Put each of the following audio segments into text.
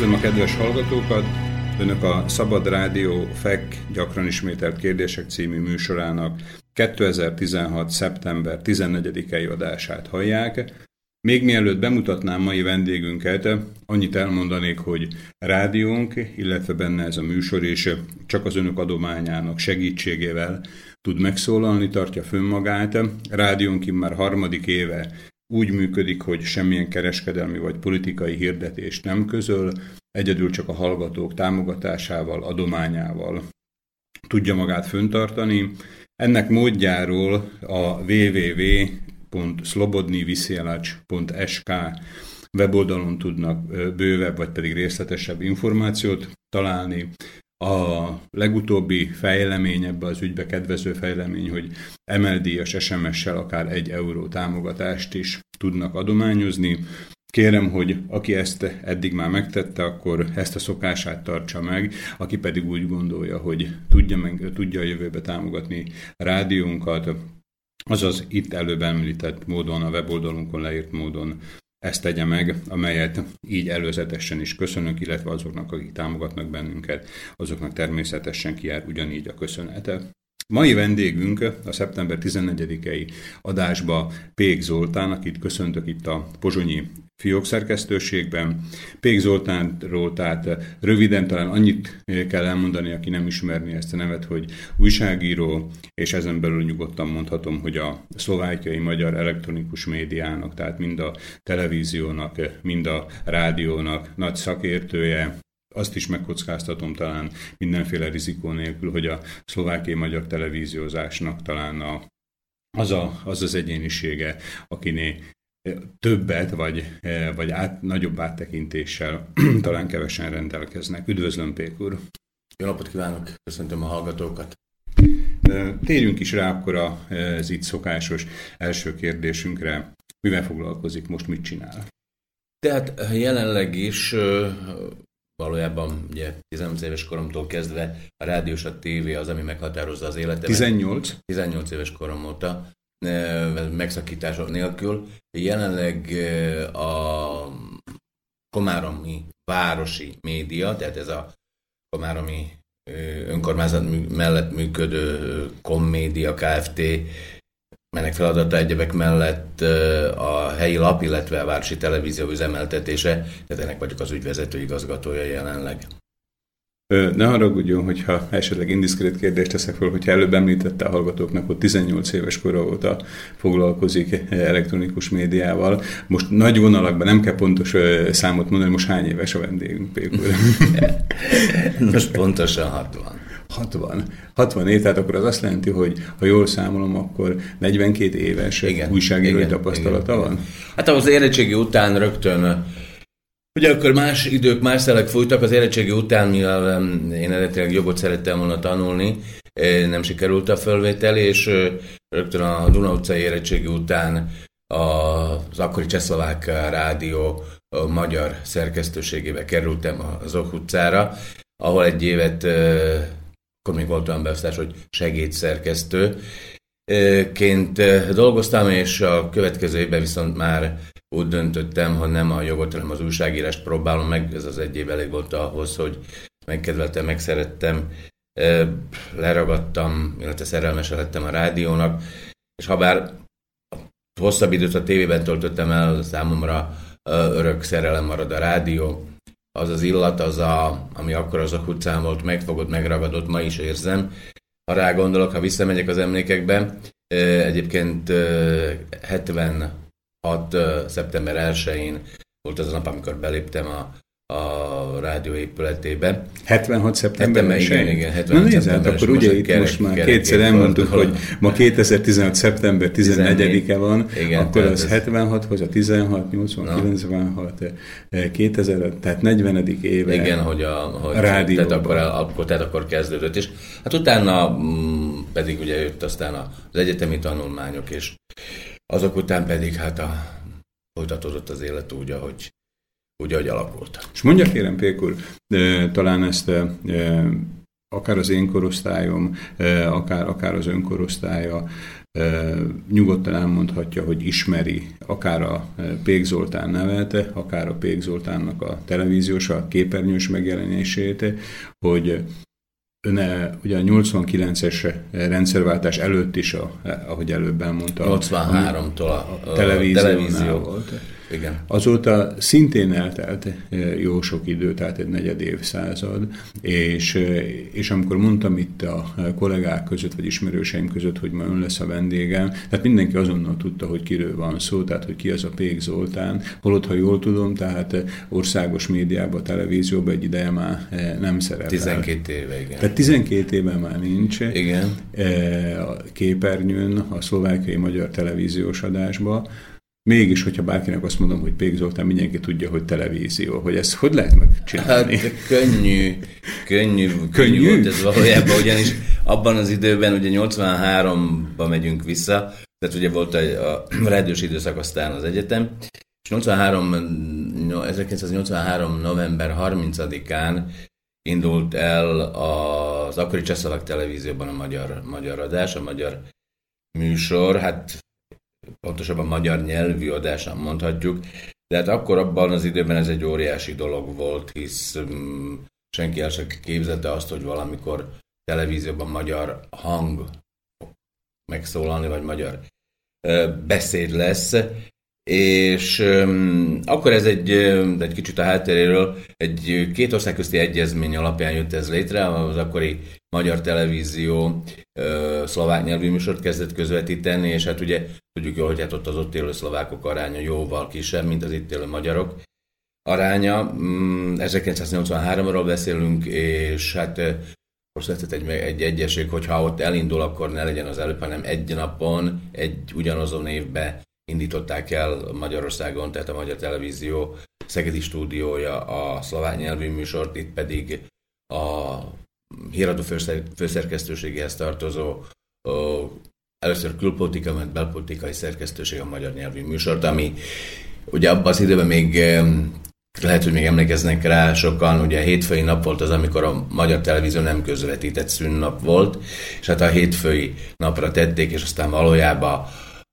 Üdvözlöm a kedves hallgatókat! Önök a Szabad Rádió FEK gyakran ismételt kérdések című műsorának 2016. szeptember 14-i adását hallják. Még mielőtt bemutatnám mai vendégünket, annyit elmondanék, hogy rádiónk, illetve benne ez a műsor is csak az önök adományának segítségével tud megszólalni, tartja fönn magát. Rádiónk már harmadik éve úgy működik, hogy semmilyen kereskedelmi vagy politikai hirdetést nem közöl, egyedül csak a hallgatók támogatásával, adományával tudja magát föntartani. Ennek módjáról a www.slobodnivisielac.sk weboldalon tudnak bővebb vagy pedig részletesebb információt találni. A legutóbbi fejlemény ebbe az ügybe kedvező fejlemény, hogy emeldíjas SMS-sel akár egy euró támogatást is tudnak adományozni. Kérem, hogy aki ezt eddig már megtette, akkor ezt a szokását tartsa meg, aki pedig úgy gondolja, hogy tudja, meg, tudja a jövőbe támogatni rádiónkat, azaz itt előbb említett módon, a weboldalunkon leírt módon ezt tegye meg, amelyet így előzetesen is köszönök, illetve azoknak, akik támogatnak bennünket, azoknak természetesen kijár ugyanígy a köszönete. Mai vendégünk a szeptember 14-i adásba Pék Zoltán, akit köszöntök itt a Pozsonyi fiók szerkesztőségben. Pék Zoltánról, tehát röviden talán annyit kell elmondani, aki nem ismerni ezt a nevet, hogy újságíró, és ezen belül nyugodtan mondhatom, hogy a szlovákiai magyar elektronikus médiának, tehát mind a televíziónak, mind a rádiónak nagy szakértője, azt is megkockáztatom talán mindenféle rizikó nélkül, hogy a szlovákiai magyar televíziózásnak talán a, az, a, az az egyénisége, akiné többet, vagy, vagy át, nagyobb áttekintéssel talán kevesen rendelkeznek. Üdvözlöm, Pék úr! Jó napot kívánok! Köszöntöm a hallgatókat! Térjünk is rá akkor az itt szokásos első kérdésünkre. Mivel foglalkozik, most mit csinál? Tehát jelenleg is valójában ugye 18 éves koromtól kezdve a rádiós a tévé az, ami meghatározza az életemet. 18? 18 éves korom óta, megszakítások nélkül. Jelenleg a Komáromi városi média, tehát ez a Komáromi önkormányzat mellett működő Kommédia Kft mennek feladata egyebek mellett a helyi lap, illetve a városi televízió üzemeltetése, tehát ennek vagyok az ügyvezető igazgatója jelenleg. Ne haragudjon, hogyha esetleg indiszkrét kérdést teszek fel, hogyha előbb említette a hallgatóknak, hogy 18 éves kora óta foglalkozik elektronikus médiával. Most nagy vonalakban nem kell pontos számot mondani, most hány éves a vendégünk, Pékur? Most pontosan 60. 60. 60 év, tehát akkor az azt jelenti, hogy ha jól számolom, akkor 42 éves igen, újságírói tapasztalata igen, van? Hát az érettségi után rögtön Ugye akkor más idők, más szelek folytak, az érettségi után, mivel én eredetileg jogot szerettem volna tanulni, eh, nem sikerült a fölvétel, és eh, rögtön a Duna utcai érettségi után az akkori Csehszlovák rádió a magyar szerkesztőségébe kerültem az Ok utcára, ahol egy évet eh, akkor még volt olyan beosztás, hogy segédszerkesztő, ként dolgoztam, és a következő évben viszont már úgy döntöttem, hogy nem a jogot, hanem az újságírást próbálom meg. Ez az egy év elég volt ahhoz, hogy megkedveltem, megszerettem, leragadtam, illetve szerelmesen lettem a rádiónak, és ha bár hosszabb időt a tévében töltöttem el, számomra örök szerelem marad a rádió, az az illat, az a, ami akkor az a utcán volt, megfogott, megragadott, ma is érzem. Ha rá gondolok, ha visszamegyek az emlékekbe, egyébként 76. szeptember 1-én volt az a nap, amikor beléptem a a rádió épületébe. 76. szeptember Igen, igen, 76. Na nézd, akkor ugye itt kerek, most már kerek, kétszer elmondtuk, hogy ma 2016. szeptember 14-e van, igen, akkor az 76 hoz a 16, 80, no. 96, 2000, tehát 40. éve Igen, hogy a, hogy rádióban. Tehát akkor, akkor, tehát akkor kezdődött, és hát utána mm, pedig ugye jött aztán az egyetemi tanulmányok, és azok után pedig hát a, folytatódott az élet úgy, ahogy úgy, ahogy alakult. És mondja kérem, Pékur, talán ezt akár az én korosztályom, akár, akár az önkorosztálya nyugodtan elmondhatja, hogy ismeri akár a Pék Zoltán nevet, akár a Pék Zoltánnak a televíziós, a képernyős megjelenését, hogy Öne ugye a 89-es rendszerváltás előtt is, a, ahogy előbb elmondta, 83-tól a, a televízió volt. Igen. Azóta szintén eltelt eh, jó sok idő, tehát egy negyed évszázad, és, eh, és amikor mondtam itt a kollégák között, vagy ismerőseim között, hogy ma ön lesz a vendégem, tehát mindenki azonnal tudta, hogy kiről van szó, tehát hogy ki az a Pék Zoltán, holott, ha jól tudom, tehát eh, országos médiában, televízióban egy ideje már nem szerepel. 12 éve, igen. Tehát 12 éve már nincs. Igen. A képernyőn, a szlovákiai magyar televíziós adásba, Mégis, hogyha bárkinek azt mondom, hogy Pék Zoltán, mindenki tudja, hogy televízió, hogy ezt hogy lehet megcsinálni? Hát könnyű, könnyű, könnyű, könnyű volt ez valójában, ugyanis abban az időben, ugye 83-ba megyünk vissza, tehát ugye volt a, a rádiós időszak aztán az egyetem, és 83, 1983. november 30-án indult el az akkori Csehszlovák televízióban a magyar, magyar adás, a magyar műsor, hát pontosabban magyar nyelvű adásan mondhatjuk, de hát akkor abban az időben ez egy óriási dolog volt, hisz um, senki el sem képzelte azt, hogy valamikor televízióban magyar hang megszólalni, vagy magyar beszéd lesz, és um, akkor ez egy, egy kicsit a hátteréről, egy két ország közti egyezmény alapján jött ez létre, az akkori magyar televízió uh, szlovák nyelvű műsort kezdett közvetíteni, és hát ugye tudjuk jól, hogy hát ott az ott élő szlovákok aránya jóval kisebb, mint az itt élő magyarok aránya. 1983-ról mm, beszélünk, és hát most született egy, egy egyesség, hogyha ott elindul, akkor ne legyen az előbb, hanem egy napon, egy ugyanazon évben indították el Magyarországon, tehát a Magyar Televízió Szegedi stúdiója a szlovák nyelvű műsort, itt pedig a híradó főszerkesztőségéhez tartozó ó, először külpolitika, majd belpolitikai szerkesztőség a magyar nyelvű műsort, ami ugye abban az időben még lehet, hogy még emlékeznek rá sokan, ugye a hétfői nap volt az, amikor a magyar televízió nem közvetített szünnap volt, és hát a hétfői napra tették, és aztán valójában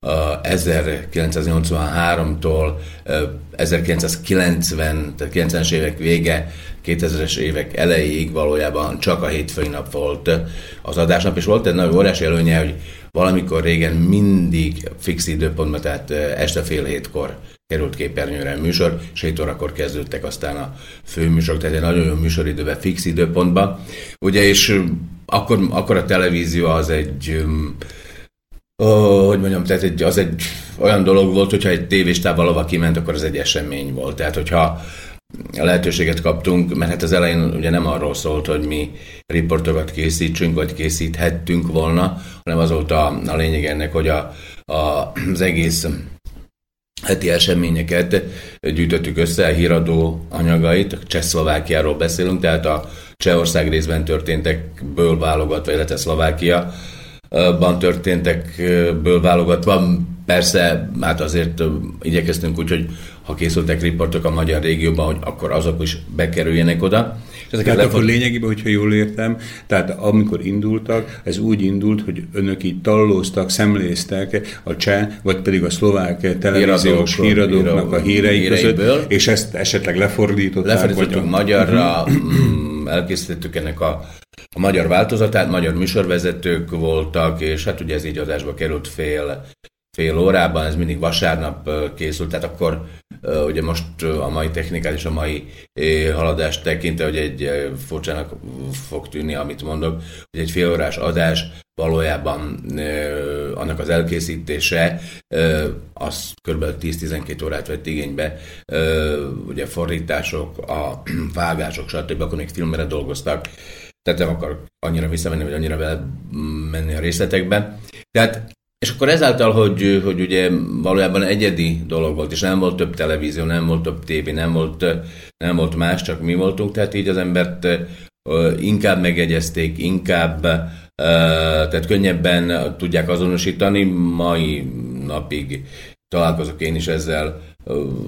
1983-tól 1990, tehát 90-es évek vége, 2000-es évek elejéig valójában csak a hétfői nap volt az adásnap, és volt egy nagyon óriási előnye, hogy valamikor régen mindig fix időpontban, tehát este fél hétkor került képernyőre a műsor, és 7 órakor kezdődtek aztán a főműsorok, tehát egy nagyon jó műsoridőben, fix időpontban. Ugye, és akkor, akkor a televízió az egy Oh, hogy mondjam, tehát egy, az egy olyan dolog volt, hogyha egy tévéstáv valahova kiment, akkor az egy esemény volt. Tehát, hogyha a lehetőséget kaptunk, mert hát az elején ugye nem arról szólt, hogy mi riportokat készítsünk, vagy készíthettünk volna, hanem az volt a, a lényeg ennek, hogy a, a, az egész heti eseményeket gyűjtöttük össze, a híradó anyagait, Csehszlovákiáról beszélünk, tehát a Csehország részben történtekből válogatva, illetve Szlovákia ban történtekből válogatva. Persze, hát azért igyekeztünk úgy, hogy ha készültek riportok a magyar régióban, hogy akkor azok is bekerüljenek oda. És tehát akkor lényegében, hogyha jól értem, tehát amikor indultak, ez úgy indult, hogy önök itt tallóztak, szemléztek a cseh, vagy pedig a szlovák televíziós híradóknak a hírei között, és ezt esetleg lefordították. Lefordítottuk vagy magyarra, uh-huh. elkészítettük ennek a a magyar változatát, magyar műsorvezetők voltak, és hát ugye ez így adásba került fél, fél órában, ez mindig vasárnap készült, tehát akkor ugye most a mai technikát és a mai haladást tekintve, hogy egy furcsának fog tűnni, amit mondok, hogy egy félórás adás valójában annak az elkészítése az kb. 10-12 órát vett igénybe, ugye fordítások, a vágások, stb. akkor még filmre dolgoztak, tehát nem akar annyira visszamenni, vagy annyira vele menni a részletekbe. Tehát és akkor ezáltal, hogy, hogy ugye valójában egyedi dolog volt, és nem volt több televízió, nem volt több tévé, nem volt, nem volt más, csak mi voltunk, tehát így az embert inkább megegyezték, inkább, tehát könnyebben tudják azonosítani, mai napig találkozok én is ezzel.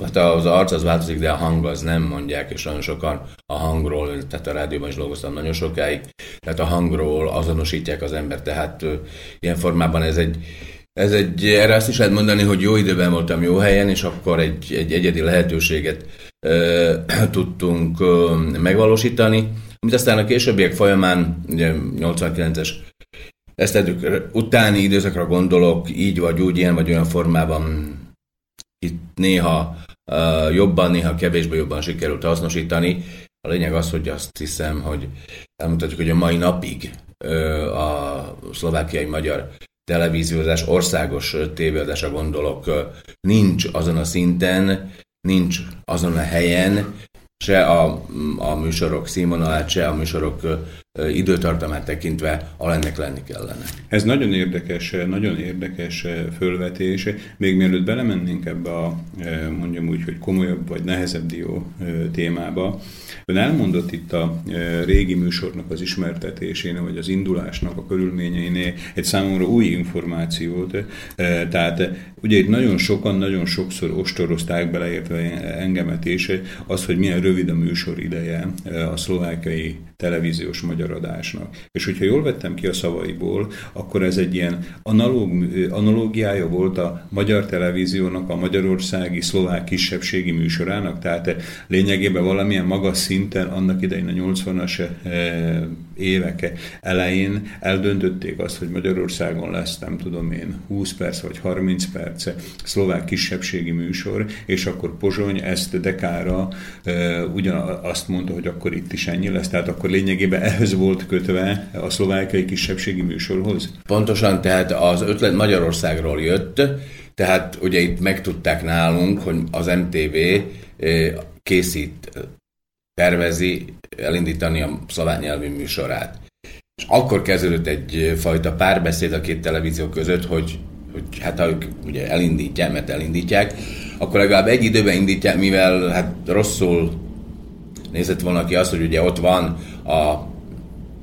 Hát az arc az változik, de a hang az nem mondják, és nagyon sokan a hangról, tehát a rádióban is dolgoztam nagyon sokáig, tehát a hangról azonosítják az ember, tehát ilyen formában ez egy Ez egy, erre azt is lehet mondani, hogy jó időben voltam jó helyen, és akkor egy, egy egyedi lehetőséget ö, tudtunk ö, megvalósítani, amit aztán a későbbiek folyamán, ugye 89-es esztedők utáni időszakra gondolok, így vagy úgy, ilyen vagy olyan formában itt néha uh, jobban, néha kevésbé jobban sikerült hasznosítani. A lényeg az, hogy azt hiszem, hogy elmutatjuk, hogy a mai napig uh, a szlovákiai magyar televíziózás, országos tévéadásra gondolok, uh, nincs azon a szinten, nincs azon a helyen, se a, a műsorok színvonalát, se a műsorok időtartamát tekintve alennek lenni kellene. Ez nagyon érdekes, nagyon érdekes fölvetés. Még mielőtt belemennénk ebbe a mondjam úgy, hogy komolyabb vagy nehezebb dió témába, ön elmondott itt a régi műsornak az ismertetésénél, vagy az indulásnak a körülményeinél egy számomra új információt. Tehát ugye itt nagyon sokan, nagyon sokszor ostorozták beleértve engemet is, az, hogy milyen rövid a műsor ideje a szlovákiai televíziós magyar adásnak. És hogyha jól vettem ki a szavaiból, akkor ez egy ilyen analóg, analógiája volt a magyar televíziónak, a magyarországi szlovák kisebbségi műsorának, tehát lényegében valamilyen magas szinten annak idején a 80-as eh, évek elején eldöntötték azt, hogy Magyarországon lesz, nem tudom én, 20 perc vagy 30 perc szlovák kisebbségi műsor, és akkor Pozsony ezt dekára e, ugyan azt mondta, hogy akkor itt is ennyi lesz, tehát akkor lényegében ehhez volt kötve a szlovákiai kisebbségi műsorhoz? Pontosan, tehát az ötlet Magyarországról jött, tehát ugye itt megtudták nálunk, hogy az MTV készít, tervezi elindítani a szlovák nyelvű műsorát. És akkor kezdődött egyfajta párbeszéd a két televízió között, hogy, hogy hát ha ők ugye elindítják, mert elindítják, akkor legalább egy időben indítják, mivel hát rosszul nézett volna ki azt, hogy ugye ott van a,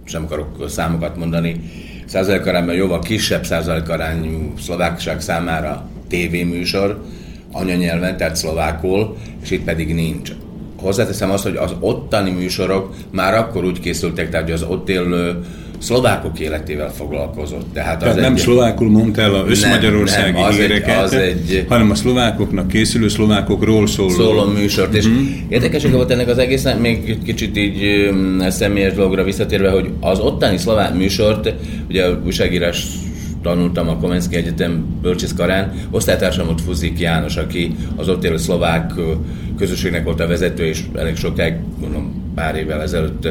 sem akarok számokat mondani, százalékarányban jóval kisebb százalékarányú szlovákság számára tévéműsor, anyanyelven, tehát szlovákul, és itt pedig nincs. Hozzáteszem azt, hogy az ottani műsorok már akkor úgy készültek, tehát hogy az ott élő szlovákok életével foglalkozott. Tehát, Tehát az nem egy... szlovákul mondta el a összmagyarországi nem, az híreket, egy, az egy... hanem a szlovákoknak készülő szlovákokról szóló. Szóló műsort. És mm-hmm. érdekesek volt ennek az egészen, még kicsit így személyes dologra visszatérve, hogy az ottani szlovák műsort, ugye újságírás tanultam a Komenszki Egyetem bölcsészkarán. Osztálytársam ott Fuzik János, aki az ott élő szlovák közösségnek volt a vezető, és elég sokáig, mondom, pár évvel ezelőtt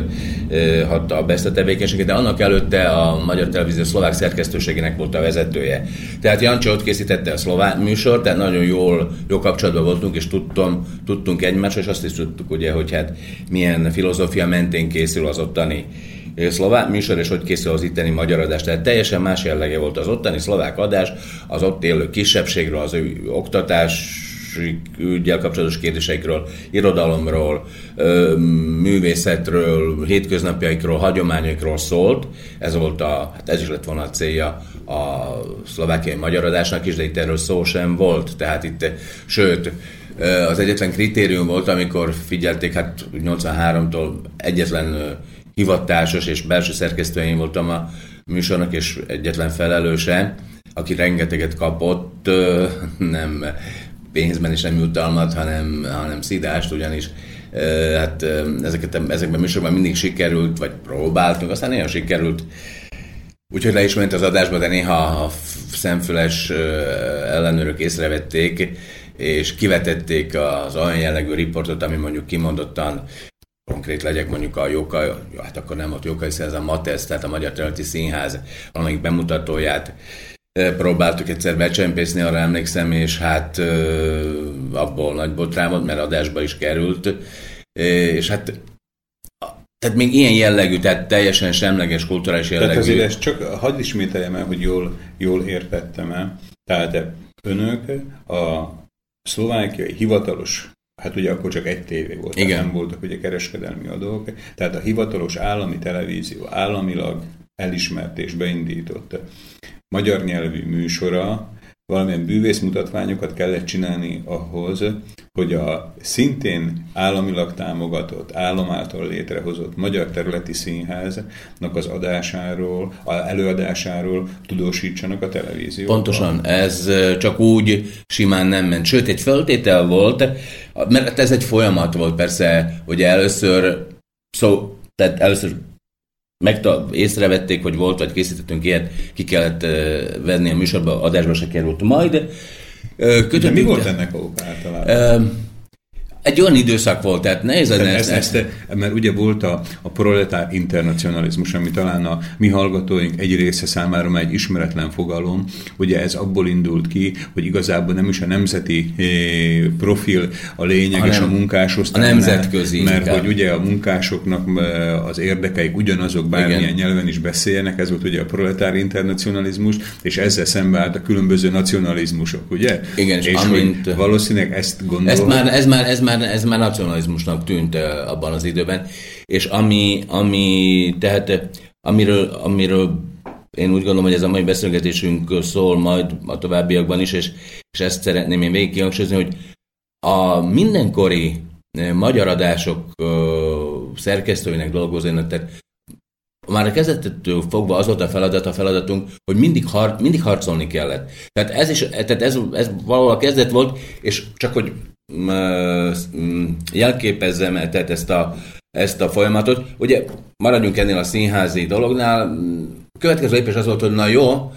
hatta be ezt a tevékenységet, de annak előtte a Magyar Televízió szlovák szerkesztőségének volt a vezetője. Tehát Jancsi ott készítette a szlovák műsor, tehát nagyon jól, jó kapcsolatban voltunk, és tudtam, tudtunk egymásra, és azt is tudtuk, ugye, hogy hát milyen filozófia mentén készül az ottani szlovák műsor, és hogy készül az itteni magyar adás. Tehát teljesen más jellege volt az ottani szlovák adás, az ott élő kisebbségről, az ő oktatás ügyel kapcsolatos kérdéseikről, irodalomról, művészetről, hétköznapjaikról, hagyományaikról szólt. Ez volt a, hát ez is lett volna a célja a szlovákiai magyar adásnak is, de itt erről szó sem volt. Tehát itt, sőt, az egyetlen kritérium volt, amikor figyelték, hát 83-tól egyetlen hivatásos és belső szerkesztőjén voltam a műsornak, és egyetlen felelőse, aki rengeteget kapott, nem pénzben is nem jutalmat, hanem, hanem szidást, ugyanis. Hát ezeket, ezekben a műsorban mindig sikerült, vagy próbáltunk, aztán néha sikerült, úgyhogy le is ment az adásba, de néha a szemfüles ellenőrök észrevették, és kivetették az olyan jellegű riportot, ami mondjuk kimondottan konkrét legyek mondjuk a Jókai, jó, hát akkor nem ott Jókai ez a Matesz, tehát a Magyar Területi Színház valamelyik bemutatóját próbáltuk egyszer becsempészni, arra emlékszem, és hát abból nagy botrán volt, mert adásba is került, és hát tehát még ilyen jellegű, tehát teljesen semleges kulturális jellegű. Tehát azért ezt csak hadd ismételjem el, hogy jól, jól értettem el. Tehát önök a szlovákiai hivatalos Hát ugye akkor csak egy tévé volt, Igen. nem voltak ugye kereskedelmi adók. Tehát a hivatalos állami televízió államilag elismert és beindított magyar nyelvű műsora valamilyen bűvészmutatványokat kellett csinálni ahhoz, hogy a szintén államilag támogatott, állam által létrehozott Magyar Területi Színháznak az adásáról, a előadásáról tudósítsanak a televízióban. Pontosan, ez csak úgy simán nem ment. Sőt, egy föltétel volt, mert ez egy folyamat volt persze, hogy először szó, tehát először meg észrevették, hogy volt, vagy készítettünk ilyet, ki kellett uh, venni a műsorba, adásba se került. Majd uh, De mi volt ennek a oka általában? Uh, egy olyan időszak volt, tehát nehéz ezt, ezt, ezt, Mert ugye volt a, a proletár internacionalizmus, ami talán a mi hallgatóink egy része számára már egy ismeretlen fogalom. Ugye ez abból indult ki, hogy igazából nem is a nemzeti eh, profil a lényeg és a munkásosztály. A nemzetközi. Mert inkább. hogy ugye a munkásoknak eh, az érdekeik ugyanazok, bármilyen Igen. nyelven is beszéljenek, ez volt ugye a proletár internacionalizmus, és ezzel szembe állt a különböző nacionalizmusok, ugye? Igen, és, és amint, valószínűleg ezt gondolom. Ez már, ez már, ez már már, ez már nacionalizmusnak tűnt abban az időben, és ami, ami tehát amiről, amiről én úgy gondolom, hogy ez a mai beszélgetésünk szól majd a továbbiakban is, és, és ezt szeretném én végig kihangsúlyozni, hogy a mindenkori magyar adások szerkesztőinek, dolgozóinak, tehát már a kezdetettől fogva az volt a feladat, a feladatunk, hogy mindig, har, mindig harcolni kellett. Tehát ez is, tehát ez, ez valahol a kezdet volt, és csak hogy jelképezzem tehát ezt a, ezt a folyamatot. Ugye maradjunk ennél a színházi dolognál. Következő lépés az volt, hogy na jó,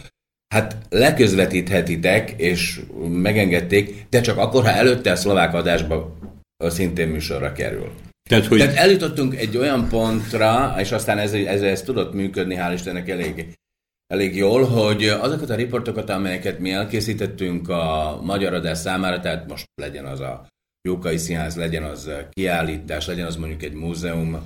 hát leközvetíthetitek, és megengedték, de csak akkor, ha előtte a szlovák adásba szintén műsorra kerül. Tehát, hogy... Tehát eljutottunk egy olyan pontra, és aztán ez, ez, ez tudott működni, hál' Istennek elég, elég jól, hogy azokat a riportokat, amelyeket mi elkészítettünk a magyar adás számára, tehát most legyen az a Jókai Színház, legyen az kiállítás, legyen az mondjuk egy múzeum,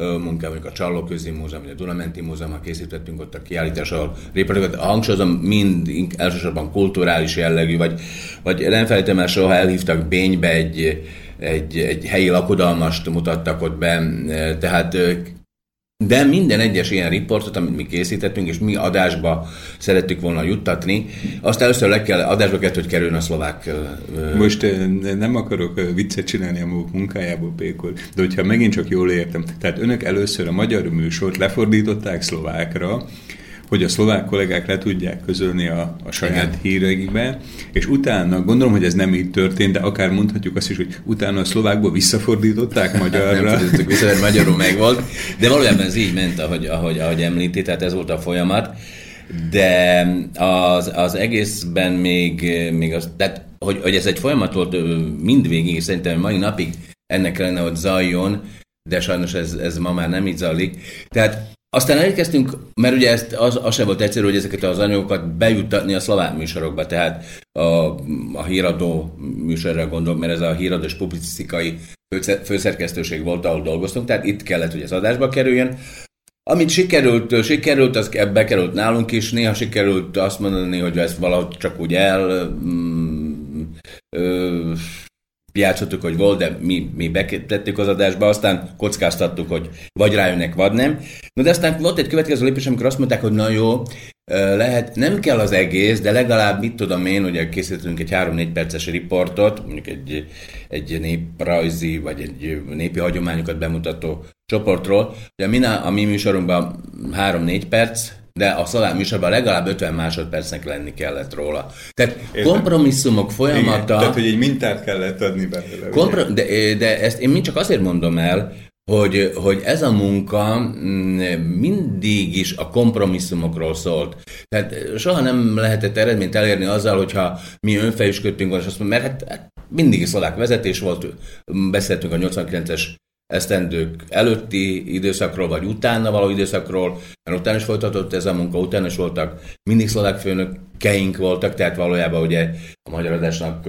munka, mondjuk a Csallóközi Múzeum, vagy a Dunamenti Múzeum, készítettünk ott a kiállítás, ahol riportokat, hangsúlyozom, mind elsősorban kulturális jellegű, vagy, vagy nem felejtem el, soha elhívtak Bénybe egy, egy, egy helyi lakodalmast mutattak ott be, tehát de minden egyes ilyen riportot, amit mi készítettünk, és mi adásba szerettük volna juttatni, azt először le kell, adásba kellett, hogy kerüljön a szlovák... Most nem akarok viccet csinálni a munkájából, Pékor, de hogyha megint csak jól értem, tehát önök először a magyar műsort lefordították szlovákra, hogy a szlovák kollégák le tudják közölni a, a saját Igen. híreikbe, és utána, gondolom, hogy ez nem így történt, de akár mondhatjuk azt is, hogy utána a szlovákból visszafordították magyarra. nem tudjuk vissza, mert magyarul megvolt, de valójában ez így ment, ahogy, ahogy, ahogy említi, tehát ez volt a folyamat, de az, az egészben még, még az, tehát hogy, hogy ez egy folyamat volt mindvégig, és szerintem mai napig ennek kellene, hogy zajjon, de sajnos ez, ez ma már nem így zajlik. Tehát aztán elkezdtünk, mert ugye ezt, az, az sem volt egyszerű, hogy ezeket az anyagokat bejuttatni a szlovák műsorokba, tehát a, a híradó műsorra gondolok, mert ez a híradó és publicisztikai főszerkesztőség volt, ahol dolgoztunk, tehát itt kellett, hogy ez adásba kerüljön. Amit sikerült, sikerült, az bekerült nálunk is, néha sikerült azt mondani, hogy ezt valahogy csak úgy el mm, ö, játszottuk, hogy volt, de mi, mi betettük az adásba, aztán kockáztattuk, hogy vagy rájönnek, vagy nem. No, de aztán volt egy következő lépés, amikor azt mondták, hogy na jó, lehet, nem kell az egész, de legalább, mit tudom én, ugye készítünk egy 3-4 perces riportot, mondjuk egy, egy néprajzi, vagy egy népi hagyományokat bemutató csoportról. Ugye mi, a mi műsorunkban 3-4 perc, de a szalám műsorban legalább 50 másodpercnek lenni kellett róla. Tehát Értem. kompromisszumok folyamata... Igen, tehát, hogy egy mintát kellett adni belőle. Kompro- de, de ezt én mind csak azért mondom el, hogy, hogy ez a munka mm, mindig is a kompromisszumokról szólt. Tehát soha nem lehetett eredményt elérni azzal, hogyha mi önfejüsködtünk, és azt mondom, mert hát, hát mindig szlovák vezetés volt, beszéltünk a 89-es esztendők előtti időszakról, vagy utána való időszakról, mert utána is folytatott ez a munka, utána is voltak, mindig szlovák főnökeink voltak, tehát valójában ugye a magyar adásnak,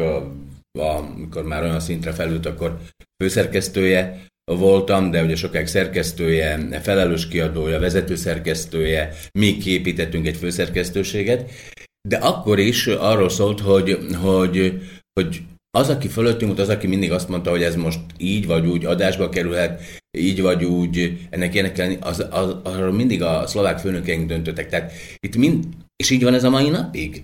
amikor már olyan szintre felült, akkor főszerkesztője voltam, de ugye sokáig szerkesztője, felelős kiadója, vezető szerkesztője, mi képítettünk egy főszerkesztőséget, de akkor is arról szólt, hogy, hogy, hogy az, aki fölöttünk volt, az, aki mindig azt mondta, hogy ez most így vagy úgy adásba kerülhet, így vagy úgy, ennek ilyenek lenni, az, az, arról mindig a szlovák főnökeink döntöttek. Tehát itt mind, és így van ez a mai napig.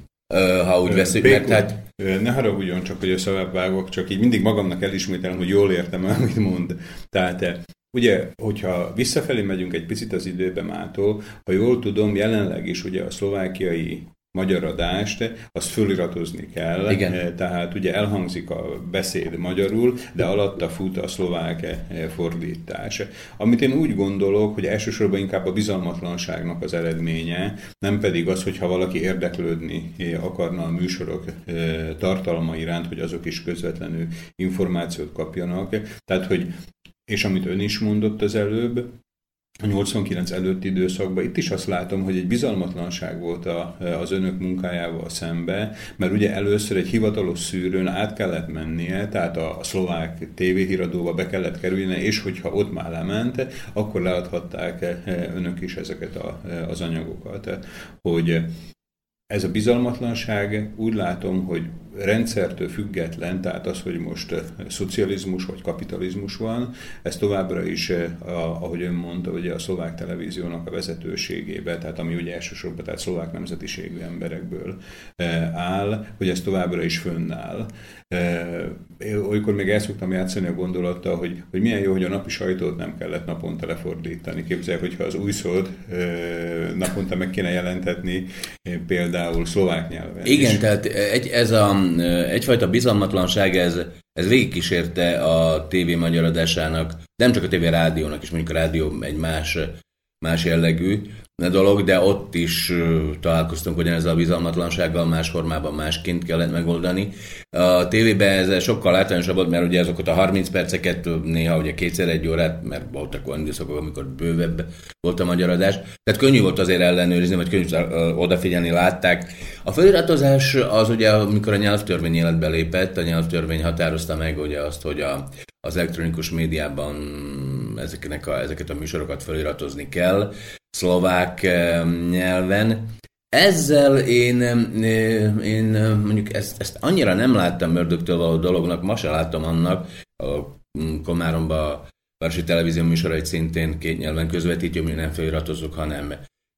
ha úgy veszük, mert hát... Ne haragudjon csak, hogy a vágok, csak így mindig magamnak elismételem, hogy jól értem, amit mond. Tehát Ugye, hogyha visszafelé megyünk egy picit az időbe mától, ha jól tudom, jelenleg is ugye a szlovákiai magyar adást, azt föliratozni kell. Igen. Eh, tehát ugye elhangzik a beszéd magyarul, de alatta fut a szlovák eh, fordítás. Amit én úgy gondolok, hogy elsősorban inkább a bizalmatlanságnak az eredménye, nem pedig az, hogyha valaki érdeklődni eh, akarna a műsorok tartalma iránt, hogy azok is közvetlenül információt kapjanak. Tehát, hogy és amit ön is mondott az előbb, a 89 előtti időszakban itt is azt látom, hogy egy bizalmatlanság volt a, az önök munkájával szembe, mert ugye először egy hivatalos szűrőn át kellett mennie, tehát a, a szlovák tévéhíradóba be kellett kerülnie, és hogyha ott már lement, akkor leadhatták önök is ezeket a, az anyagokat. Hogy ez a bizalmatlanság úgy látom, hogy rendszertől független, tehát az, hogy most eh, szocializmus vagy kapitalizmus van, ez továbbra is, eh, ahogy ön mondta, ugye a szlovák televíziónak a vezetőségébe, tehát ami ugye elsősorban tehát szlovák nemzetiségű emberekből eh, áll, hogy ez továbbra is fönnáll. Olykor még el szoktam játszani a gondolattal, hogy, hogy milyen jó, hogy a napi sajtót nem kellett naponta lefordítani. Képzeljük, hogyha az új szót naponta meg kéne jelentetni, például szlovák nyelven. Igen, is. tehát egy, ez a egyfajta bizalmatlanság, ez, ez végigkísérte a tévé magyar adásának, nem csak a tévé rádiónak is, mondjuk a rádió egy más, más jellegű dolog, de ott is találkoztunk ugyanezzel a bizalmatlansággal, más formában másként kellett megoldani. A tévében ez sokkal általánosabb volt, mert ugye azokat a 30 perceket néha ugye kétszer egy órát, mert voltak olyan időszakok, amikor bővebb volt a magyar adás. Tehát könnyű volt azért ellenőrizni, vagy könnyű odafigyelni, látták. A feliratozás az ugye, amikor a nyelvtörvény életbe lépett, a nyelvtörvény határozta meg ugye azt, hogy a, az elektronikus médiában ezeknek a, ezeket a műsorokat feliratozni kell szlovák nyelven. Ezzel én, én mondjuk ezt, ezt annyira nem láttam Mördöktől való dolognak, ma se láttam annak, a Komáromba a Városi Televízió műsorait szintén két nyelven közvetítjük, mi nem feliratozunk, hanem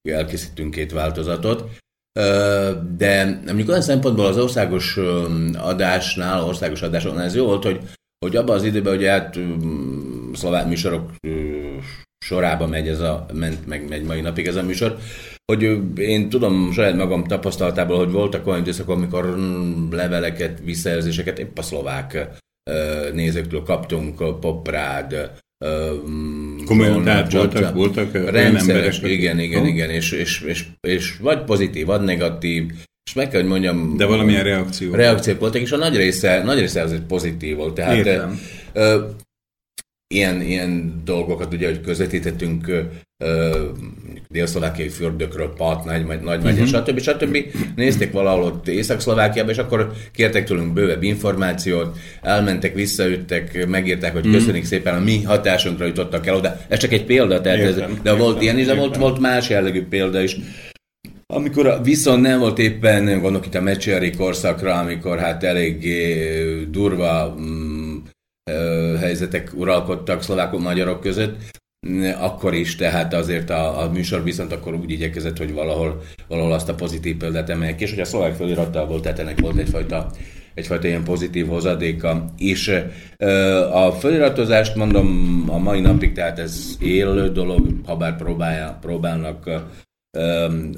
elkészítünk két változatot. De mondjuk olyan szempontból az országos adásnál, országos adásoknál ez jó volt, hogy, hogy abban az időben, hogy hát szlovák műsorok sorába megy ez a, ment, meg megy mai napig ez a műsor, hogy én tudom saját magam tapasztalatából, hogy voltak olyan időszakok, amikor leveleket, visszajelzéseket épp a szlovák nézőktől kaptunk, poprád, Komolyan, tehát voltak, voltak rendszeres, igen, igen, igen, és, és, és, és vagy pozitív, vagy negatív, és meg kell, hogy mondjam... De valamilyen reakció. Reakciók voltak, és a nagy része, nagy része azért pozitív volt. Tehát, Értem. Ilyen, ilyen dolgokat ugye, hogy közvetítettünk dél-szlovákiai fürdőkről, Pat, Nagy, Nagy, Nagy uh-huh. stb. stb. Nézték valahol ott Észak-Szlovákiába, és akkor kértek tőlünk bővebb információt, elmentek, visszaüttek, megírták, hogy uh-huh. köszönik szépen, a mi hatásunkra jutottak el oda. Ez csak egy példa, tehát értem, ez, de értem, volt ilyen is, de volt, volt más jellegű példa is. Amikor viszont nem volt éppen, gondolok itt a Mecsiari korszakra, amikor hát eléggé durva mm, helyzetek uralkodtak szlovákok magyarok között, akkor is, tehát azért a, a műsor viszont akkor úgy igyekezett, hogy valahol, valahol azt a pozitív példát emeljek, és hogy a szlovák felirattal volt, tehát ennek volt egyfajta, egyfajta ilyen pozitív hozadéka. És a feliratozást mondom a mai napig, tehát ez élő dolog, ha bár próbálja, próbálnak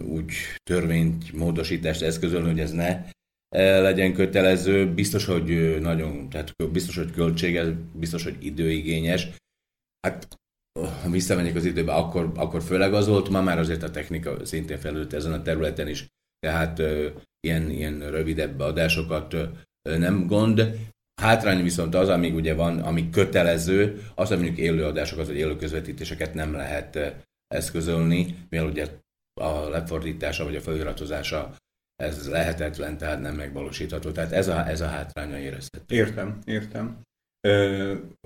úgy törvényt, módosítást eszközölni, hogy ez ne legyen kötelező, biztos, hogy nagyon, tehát biztos, hogy költséges, biztos, hogy időigényes. Hát ha visszamegyek az időbe, akkor, akkor főleg az volt, ma már azért a technika szintén felült ezen a területen is, tehát ö, ilyen, ilyen rövidebb adásokat ö, nem gond. Hátrány viszont az, amíg ugye van, ami kötelező, az, hogy mondjuk élő adásokat vagy élő közvetítéseket nem lehet eszközölni, mivel ugye a lefordítása vagy a feliratozása ez lehetetlen, tehát nem megvalósítható. Tehát ez a, ez a hátránya érezhető. Értem, értem.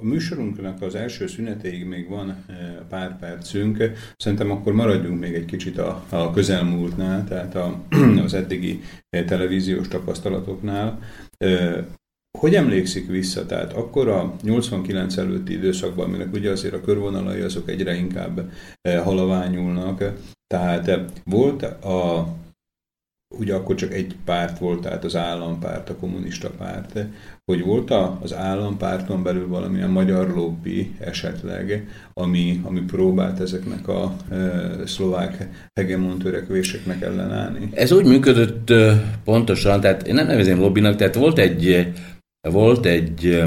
A műsorunknak az első szünetéig még van pár percünk. Szerintem akkor maradjunk még egy kicsit a, a közelmúltnál, tehát a, az eddigi televíziós tapasztalatoknál. Hogy emlékszik vissza? Tehát akkor a 89 előtti időszakban, aminek ugye azért a körvonalai azok egyre inkább halaványulnak, tehát volt a ugye akkor csak egy párt volt, tehát az állampárt, a kommunista párt, hogy volt az állampárton belül valamilyen magyar lobby esetleg, ami, ami próbált ezeknek a e, szlovák hegemon törekvéseknek ellenállni? Ez úgy működött pontosan, tehát én nem nevezem lobbynak, tehát volt egy, volt egy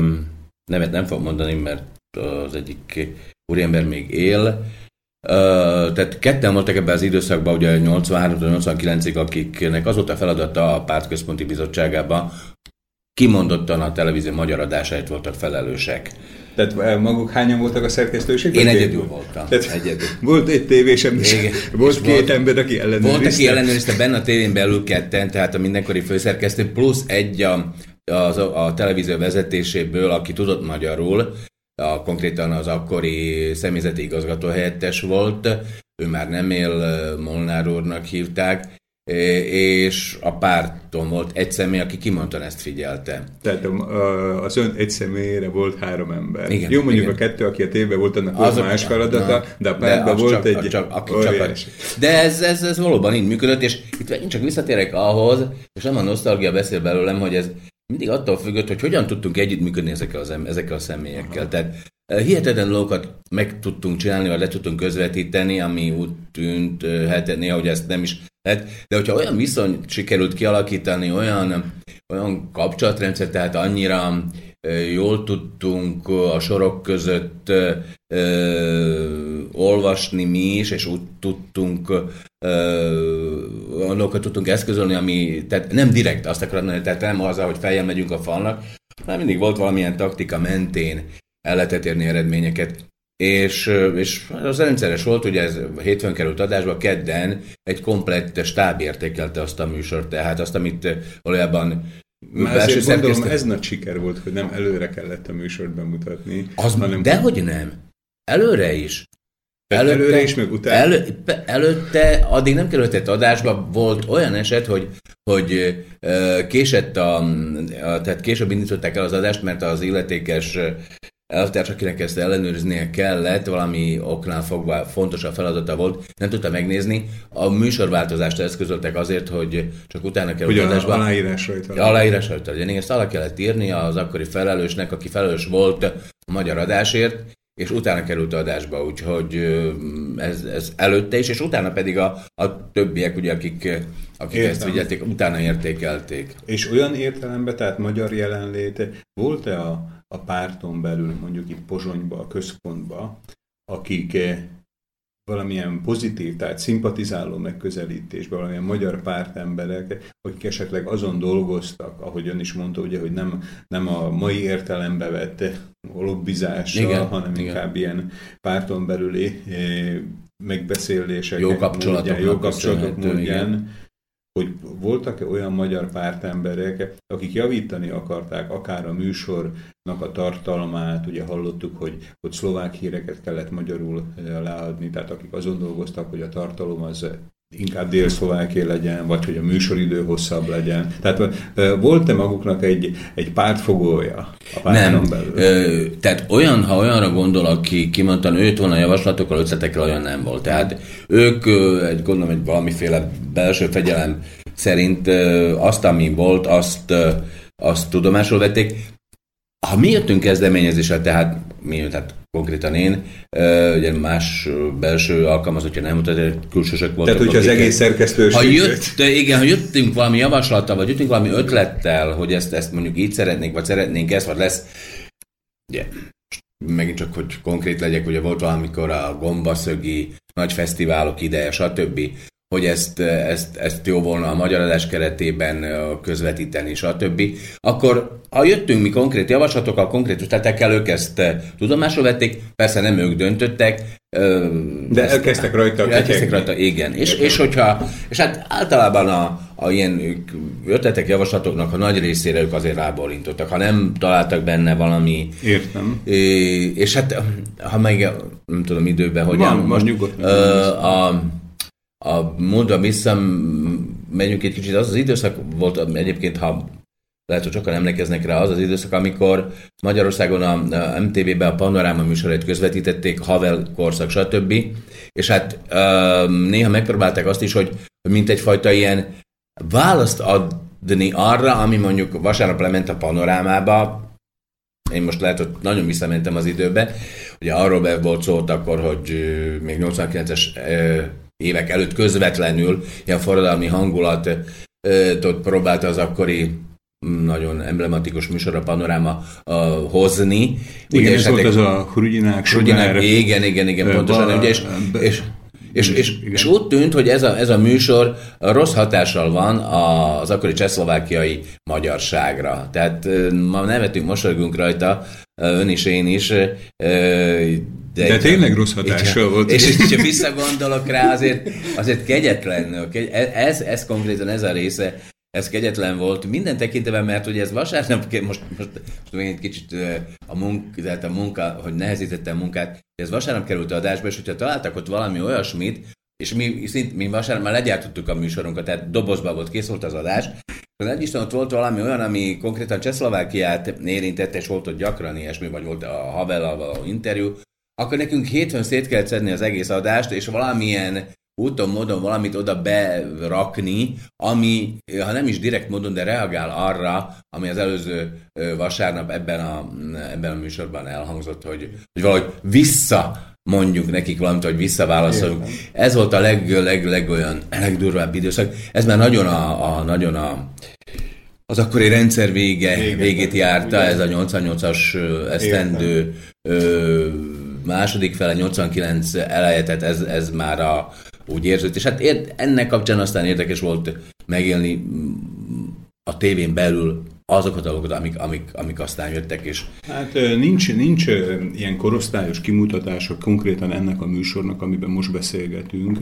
nevet nem fog mondani, mert az egyik úriember még él, tehát ketten voltak ebben az időszakban, ugye 83-89-ig, akiknek az volt a feladata a pártközponti bizottságában, kimondottan a televízió magyar adásáért voltak felelősek. Tehát maguk hányan voltak a szerkesztőségben? Én egyedül voltam. Tehát egyedül. Volt egy tévésem, és Igen. volt és két volt, ember, aki ellenőrizte. Volt, aki ellenőrizte benne a tévén belül ketten, tehát a mindenkori főszerkesztő, plusz egy a, a, a televízió vezetéséből, aki tudott magyarul, a, konkrétan az akkori személyzeti igazgató helyettes volt, ő már nem él, Molnár úrnak hívták, és a párton volt egy személy, aki kimondtan ezt figyelte. Tehát az ön egy személyére volt három ember. Igen, Jó, mondjuk igen. a kettő, aki a tévben volt, annak volt más feladata, na, de a pártban de volt csak, egy... Csak, aki csak, de ez, ez, ez valóban így működött, és itt én csak visszatérek ahhoz, és nem a nosztalgia beszél belőlem, hogy ez mindig attól függött, hogy hogyan tudtunk együttműködni ezekkel, az, ezekkel a személyekkel. Aha. Tehát hihetetlen dolgokat meg tudtunk csinálni, vagy le tudtunk közvetíteni, ami úgy tűnt, hát néha, hogy ezt nem is lehet. De hogyha olyan viszony sikerült kialakítani, olyan, olyan kapcsolatrendszer, tehát annyira jól tudtunk a sorok között ö, olvasni mi is, és úgy tudtunk dolgokat tudtunk eszközölni, ami, tehát nem direkt azt akarom mondani, tehát nem az, hogy feljel megyünk a falnak, hanem mindig volt valamilyen taktika mentén el lehetett érni eredményeket. És, és az rendszeres volt, hogy ez hétfőn került adásba, kedden egy komplett stáb értékelte azt a műsort, tehát azt, amit valójában már azért gondolom, ez nagy siker volt, hogy nem előre kellett a műsort bemutatni. Az, hanem dehogy nem. Előre is. Előtte, előre is, meg utána? Elő, előtte, addig nem kerültett adásba, volt olyan eset, hogy, hogy késett a, a, tehát később indították el az adást, mert az illetékes elvtárs, akinek ezt ellenőriznie kellett, valami oknál fogva fontos a feladata volt, nem tudta megnézni. A műsorváltozást eszközöltek azért, hogy csak utána kell Hogy adásba. aláírás rajta. Aláírás rajta legyen. Ezt alá kellett írni az akkori felelősnek, aki felelős volt a magyar adásért, és utána került adásba, úgyhogy ez, ez előtte is, és utána pedig a, a többiek, ugye, akik, akik ezt figyelték, utána értékelték. És olyan értelemben, tehát magyar jelenlét, volt-e a a párton belül, mondjuk itt Pozsonyba, a központba, akik eh, valamilyen pozitív, tehát szimpatizáló megközelítésbe, valamilyen magyar pártemberek, akik esetleg azon dolgoztak, ahogy ön is mondta, ugye, hogy nem, nem a mai értelembe vett lobbizással, igen, hanem igen. inkább ilyen párton belüli eh, megbeszélések, jó kapcsolatok, jó kapcsolatok módján, hogy voltak-e olyan magyar pártemberek, akik javítani akarták akár a műsornak a tartalmát, ugye hallottuk, hogy, hogy szlovák híreket kellett magyarul eh, leadni, tehát akik azon dolgoztak, hogy a tartalom az inkább dél-szlováké legyen, vagy hogy a műsoridő hosszabb legyen. Tehát volt-e maguknak egy, egy pártfogója a Nem. belül? Ö, tehát olyan, ha olyanra gondol, aki kimondtan őt volna javaslatokkal, ötletekkel, olyan nem volt. Tehát ők, egy, gondolom, egy valamiféle belső fegyelem szerint azt, ami volt, azt, azt tudomásul vették. Ha mi jöttünk kezdeményezésre, tehát mi, tehát konkrétan én, ugye más belső alkalmazottja nem mutat, külsősök voltak. Tehát, hogyha az egész szerkesztőség... Ha jött, igen, ha jöttünk valami javaslattal, vagy jöttünk valami ötlettel, hogy ezt, ezt mondjuk így szeretnénk, vagy szeretnénk ezt, vagy lesz, ugye, megint csak, hogy konkrét legyek, ugye volt valamikor a gombaszögi nagy fesztiválok ideje, stb hogy ezt, ezt, ezt jó volna a magyar adás keretében közvetíteni, stb. Akkor ha jöttünk mi konkrét javaslatokkal, konkrét ötletekkel, ők ezt tudomásul vették, persze nem ők döntöttek. De ezt, elkezdtek rajta. Elkezdtek rajta, igen. És, és, hogyha, és hát általában a, a ilyen ötletek, javaslatoknak a nagy részére ők azért rábólintottak. Ha nem találtak benne valami... Értem. És hát, ha meg nem tudom időben, hogy... Van, most nyugodtan. A, a múltba vissza megyünk egy kicsit, az az időszak volt egyébként, ha lehet, hogy sokan emlékeznek rá, az az időszak, amikor Magyarországon a, a MTV-be a Panoráma műsorait közvetítették, Havel korszak, stb. És hát néha megpróbálták azt is, hogy mint egyfajta ilyen választ adni arra, ami mondjuk vasárnap lement a panorámába, én most lehet, hogy nagyon visszamentem az időbe, ugye arról volt szólt akkor, hogy még 89-es évek előtt közvetlenül ilyen forradalmi hangulat próbálta az akkori nagyon emblematikus műsor a panoráma uh, hozni. Igen, ugye, ez volt az a Hrudinák, Hrudinák Igen, igen, igen, pontosan. Ugye, és, és, és, és, és úgy tűnt, hogy ez a, ez a műsor rossz hatással van az akkori csehszlovákiai magyarságra. Tehát ma nevetünk, mosolygunk rajta, ön is, én is. De, de tényleg rossz hatással így, volt. És, és ha visszagondolok rá, azért, azért kegyetlen. Ez, ez konkrétan ez a része ez kegyetlen volt minden tekintetben, mert ugye ez vasárnap, most, most, most még egy kicsit a, munk, tehát a munka, hogy nehezítette a munkát, ez vasárnap került a adásba, és hogyha találtak ott valami olyasmit, és mi, szint, mi vasárnap már legyártottuk a műsorunkat, tehát dobozba volt, kész volt az adás, az Isten ott volt valami olyan, ami konkrétan Csehszlovákiát érintette, és volt ott gyakran ilyesmi, vagy volt a Havellal való interjú, akkor nekünk hétfőn szét kellett szedni az egész adást, és valamilyen úton, módon valamit oda berakni, ami, ha nem is direkt módon, de reagál arra, ami az előző vasárnap ebben a, ebben a műsorban elhangzott, hogy, hogy valahogy vissza mondjuk nekik valamit, hogy visszaválaszoljuk. Ez volt a leg, leg, leg olyan, legdurvább időszak. Ez már nagyon a, a nagyon a az akkori rendszer vége, Véget, végét járta, ez a 88-as esztendő második fele, 89 eleje, tehát ez, ez már a, úgy érződött. És hát ennek kapcsán aztán érdekes volt megélni mm, a tévén belül azokat a dolgokat, amik, amik, amik aztán jöttek. És... Hát nincs, nincs ilyen korosztályos kimutatása konkrétan ennek a műsornak, amiben most beszélgetünk,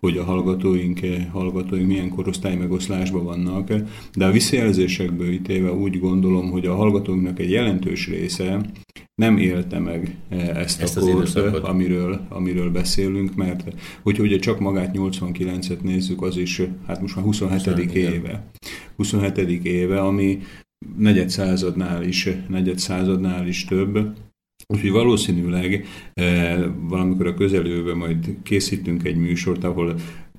hogy a hallgatóink, hallgatóink milyen korosztály megoszlásban vannak, de a visszajelzésekből ítéve úgy gondolom, hogy a hallgatóinknak egy jelentős része nem élte meg ezt, ezt a kort, amiről, amiről beszélünk, mert hogyha ugye csak magát 89-et nézzük, az is hát most már 27. 27 éve. 27. éve, ami negyed századnál is, negyed századnál is több. Úgyhogy valószínűleg e, valamikor a közelőben majd készítünk egy műsort, ahol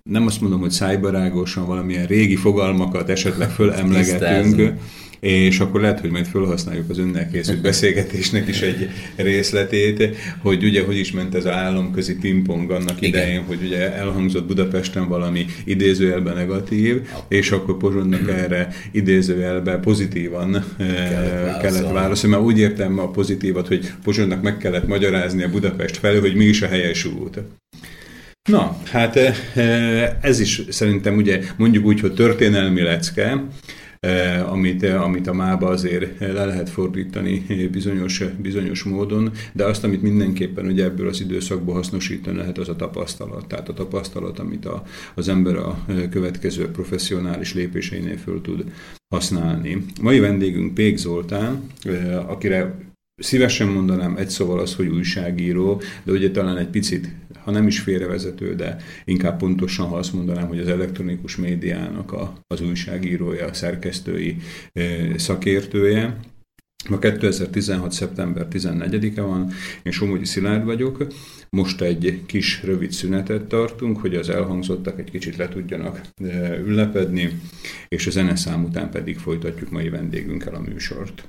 nem azt mondom, hogy szájbarágosan valamilyen régi fogalmakat esetleg fölemlegetünk, és akkor lehet, hogy majd felhasználjuk az önnel készült beszélgetésnek is egy részletét, hogy ugye hogy is ment ez az államközi pingpong annak Igen. idején, hogy ugye elhangzott Budapesten valami idézőjelben negatív, és akkor Pozsonynak erre idézőjelben pozitívan kellett, kellett válaszolni, mert úgy értem a pozitívat, hogy Pozsonynak meg kellett magyarázni a Budapest felől, hogy mi is a helyes út. Na, hát ez is szerintem ugye mondjuk úgy, hogy történelmi lecke, Eh, amit, eh, amit a mába azért le lehet fordítani bizonyos, bizonyos módon, de azt, amit mindenképpen ugye ebből az időszakból hasznosítani lehet, az a tapasztalat. Tehát a tapasztalat, amit a, az ember a eh, következő professzionális lépéseinél föl tud használni. Mai vendégünk Pék Zoltán, akire Szívesen mondanám egy szóval az, hogy újságíró, de ugye talán egy picit, ha nem is félrevezető, de inkább pontosan, ha azt mondanám, hogy az elektronikus médiának a, az újságírója, a szerkesztői szakértője. Ma 2016. szeptember 14-e van, én Somogyi Szilárd vagyok. Most egy kis rövid szünetet tartunk, hogy az elhangzottak egy kicsit le tudjanak üllepedni, és a zeneszám után pedig folytatjuk mai vendégünkkel a műsort.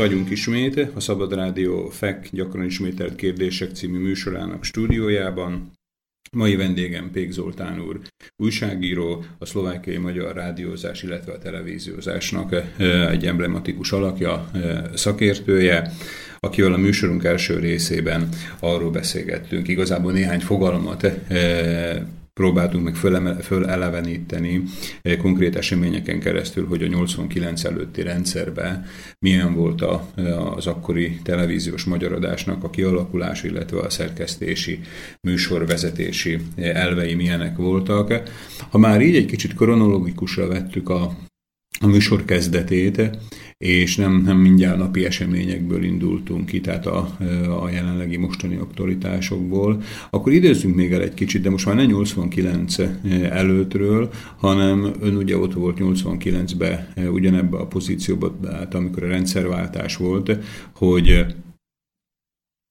Vagyunk ismét, a Szabad Rádió FEK gyakran ismételt kérdések című műsorának stúdiójában. Mai vendégem Pék Zoltán úr, újságíró, a szlovákiai magyar rádiózás, illetve a televíziózásnak egy emblematikus alakja, szakértője, akivel a műsorunk első részében arról beszélgettünk, igazából néhány fogalmat próbáltunk meg föleleveníteni eh, konkrét eseményeken keresztül, hogy a 89 előtti rendszerben milyen volt a, az akkori televíziós magyaradásnak a kialakulása, illetve a szerkesztési, műsorvezetési elvei milyenek voltak. Ha már így egy kicsit kronológikusra vettük a, a műsor kezdetét, és nem, nem mindjárt napi eseményekből indultunk ki, tehát a, a jelenlegi mostani aktualitásokból, akkor időzzünk még el egy kicsit, de most már nem 89 előttről, hanem ön ugye ott volt 89-ben ugyanebbe a pozícióba, tehát amikor a rendszerváltás volt, hogy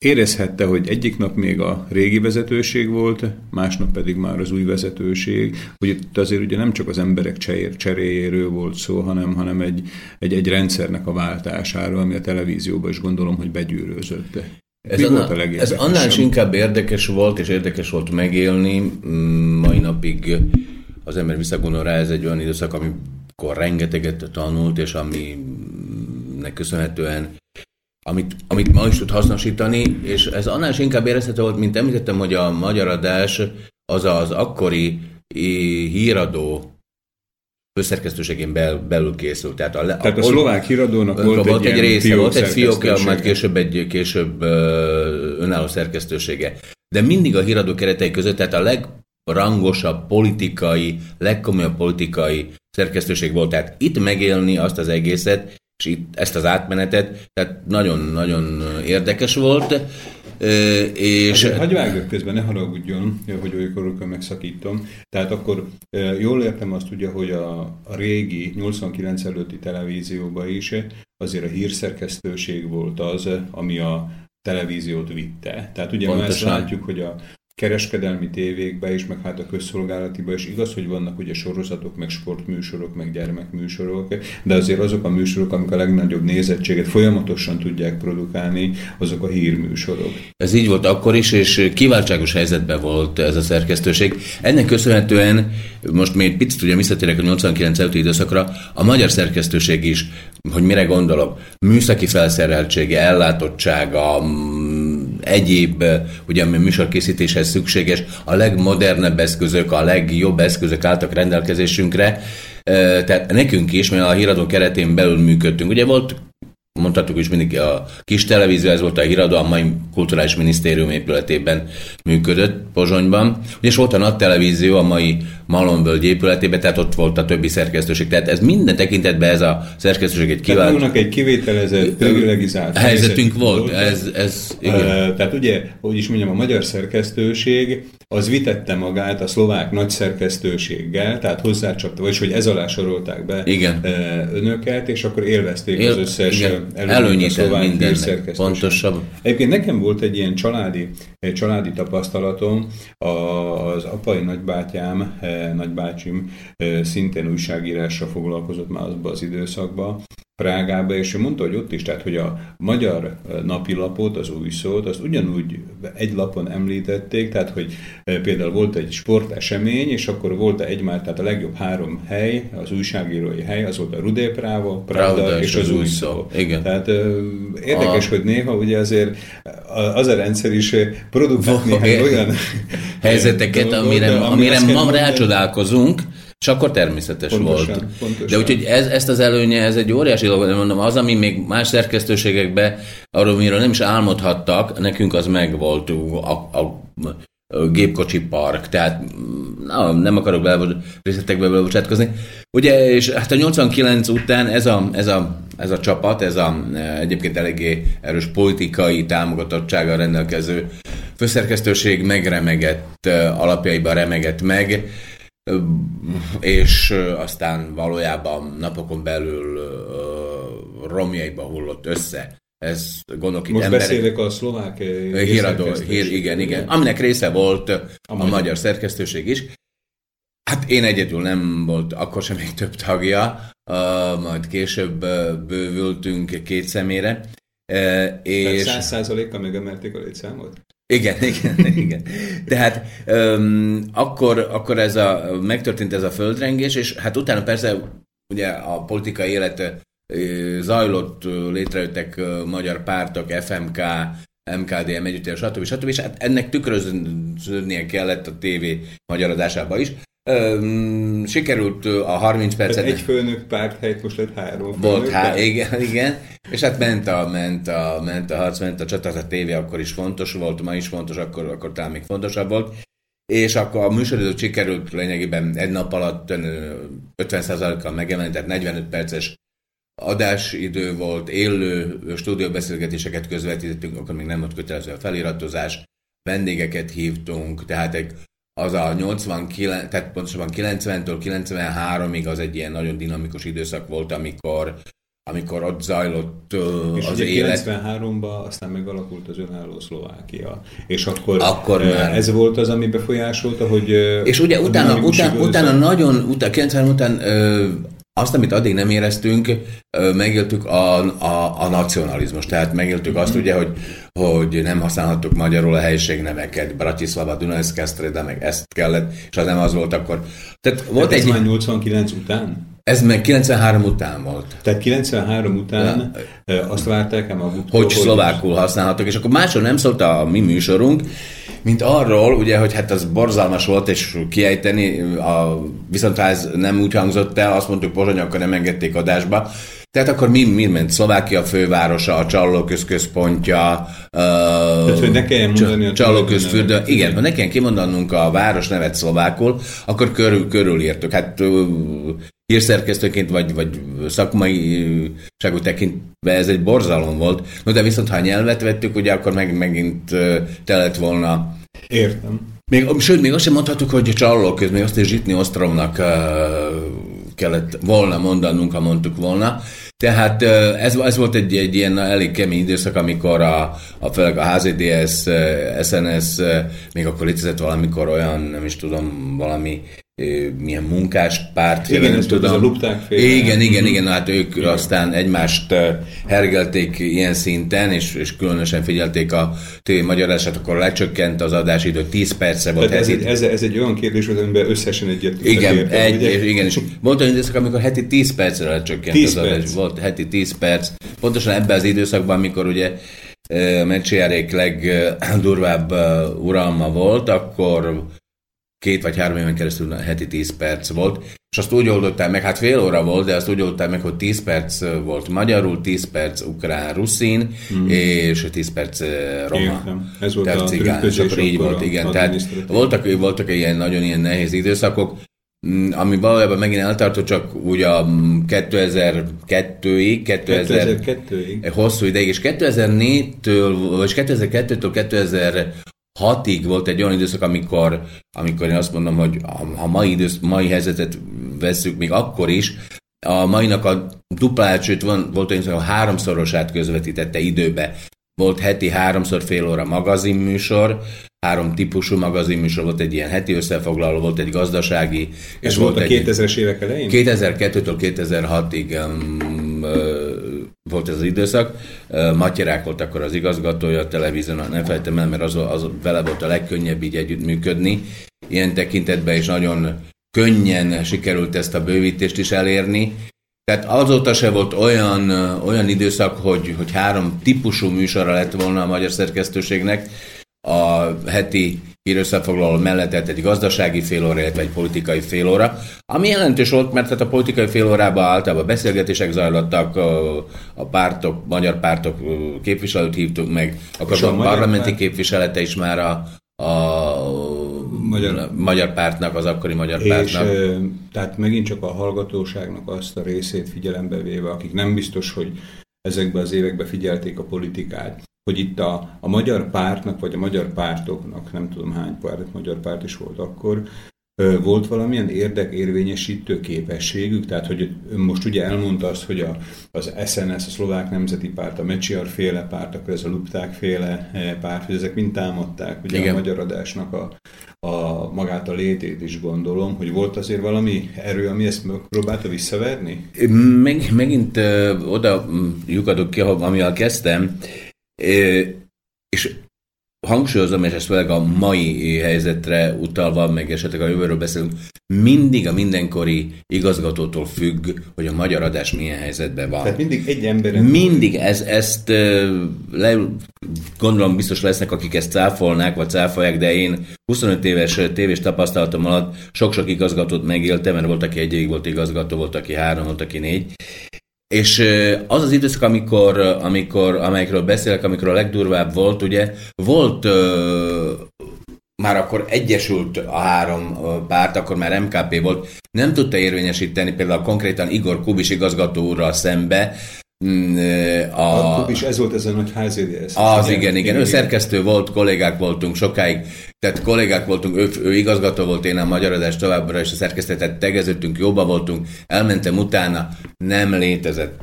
Érezhette, hogy egyik nap még a régi vezetőség volt, másnap pedig már az új vezetőség, hogy itt azért ugye nem csak az emberek cseréjéről volt szó, hanem, hanem egy, egy, egy rendszernek a váltásáról, ami a televízióban is gondolom, hogy begyűrőzött. Ez, anna, ez annál is inkább érdekes volt, és érdekes volt megélni. Mm, mai napig az ember visszagondol rá, ez egy olyan időszak, amikor rengeteget tanult, és aminek köszönhetően amit, amit ma is tud hasznosítani, és ez annál is inkább érezhető volt, mint említettem, hogy a magyar adás az az akkori híradó főszerkesztőségén bel, belül készült. Tehát a, Tehát a, a szlovák híradónak volt, volt egy, egy része, volt egy fiókja, majd később egy később önálló szerkesztősége. De mindig a híradó keretei között, tehát a legrangosabb politikai, legkomolyabb politikai szerkesztőség volt. Tehát itt megélni azt az egészet, és itt ezt az átmenetet, tehát nagyon-nagyon érdekes volt. És... Hát, hagyj vágjak közben, ne haragudjon, hogy olykor megszakítom. Tehát akkor jól értem azt ugye, hogy a, a régi 89 előtti televízióban is azért a hírszerkesztőség volt az, ami a televíziót vitte. Tehát ugye Pontosan. már ezt látjuk, hogy a kereskedelmi tévékbe is, meg hát a közszolgálatiba is igaz, hogy vannak ugye sorozatok, meg sportműsorok, meg gyermekműsorok, de azért azok a műsorok, amik a legnagyobb nézettséget folyamatosan tudják produkálni, azok a hírműsorok. Ez így volt akkor is, és kiváltságos helyzetben volt ez a szerkesztőség. Ennek köszönhetően, most még picit ugye visszatérek a 89 előtti időszakra, a magyar szerkesztőség is, hogy mire gondolok, műszaki felszereltsége, ellátottsága, egyéb, ugye ami műsorkészítéshez szükséges, a legmodernebb eszközök, a legjobb eszközök álltak rendelkezésünkre, tehát nekünk is, mert a híradó keretén belül működtünk. Ugye volt mondhatjuk is mindig a kis televízió, ez volt a híradó, a mai kulturális minisztérium épületében működött Pozsonyban, és volt a nagy televízió a mai Malonvölgy épületében, tehát ott volt a többi szerkesztőség. Tehát ez minden tekintetben ez a szerkesztőség egy kivált... Tehát egy kivételezett, privilegizált helyzetünk volt. volt. Ez, ez, igen. Tehát ugye, hogy is mondjam, a magyar szerkesztőség az vitette magát a szlovák nagy szerkesztőséggel, tehát hozzácsapta, vagyis hogy ez alá sorolták be igen. önöket, és akkor élvezték Él, az összes előnyét a szlovák mindennek. Pontosabb. Egyébként nekem volt egy ilyen családi, családi tapasztalatom, az apai nagybátyám nagybácsim szintén újságírással foglalkozott már azban az időszakban, Prágába, és ő mondta, hogy ott is, tehát hogy a magyar napilapot, az új szót, azt ugyanúgy egy lapon említették, tehát hogy például volt egy sportesemény, és akkor volt egy már, tehát a legjobb három hely, az újságírói hely, az volt a Rudé Práva, Pravda, Pravda és, és az, az új szó. szó. Igen. Tehát érdekes, a... hogy néha ugye azért az a rendszer is produkált néhány olyan helyzeteket, amire, amire ma rácsodálkozunk, és akkor természetes pontosan, volt. Pontosan. De úgyhogy ez, ezt az előnye, ez egy óriási dolog, mondom, az, ami még más szerkesztőségekben, arról miről nem is álmodhattak, nekünk az megvolt a, a gépkocsi park, tehát na, nem akarok bele, részletekbe belebocsátkozni. Ugye, és hát a 89 után ez a, ez a, ez a csapat, ez a egyébként eléggé erős politikai támogatottsággal rendelkező főszerkesztőség megremegett, alapjaiban remegett meg, és aztán valójában napokon belül romjaiba hullott össze. Ez gondolok itt Most emberek, beszélek a szlovák híradó, hír, igen, igen, aminek része volt a, a magyar. magyar szerkesztőség is. Hát én egyedül nem volt, akkor sem még több tagja. uh, majd később uh, bővültünk két szemére. Uh, és... Tehát százalékkal megemelték a létszámot? Igen, igen, igen. Tehát um, akkor, akkor ez a, megtörtént ez a földrengés, és hát utána persze ugye a politikai élet zajlott, létrejöttek magyar pártok, FMK, MKDM együttél, stb. stb. És hát ennek tükröznie kellett a tévé magyar adásába is. Sikerült a 30 percet... egy főnök párt helyett most lett három főnök. Volt, há, igen, igen. És hát ment a, ment a, ment a harc, ment a csata, a tévé akkor is fontos volt, ma is fontos, akkor, akkor talán még fontosabb volt. És akkor a műsoridőt sikerült lényegében egy nap alatt 50%-kal megemelni, tehát 45 perces adásidő volt, élő stúdióbeszélgetéseket közvetítettünk, akkor még nem volt kötelező a feliratozás, vendégeket hívtunk, tehát egy, az a 89, tehát pontosabban 90-től 93-ig az egy ilyen nagyon dinamikus időszak volt, amikor amikor ott zajlott uh, és az élet. 93-ban aztán megalakult az önálló Szlovákia. És akkor, akkor már. ez volt az, ami befolyásolta, hogy... És ugye utána, utána, utána nagyon, utána, 90 után uh, azt, amit addig nem éreztünk, megéltük a, a, a nacionalizmus. Tehát megéltük azt ugye, hogy, hogy nem használhattuk magyarul a helyiségneveket, Bratislava, Dunajsk, de meg ezt kellett, és az nem az volt akkor. Tehát volt Tehát egy... Ez már 89 után? Ez meg 93 után volt. Tehát 93 után ja. azt várták-e maguktól? Hogy szlovákul használhatok, és akkor máshol nem szólt a mi műsorunk, mint arról, ugye, hogy hát az borzalmas volt, és kiejteni, a, viszont ez nem úgy hangzott el, azt mondtuk Pozsony, akkor nem engedték adásba, tehát akkor mi, mi ment? Szlovákia fővárosa, a Csallóköz központja, Tehát, hogy ne kelljen mondani a Csallóközfürdő. Igen, ha ne kelljen kimondanunk a város nevet szlovákul, akkor körül, körülírtuk. Hát hírszerkesztőként vagy, vagy szakmai ságú tekintve ez egy borzalom volt. No, de viszont ha nyelvet vettük, ugye akkor meg, megint telett volna. Értem. Még, sőt, még azt sem mondhatjuk, hogy a csallóköz, még azt is Zsitni Ostromnak uh, kellett volna mondanunk, ha mondtuk volna. Tehát ez, ez volt egy, egy ilyen elég kemény időszak, amikor a, a főleg a HZDS, SNS, még akkor létezett valamikor olyan, nem is tudom, valami milyen munkáspárt. Igen, ez tudom. a lupták féle. Igen, igen, igen, hát ők igen. aztán egymást hergelték ilyen szinten, és, és különösen figyelték a tévé magyarását, akkor lecsökkent az adásidő, 10 perce volt. ez, egy, ez, ez, egy olyan kérdés, amiben összesen egyet Igen, értem, egy, ugye? igen, és volt olyan időszak, amikor heti 10 percre lecsökkent 10 az adás. Volt heti 10 perc. Pontosan ebben az időszakban, amikor ugye Mecsiárék legdurvább uralma volt, akkor két vagy három éven keresztül heti 10 perc volt, és azt úgy oldották meg, hát fél óra volt, de azt úgy oldották meg, hogy 10 perc volt magyarul, 10 perc ukrán, ruszin, hmm. és 10 perc roma. Értem. Ez volt tehát a cigány, és akkor így volt, igen. Tehát voltak, voltak ilyen nagyon ilyen nehéz időszakok, mm, ami valójában megint eltartott csak úgy a 2002-ig, 2000, 2002-ig, hosszú ideig, és 2004-től, vagy 2002-től 2000 hatig volt egy olyan időszak, amikor, amikor én azt mondom, hogy ha mai, idősz, mai helyzetet veszük még akkor is, a mainnak a duplát, sőt van, volt olyan, hogy háromszorosát közvetítette időbe. Volt heti háromszor fél óra magazinműsor, három típusú magazinműsor, volt egy ilyen heti összefoglaló, volt egy gazdasági. Ez és volt, volt a 2000-es évek elején? 2002-től 2006-ig um, volt ez az időszak. Matyarák volt akkor az igazgatója a televízión, nem felejtem el, mert az, az vele volt a legkönnyebb így együttműködni. Ilyen tekintetben is nagyon könnyen sikerült ezt a bővítést is elérni. Tehát azóta se volt olyan, olyan időszak, hogy, hogy három típusú műsorra lett volna a magyar szerkesztőségnek, a heti hírösszefoglaló mellett tehát egy gazdasági félóra, illetve egy politikai félóra, ami jelentős volt, mert tehát a politikai félórában általában beszélgetések zajlottak, a, pártok, magyar pártok képviselőt hívtuk meg, akkor a, a parlamenti párt... képviselete is már a, a magyar, magyar pártnak, az akkori magyar és, pártnak. E, tehát megint csak a hallgatóságnak azt a részét figyelembe véve, akik nem biztos, hogy ezekben az években figyelték a politikát, hogy itt a, a magyar pártnak, vagy a magyar pártoknak, nem tudom hány párt, magyar párt is volt akkor, volt valamilyen érdekérvényesítő képességük? Tehát, hogy most ugye elmondta azt, hogy a, az SNS, a szlovák nemzeti párt, a Mecsiar féle párt, akkor ez a Lupták féle párt, hogy ezek mind támadták ugye Igen. a magyar adásnak a, a, magát a létét is gondolom, hogy volt azért valami erő, ami ezt próbálta visszaverni? Meg, megint ö, oda lyukadok ki, amivel kezdtem, és hangsúlyozom, és ezt főleg a mai helyzetre utalva, meg esetleg a jövőről beszélünk, mindig a mindenkori igazgatótól függ, hogy a magyar adás milyen helyzetben van. Tehát mindig egy ember. Mindig ez, ezt le, gondolom biztos lesznek, akik ezt cáfolnák, vagy cáfolják, de én 25 éves tévés tapasztalatom alatt sok-sok igazgatót megéltem, mert volt, aki egy évig volt igazgató, volt, aki három, volt, aki négy, és az az időszak, amikor, amikor, amelyekről beszélek, amikor a legdurvább volt, ugye, volt már akkor egyesült a három párt, akkor már MKP volt, nem tudta érvényesíteni például konkrétan Igor Kubis igazgató úrral szembe a, Akkor is ez volt ez a nagy házidéz. Az, igen, igen, igen. Ő szerkesztő volt, kollégák voltunk sokáig, tehát kollégák voltunk, ő, ő igazgató volt, én a magyar adás továbbra is a szerkesztetet tegeződtünk, jobban voltunk, elmentem utána, nem létezett.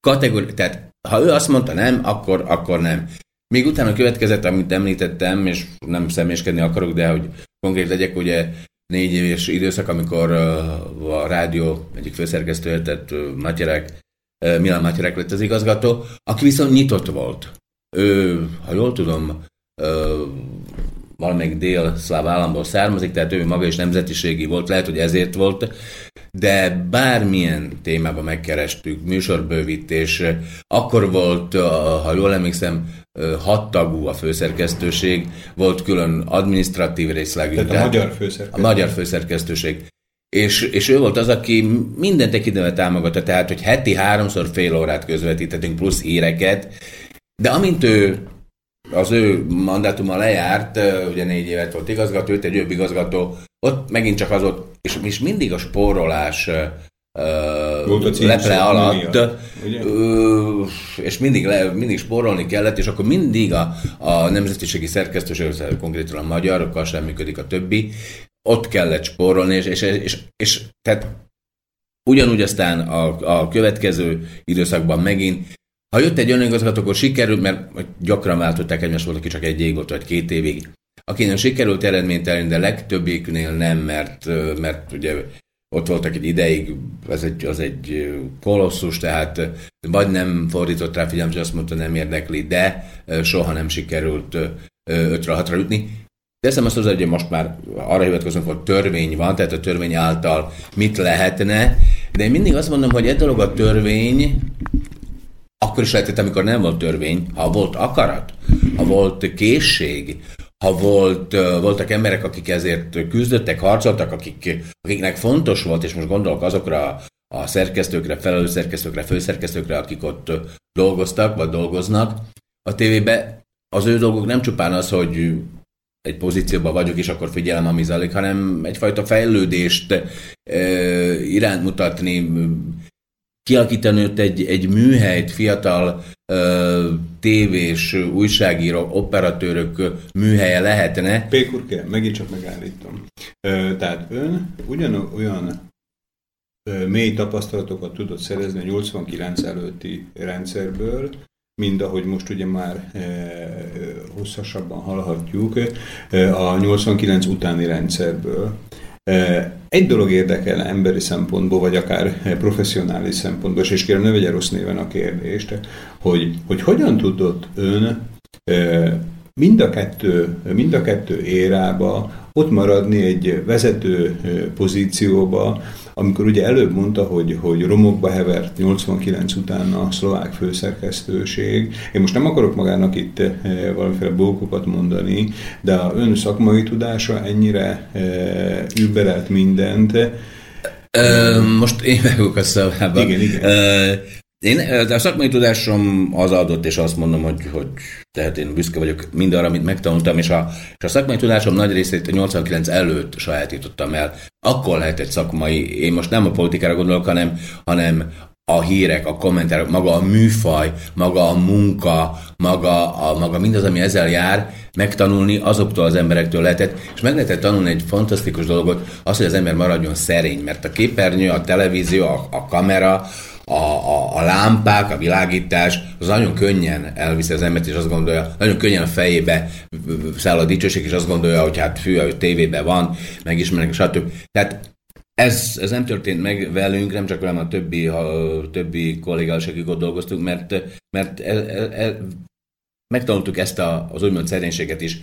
Kategóri, tehát ha ő azt mondta nem, akkor, akkor nem. Még utána következett, amit említettem, és nem személyeskedni akarok, de hogy konkrét legyek, ugye négy éves időszak, amikor a rádió egyik főszerkesztője, tehát Matyarák Milán Mátyarek lett az igazgató, aki viszont nyitott volt. Ő, ha jól tudom, valamelyik dél-szláv államból származik, tehát ő maga is nemzetiségi volt, lehet, hogy ezért volt, de bármilyen témában megkerestük, műsorbővítés, akkor volt, ha jól emlékszem, hat tagú a főszerkesztőség, volt külön administratív részlegű. Tehát, a magyar főszerkesztőség. A magyar főszerkesztőség. És, és ő volt az, aki mindent tekintetben támogatta, tehát, hogy heti háromszor fél órát közvetítettünk, plusz híreket, de amint ő az ő mandátuma lejárt, ugye négy évet volt igazgató, őt egy jobb igazgató, ott megint csak az ott, és, és mindig a spórolás volt a leple alatt, ö, és mindig, le, mindig spórolni kellett, és akkor mindig a, a nemzetiségi szerkesztőség, konkrétan a magyarokkal sem működik a többi, ott kellett spórolni, és, és, és, és tehát ugyanúgy aztán a, a következő időszakban megint, ha jött egy önigazgató, akkor sikerült, mert gyakran váltották egymást, volt, aki csak egy év volt, vagy két évig. Akinek sikerült eredményt elérni, de legtöbbiknél nem, mert, mert ugye ott voltak egy ideig, az egy, az egy kolosszus, tehát vagy nem fordított rá figyelmet, hogy azt mondta, nem érdekli, de soha nem sikerült 5-6-ra jutni. Teszem azt hozzá, hogy most már arra hivatkozunk, hogy törvény van, tehát a törvény által mit lehetne, de én mindig azt mondom, hogy egy dolog a törvény, akkor is lehetett, amikor nem volt törvény, ha volt akarat, ha volt készség, ha volt, voltak emberek, akik ezért küzdöttek, harcoltak, akik, akiknek fontos volt, és most gondolok azokra a szerkesztőkre, felelős szerkesztőkre, főszerkesztőkre, akik ott dolgoztak, vagy dolgoznak a tévébe, az ő dolgok nem csupán az, hogy egy pozícióban vagyok, és akkor figyelem, ami zajlik, hanem egyfajta fejlődést e, iránt mutatni, kialakítani ott egy, egy műhelyt, fiatal e, tévés, újságíró, operatőrök műhelye lehetne. Pékur, kérem, megint csak megállítom. E, tehát ön ugyanolyan mély tapasztalatokat tudott szerezni a 89 előtti rendszerből, mind ahogy most ugye már e, hosszasabban hallhatjuk, e, a 89 utáni rendszerből. E, egy dolog érdekel emberi szempontból, vagy akár professzionális szempontból, és kérem ne vegye rossz néven a kérdést, hogy, hogy hogyan tudott ön mind a kettő, mind a kettő érába ott maradni egy vezető pozícióba, amikor ugye előbb mondta, hogy, hogy romokba hevert 89 után a szlovák főszerkesztőség. Én most nem akarok magának itt eh, valamiféle bókokat mondani, de a ön szakmai tudása ennyire eh, überelt mindent, Ö, most én megok a szavába. Igen, igen. Ö, én, de a szakmai tudásom az adott, és azt mondom, hogy, hogy tehát én büszke vagyok mindarra, amit megtanultam, és a, és a szakmai tudásom nagy részét 89 előtt sajátítottam el. Akkor lehetett szakmai, én most nem a politikára gondolok, hanem, hanem a hírek, a kommentárok, maga a műfaj, maga a munka, maga, a, maga mindaz, ami ezzel jár, megtanulni azoktól az emberektől lehetett, és meg lehetett tanulni egy fantasztikus dolgot, az, hogy az ember maradjon szerény, mert a képernyő, a televízió, a, a kamera, a, a, a lámpák, a világítás, az nagyon könnyen elviszi az embert, és azt gondolja, nagyon könnyen a fejébe száll a dicsőség, és azt gondolja, hogy hát fű, hogy tévében van, megismernek, stb. Tehát ez, ez nem történt meg velünk, nem csak velem, a többi, a többi kollégával, akik ott dolgoztunk, mert, mert el, el, el, megtanultuk ezt a, az úgymond szerénységet is.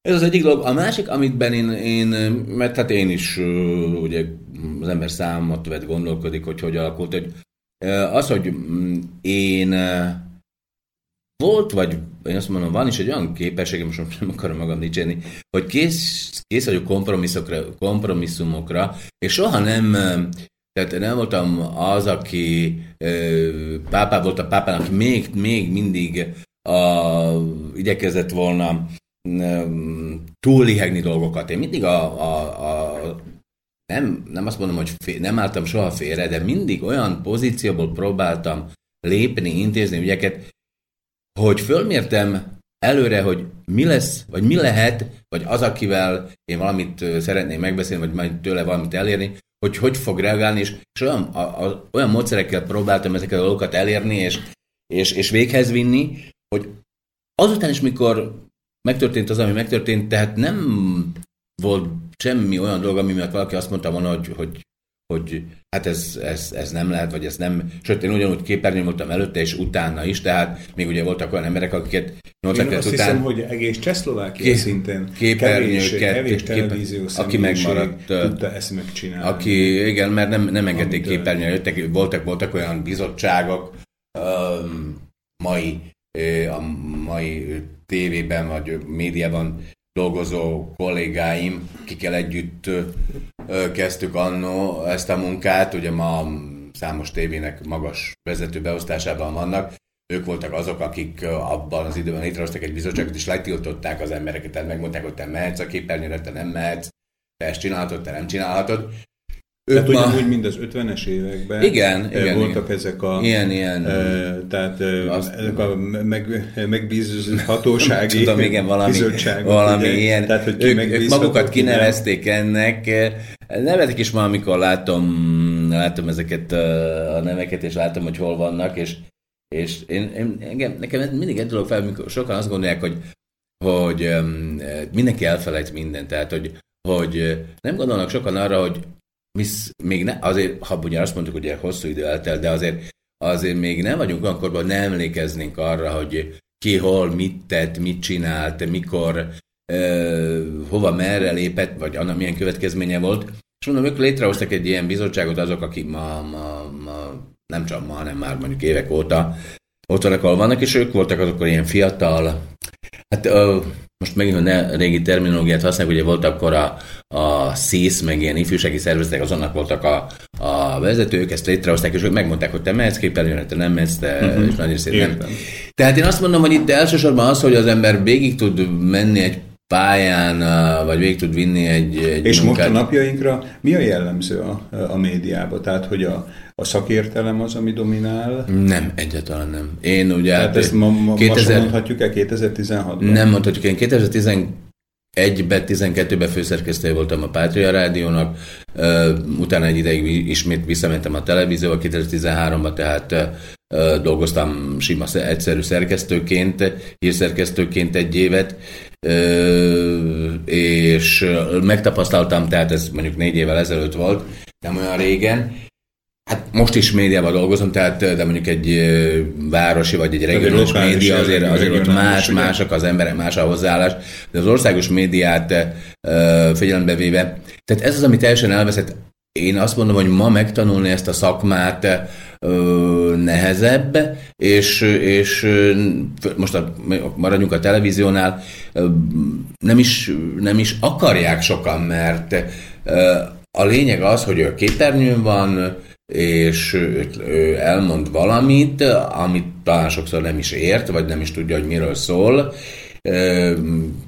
Ez az egyik dolog. A másik, amitben én, én mert hát én is ugye az ember számot vett gondolkodik, hogy hogy alakult, hogy az, hogy mm, én volt, vagy én azt mondom, van is egy olyan képességem, most nem akarom magam dicsérni, hogy kész, kész vagyok kompromisszokra, kompromisszumokra, és soha nem, tehát nem voltam az, aki pápá volt a pápának, még, még mindig a, igyekezett volna túllihegni dolgokat. Én mindig a, a, a nem, nem azt mondom, hogy fél, nem álltam soha félre, de mindig olyan pozícióból próbáltam lépni, intézni ügyeket, hogy fölmértem előre, hogy mi lesz, vagy mi lehet, vagy az, akivel én valamit szeretném megbeszélni, vagy majd tőle valamit elérni, hogy hogy fog reagálni, és, és olyan, a, a, olyan módszerekkel próbáltam ezeket a dolgokat elérni, és, és, és véghez vinni, hogy azután is, mikor megtörtént az, ami megtörtént, tehát nem volt semmi olyan dolog, ami miatt valaki azt mondta volna, hogy, hogy, hogy hát ez, ez, ez, nem lehet, vagy ez nem... Sőt, én ugyanúgy képernyőn voltam előtte és utána is, tehát még ugye voltak olyan emberek, akiket 89 Én azt után... hiszem, hogy egész Csehszlovákia ké, szintén kevés, kevés televízió aki megmaradt, tudta ezt megcsinálni. Aki, igen, mert nem, nem engedték képernyőn, jöttek, voltak, voltak olyan bizottságok, um, mai, a mai tévében vagy médiában dolgozó kollégáim, kikkel együtt kezdtük annó ezt a munkát, ugye ma számos tévének magas vezető beosztásában vannak, ők voltak azok, akik abban az időben létrehoztak egy bizottságot, és letiltották az embereket, tehát megmondták, hogy te mehetsz a képernyőre, te nem mehetsz, te ezt csinálhatod, te nem csinálhatod. Tehát ma... ugyanúgy, mint az 50-es években igen, igen, voltak igen. ezek a, ilyen, ilyen, e, tehát azt, ezek a meg, megbízhatósági tudom, igen, valami, bizottságok. Valami ugye? ilyen, tehát, hogy ők, ők magukat kinevezték ennek. Nevetek is ma, amikor látom, látom ezeket a neveket, és látom, hogy hol vannak, és, és én, én, engem, nekem mindig egy dolog fel, amikor sokan azt gondolják, hogy, hogy mindenki elfelejt mindent, tehát hogy, hogy nem gondolnak sokan arra, hogy Misz, még ne, azért, ha ugye azt mondtuk, hogy hosszú idő eltelt, de azért, azért még nem vagyunk olyan nem emlékeznénk arra, hogy ki hol, mit tett, mit csinált, mikor, ö, hova, merre lépett, vagy annak milyen következménye volt. És mondom, ők létrehoztak egy ilyen bizottságot, azok, akik ma, ma, ma nem csak ma, hanem már mondjuk évek óta ott vannak, ahol vannak, és ők voltak azok ilyen fiatal, hát ö, most megint a régi terminológiát használjuk, ugye volt akkor a, a SZISZ, meg ilyen ifjúsági szervezetek, azonnak voltak a, a vezetők, ezt létrehozták, és ők megmondták, hogy te mehetsz képernyőre, te nem mehetsz, te, uh-huh. és nagy részét nem. Tehát én azt mondom, hogy itt elsősorban az, hogy az ember végig tud menni egy pályán, vagy végig tud vinni egy, egy És munkát. most a napjainkra mi a jellemző a, a médiában? Tehát, hogy a, a szakértelem az, ami dominál? Nem, egyáltalán nem. Én ugye... Tehát hát ezt ma, ma 2000... mondhatjuk el 2016-ban? Nem mondhatjuk, én 2011-ben, 12-ben főszerkesztője voltam a Pátria Rádiónak, utána egy ideig ismét visszamentem a televízióba, 2013-ban tehát dolgoztam sima, egyszerű szerkesztőként, hírszerkesztőként egy évet, és megtapasztaltam, tehát ez mondjuk négy évvel ezelőtt volt, nem olyan régen, Hát most is médiában dolgozom, tehát de mondjuk egy városi vagy egy regionális média azért, azért ott más, mások az emberek, más a hozzáállás, de az országos médiát figyelembe véve, tehát ez az, ami teljesen elveszett. Én azt mondom, hogy ma megtanulni ezt a szakmát nehezebb, és, és most a, maradjunk a televíziónál, nem is, nem is akarják sokan, mert a lényeg az, hogy a képernyőn van, és ő elmond valamit, amit talán sokszor nem is ért, vagy nem is tudja, hogy miről szól,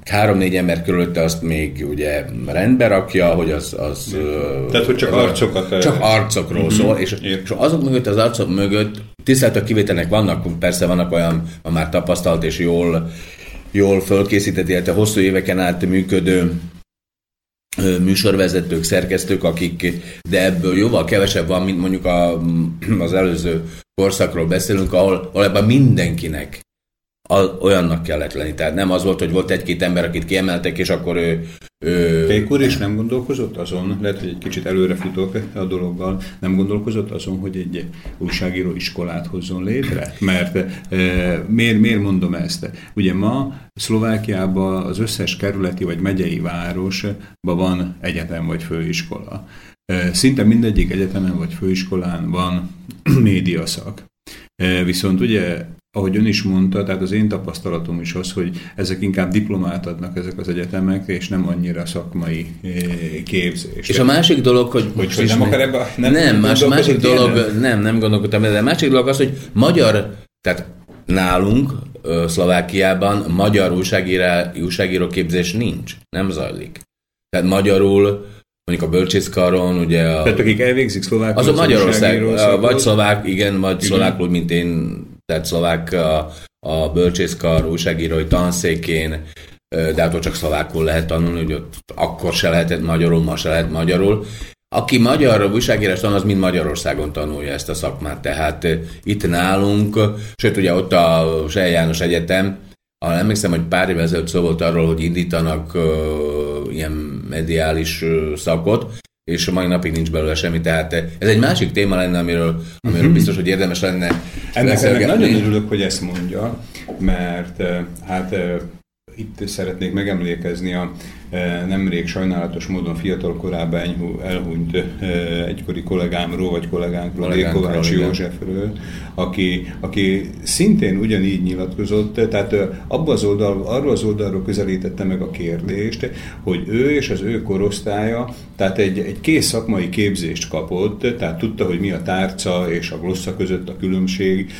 három-négy ember körülötte azt még ugye rendbe rakja, hogy az... az Tehát, hogy csak arcokat... Csak arcokról uh-huh. szól, és, és azok mögött, az arcok mögött tisztelt a kivételnek vannak, persze vannak olyan, a már tapasztalt és jól, jól fölkészített, illetve hosszú éveken át működő műsorvezetők, szerkesztők, akik, de ebből jóval kevesebb van, mint mondjuk a, az előző korszakról beszélünk, ahol valójában mindenkinek olyannak kellett lenni. Tehát nem az volt, hogy volt egy-két ember, akit kiemeltek, és akkor ő... ő... Pék úr is nem gondolkozott azon, lehet, hogy egy kicsit előre futok a dologgal, nem gondolkozott azon, hogy egy újságíró iskolát hozzon létre? Mert e, miért, miért mondom ezt? Ugye ma Szlovákiában az összes kerületi vagy megyei városban van egyetem vagy főiskola. E, szinte mindegyik egyetemen vagy főiskolán van médiaszak. Viszont ugye ahogy ön is mondta, tehát az én tapasztalatom is az, hogy ezek inkább diplomát adnak ezek az egyetemek, és nem annyira szakmai eh, képzés. És a másik dolog, hogy... Hogy, hogy nem, akar ebbe, nem, nem, más, a másik dolog, ilyen? nem, nem gondolkodtam, de a másik dolog az, hogy magyar, tehát nálunk, Szlovákiában magyar újságíró képzés nincs, nem zajlik. Tehát magyarul mondjuk a bölcsészkaron, ugye a... Tehát akik elvégzik szlovákul, az a Magyarország, vagy szlovák, igen, vagy szlovákul, mint én tehát szlovák a, a bölcsészkar újságírói tanszékén, de hát csak szlovákul lehet tanulni, hogy ott akkor se lehetett magyarul, ma se lehet magyarul. Aki magyar újságírás tanul, az mind Magyarországon tanulja ezt a szakmát. Tehát itt nálunk, sőt ugye ott a Sej János Egyetem, ahol emlékszem, hogy pár évvel ezelőtt szó volt arról, hogy indítanak ilyen mediális szakot, és a mai napig nincs belőle semmi, tehát ez egy másik téma lenne, amiről, amiről mhm. biztos, hogy érdemes lenne ennek, ennek nagyon örülök, hogy ezt mondja, mert eh, hát eh, itt szeretnék megemlékezni a nemrég sajnálatos módon fiatal korában elhunyt e, egykori kollégámról, vagy kollégánkról, Lékovács Józsefről, aki, aki szintén ugyanígy nyilatkozott, tehát e, abba az oldal, arról az oldalról közelítette meg a kérdést, hogy ő és az ő korosztálya, tehát egy, egy kész szakmai képzést kapott, tehát tudta, hogy mi a tárca és a glossza között a különbség,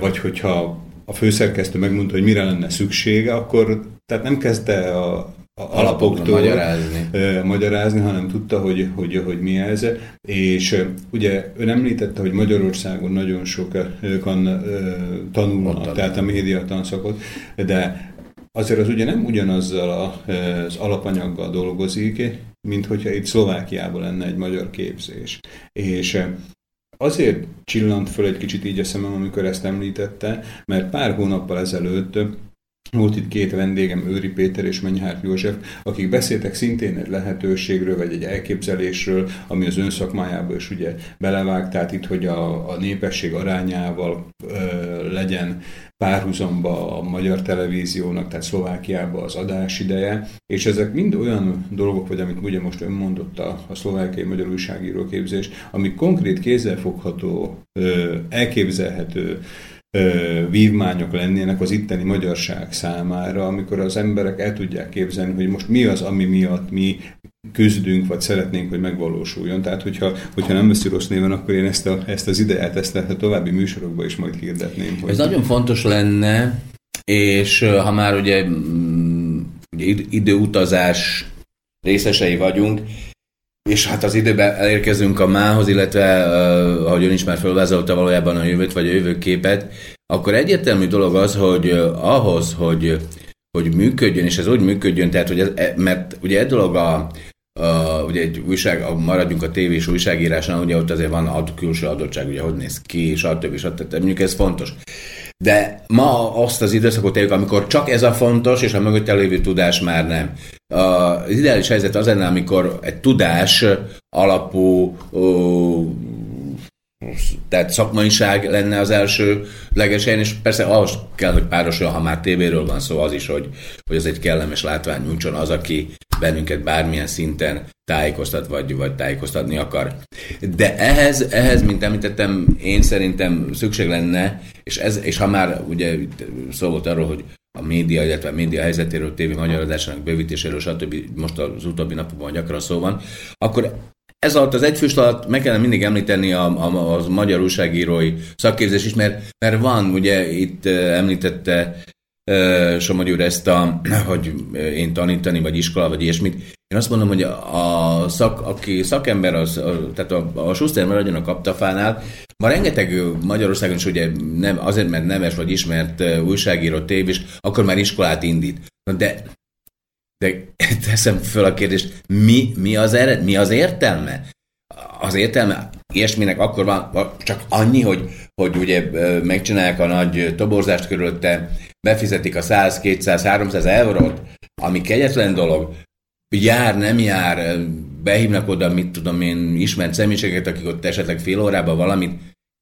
vagy hogyha a főszerkesztő megmondta, hogy mire lenne szüksége, akkor tehát nem kezdte a alapoktól magyarázni. magyarázni, hanem tudta, hogy, hogy, hogy mi ez. És ugye ön említette, hogy Magyarországon nagyon sokan tanulnak, Ott tehát a média tanszakot, de azért az ugye nem ugyanazzal az alapanyaggal dolgozik, mint hogyha itt Szlovákiában lenne egy magyar képzés. És Azért csillant föl egy kicsit így a szemem, amikor ezt említette, mert pár hónappal ezelőtt volt itt két vendégem, Őri Péter és Menyhárt József, akik beszéltek szintén egy lehetőségről, vagy egy elképzelésről, ami az ön szakmájába is ugye belevág, tehát itt, hogy a, a népesség arányával ö, legyen párhuzamba a magyar televíziónak, tehát Szlovákiába az adás ideje, és ezek mind olyan dolgok, vagy amit ugye most ön mondott a, a szlovákiai magyar újságíró képzés, ami konkrét kézzelfogható, ö, elképzelhető vívmányok lennének az itteni magyarság számára, amikor az emberek el tudják képzelni, hogy most mi az, ami miatt mi küzdünk, vagy szeretnénk, hogy megvalósuljon. Tehát, hogyha, hogyha nem veszi rossz néven, akkor én ezt, a, ezt az ideát, ezt a további műsorokba is majd hirdetném. Hogy... Ez nagyon fontos lenne, és ha már ugye, mm, ugye időutazás részesei vagyunk, és hát az időben elérkezünk a mához, illetve uh, ahogy ön is már felvázolta valójában a jövőt vagy a jövőképet, akkor egyértelmű dolog az, hogy ahhoz, hogy, hogy működjön, és ez úgy működjön, tehát, hogy ez, e, mert ugye egy dolog a, a, ugye egy újság, a, maradjunk a tévés újságírásnál, ugye ott azért van a külső adottság, ugye hogy néz ki, stb. stb. Mondjuk ez fontos. De ma azt az időszakot éljük, amikor csak ez a fontos, és a mögött lévő tudás már nem. Az ideális helyzet az lenne, amikor egy tudás alapú ó, tehát szakmaiság lenne az első legesen, és persze ahhoz kell, hogy párosuljon, ha már tévéről van szó, az is, hogy, hogy ez egy kellemes látvány nyújtson az, aki bennünket bármilyen szinten tájékoztat, vagy, vagy tájékoztatni akar. De ehhez, ehhez, mint említettem, én szerintem szükség lenne, és, ez, és ha már ugye szó volt arról, hogy a média, illetve a média helyzetéről, tévé magyarozásának bővítéséről, stb. most az utóbbi napokban gyakran szó van, akkor ez alatt az egyfős alatt meg kellene mindig említeni a, a, a magyar újságírói szakképzés is, mert, mert van, ugye itt említette Somogyi ezt a, hogy én tanítani, vagy iskola, vagy ilyesmit. Én azt mondom, hogy a szak, aki szakember, az, a, tehát a, a Schuster maradjon a kaptafánál, ma rengeteg Magyarországon is ugye nem, azért, mert neves vagy ismert újságíró tévés, akkor már iskolát indít. De de teszem föl a kérdést, mi, mi, az, ered, mi az értelme? Az értelme ilyesminek akkor van, csak annyi, hogy, hogy ugye megcsinálják a nagy toborzást körülötte, befizetik a 100, 200, 300 eurót, ami kegyetlen dolog, jár, nem jár, behívnak oda, mit tudom én, ismert személyiséget, akik ott esetleg fél órában valamit,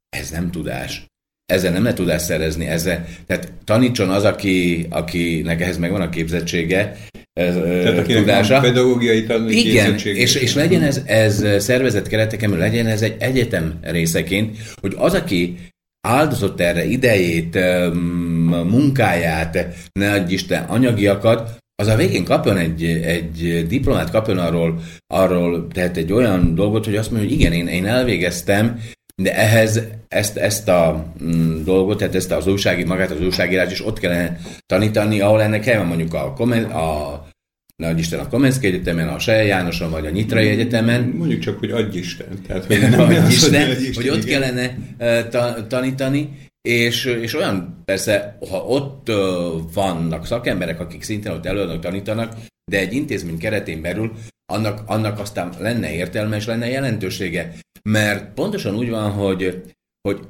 ez nem tudás. Ezzel nem lehet tudás szerezni, ezzel, tehát tanítson az, aki, akinek ehhez megvan a képzettsége, ez, Tehát tudása. pedagógiai Igen, és, és legyen ez, ez szervezett kereteken, legyen ez egy egyetem részeként, hogy az, aki áldozott erre idejét, munkáját, ne adj Isten, anyagiakat, az a végén kapjon egy, egy diplomát, kapjon arról, arról tehát egy olyan dolgot, hogy azt mondja, hogy igen, én, én elvégeztem, de ehhez ezt, ezt a mm, dolgot, tehát ezt az újsági, magát az újságírás is ott kellene tanítani, ahol ennek van mondjuk a, a nagy Isten a Komenszki Egyetemen, a Seje Jánoson, vagy a Nyitrai Egyetemen. Mondjuk csak, hogy adj Isten. Tehát, hogy, nem adj Isten, hogy, Isten, hogy ott igen. kellene uh, ta, tanítani, és, és olyan, persze, ha ott vannak szakemberek, akik szintén ott előadnak, tanítanak, de egy intézmény keretén belül annak, annak aztán lenne értelme és lenne jelentősége. Mert pontosan úgy van, hogy, hogy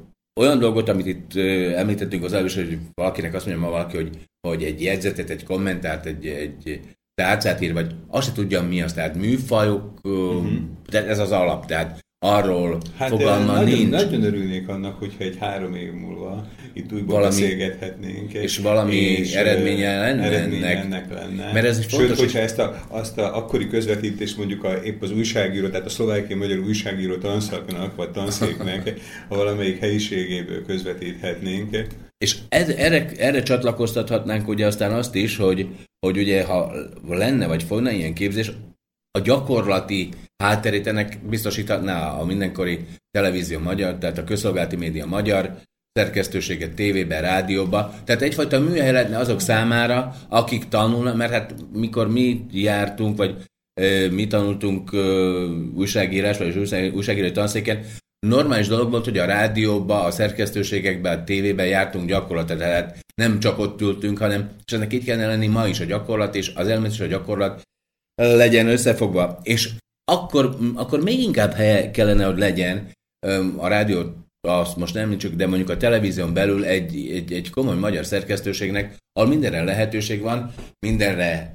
olyan dolgot, amit itt említettünk az először, hogy valakinek azt mondja ma valaki, hogy, hogy egy jegyzetet, egy kommentárt, egy, egy tárcát ír, vagy azt se tudja mi az, tehát műfajok, uh-huh. tehát ez az alap, tehát arról hát fogalma nagyon, nincs. Nagyon örülnék annak, hogyha egy három év múlva itt újból valami, beszélgethetnénk. És valami és eredménye lenne eredménye ennek. ennek lenne. Mert ez fontos, Sőt, hogyha ezt a, azt a akkori közvetítést mondjuk a, épp az újságíró, tehát a szlovákiai magyar újságíró tanszaknak, vagy tanszéknek a valamelyik helyiségéből közvetíthetnénk. És ez, erre, erre csatlakoztathatnánk ugye aztán azt is, hogy, hogy ugye ha lenne vagy folyna ilyen képzés, a gyakorlati hátterét ennek biztosíthatná a mindenkori televízió magyar, tehát a közszolgálati média magyar, szerkesztőséget tévébe, rádióba. Tehát egyfajta műhely lehetne azok számára, akik tanulnak, mert hát mikor mi jártunk, vagy ö, mi tanultunk ö, újságírás, vagy újságíró tanszéken, normális dolog volt, hogy a rádióba, a szerkesztőségekbe, a tévében jártunk gyakorlatra, tehát nem csak ott ültünk, hanem, és ennek itt kellene lenni ma is a gyakorlat, és az elmélet és a gyakorlat legyen összefogva. És akkor, akkor még inkább helye kellene, hogy legyen a rádió, azt most nem csak, de mondjuk a televízión belül egy, egy, egy komoly magyar szerkesztőségnek, ahol mindenre lehetőség van, mindenre,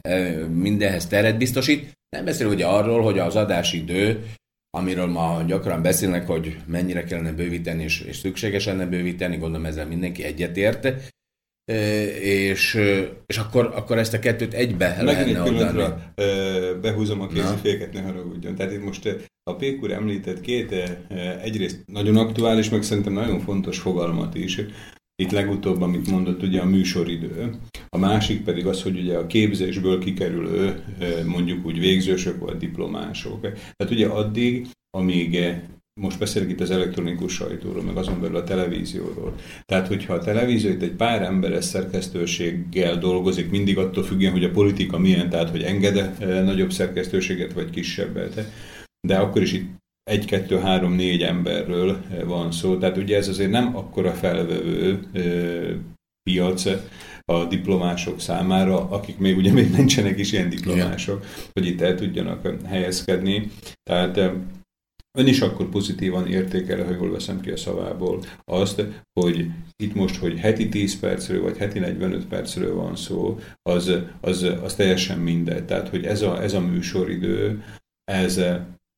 mindenhez teret biztosít. Nem beszél ugye arról, hogy az adásidő amiről ma gyakran beszélnek, hogy mennyire kellene bővíteni, és, és szükséges lenne bővíteni, gondolom ezzel mindenki egyetért, és, és akkor, akkor ezt a kettőt egybe Megint lehetne oldani. behúzom a kéziféket, ne haragudjon. Tehát itt most a Pékur említett két egyrészt nagyon aktuális, meg szerintem nagyon fontos fogalmat is. Itt legutóbb, amit mondott, ugye a műsoridő. A másik pedig az, hogy ugye a képzésből kikerülő, mondjuk úgy végzősök vagy diplomások. Tehát ugye addig, amíg most beszélek itt az elektronikus sajtóról, meg azon belül a televízióról. Tehát, hogyha a televízió itt egy pár emberes szerkesztőséggel dolgozik, mindig attól függően, hogy a politika milyen, tehát, hogy enged nagyobb szerkesztőséget, vagy kisebbet, de akkor is itt egy, kettő, három, négy emberről van szó. Tehát ugye ez azért nem akkora felvevő piac a diplomások számára, akik még ugye még nincsenek is ilyen diplomások, Igen. hogy itt el tudjanak helyezkedni. Tehát Ön is akkor pozitívan értékel, ha jól veszem ki a szavából, azt, hogy itt most, hogy heti 10 percről, vagy heti 45 percről van szó, az, az, az teljesen mindegy. Tehát, hogy ez a, ez a műsoridő, ez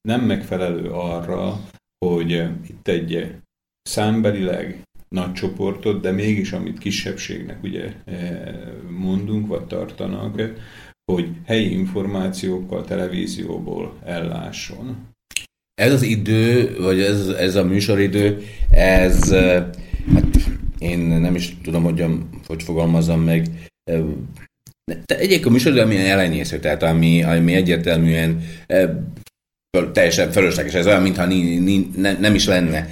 nem megfelelő arra, hogy itt egy számbelileg nagy csoportot, de mégis amit kisebbségnek ugye mondunk, vagy tartanak, hogy helyi információkkal televízióból ellásson. Ez az idő, vagy ez, ez a műsoridő, ez, hát én nem is tudom, hogy, hogy fogalmazom meg, de egyébként a műsoridő, ami elenyésző, tehát ami, ami egyértelműen teljesen fölösleges, ez olyan, mintha ni, ni, ne, nem is lenne.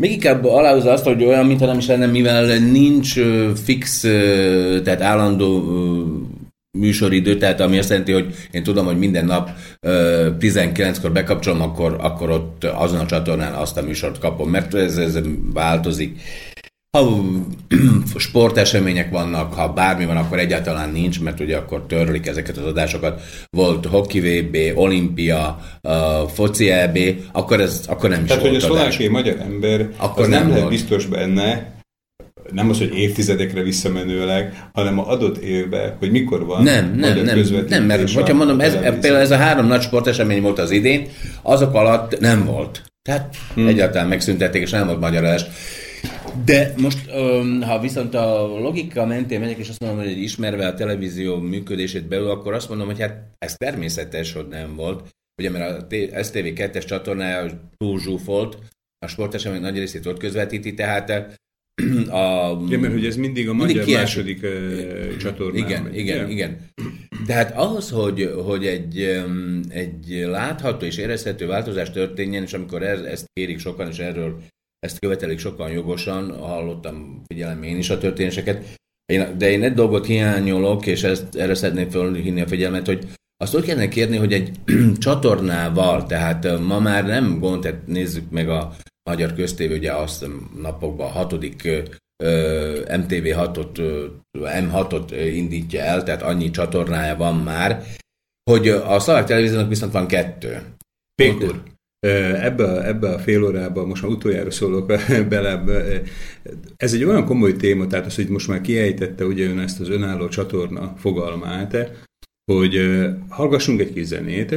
még inkább aláhúzza azt, hogy olyan, mintha nem is lenne, mivel nincs fix, tehát állandó műsoridő, tehát ami azt jelenti, hogy én tudom, hogy minden nap 19-kor bekapcsolom, akkor, akkor ott azon a csatornán azt a műsort kapom, mert ez, ez változik. Ha sportesemények vannak, ha bármi van, akkor egyáltalán nincs, mert ugye akkor törlik ezeket az adásokat. Volt Hockey VB, Olimpia, uh, foci EB, akkor, ez, akkor nem is Tehát, volt hogy a szlovákiai magyar ember akkor nem, nem lehet volt. biztos benne, nem az, hogy évtizedekre visszamenőleg, hanem a adott évben, hogy mikor van. Nem, nem, nem, nem, mert hogyha mondom, ez, például ez a három nagy sportesemény volt az idén, azok alatt nem volt. Tehát hmm. egyáltalán megszüntették, és nem volt magyarázás. De most, ha viszont a logika mentén megyek, és azt mondom, hogy ismerve a televízió működését belül, akkor azt mondom, hogy hát ez természetes, hogy nem volt. Ugye, mert a STV 2-es csatornája túl zsúfolt, a sportesemény nagy részét ott közvetíti, tehát a... Igen, mert hogy ez mindig a mindig magyar második uh, csatornán Igen, megy. igen, igen. Tehát ahhoz, hogy, hogy egy, egy látható és érezhető változás történjen, és amikor ez, ezt kérik sokan, és erről ezt követelik sokan jogosan, hallottam, figyelem én is a történéseket, én, de én egy dolgot hiányolok, és ezt, erre szeretném felhívni a figyelmet, hogy azt úgy kellene kérni, hogy egy csatornával, tehát ma már nem gond, tehát nézzük meg a magyar köztévé, ugye azt napokban a hatodik MTV6-ot, M6-ot indítja el, tehát annyi csatornája van már, hogy a szlovák televíziónak viszont van kettő. Pékur. Ebbe, ebbe a fél órába, most már utoljára szólok bele, ez egy olyan komoly téma, tehát az, hogy most már kiejtette ugye ön ezt az önálló csatorna fogalmát, hogy hallgassunk egy kis zenét,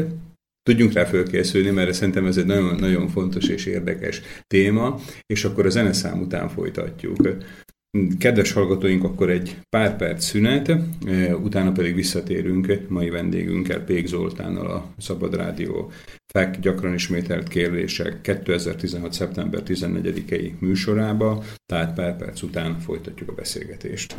tudjunk rá fölkészülni, mert szerintem ez egy nagyon, nagyon fontos és érdekes téma, és akkor a zeneszám után folytatjuk. Kedves hallgatóink, akkor egy pár perc szünet, utána pedig visszatérünk mai vendégünkkel, Pék Zoltánnal a Szabad Rádió FEK gyakran ismételt kérdések 2016. szeptember 14-i műsorába, tehát pár perc után folytatjuk a beszélgetést.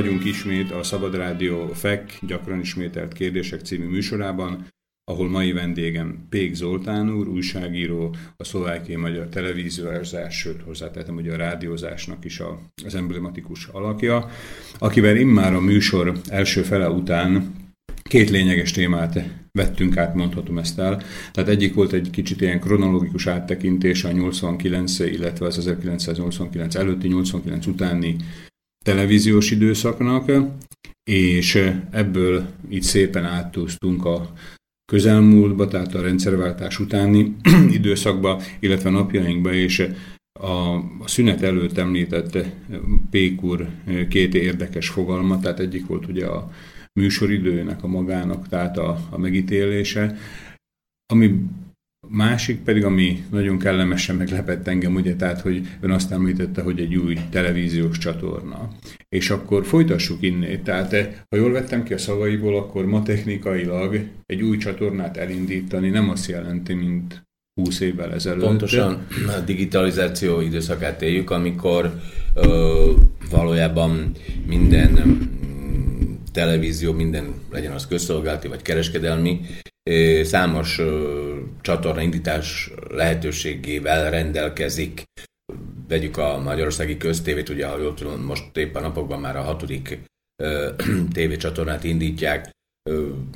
Vagyunk ismét a Szabad Rádió FEK gyakran ismételt kérdések című műsorában, ahol mai vendégem Pék Zoltán úr, újságíró, a szlovákiai magyar televíziózás, sőt hozzátettem, hogy a rádiózásnak is a, az emblematikus alakja, akivel immár a műsor első fele után két lényeges témát vettünk át, mondhatom ezt el. Tehát egyik volt egy kicsit ilyen kronológikus áttekintés a 89, illetve az 1989 előtti, 89 utáni televíziós időszaknak, és ebből így szépen áttúztunk a közelmúltba, tehát a rendszerváltás utáni időszakba, illetve napjainkba, és a, a szünet előtt említett Pékur két érdekes fogalma, tehát egyik volt ugye a műsoridőnek a magának, tehát a, a megítélése, ami Másik pedig, ami nagyon kellemesen meglepett engem, ugye, tehát, hogy ön azt említette, hogy egy új televíziós csatorna. És akkor folytassuk innét. Tehát, ha jól vettem ki a szavaiból, akkor ma technikailag egy új csatornát elindítani nem azt jelenti, mint 20 évvel ezelőtt. Pontosan a digitalizáció időszakát éljük, amikor ö, valójában minden mm, televízió, minden legyen az közszolgálati vagy kereskedelmi, számos csatorna indítás lehetőségével rendelkezik. Vegyük a Magyarországi Köztévét, ugye, ha jól tudom, most éppen napokban már a hatodik tévécsatornát indítják,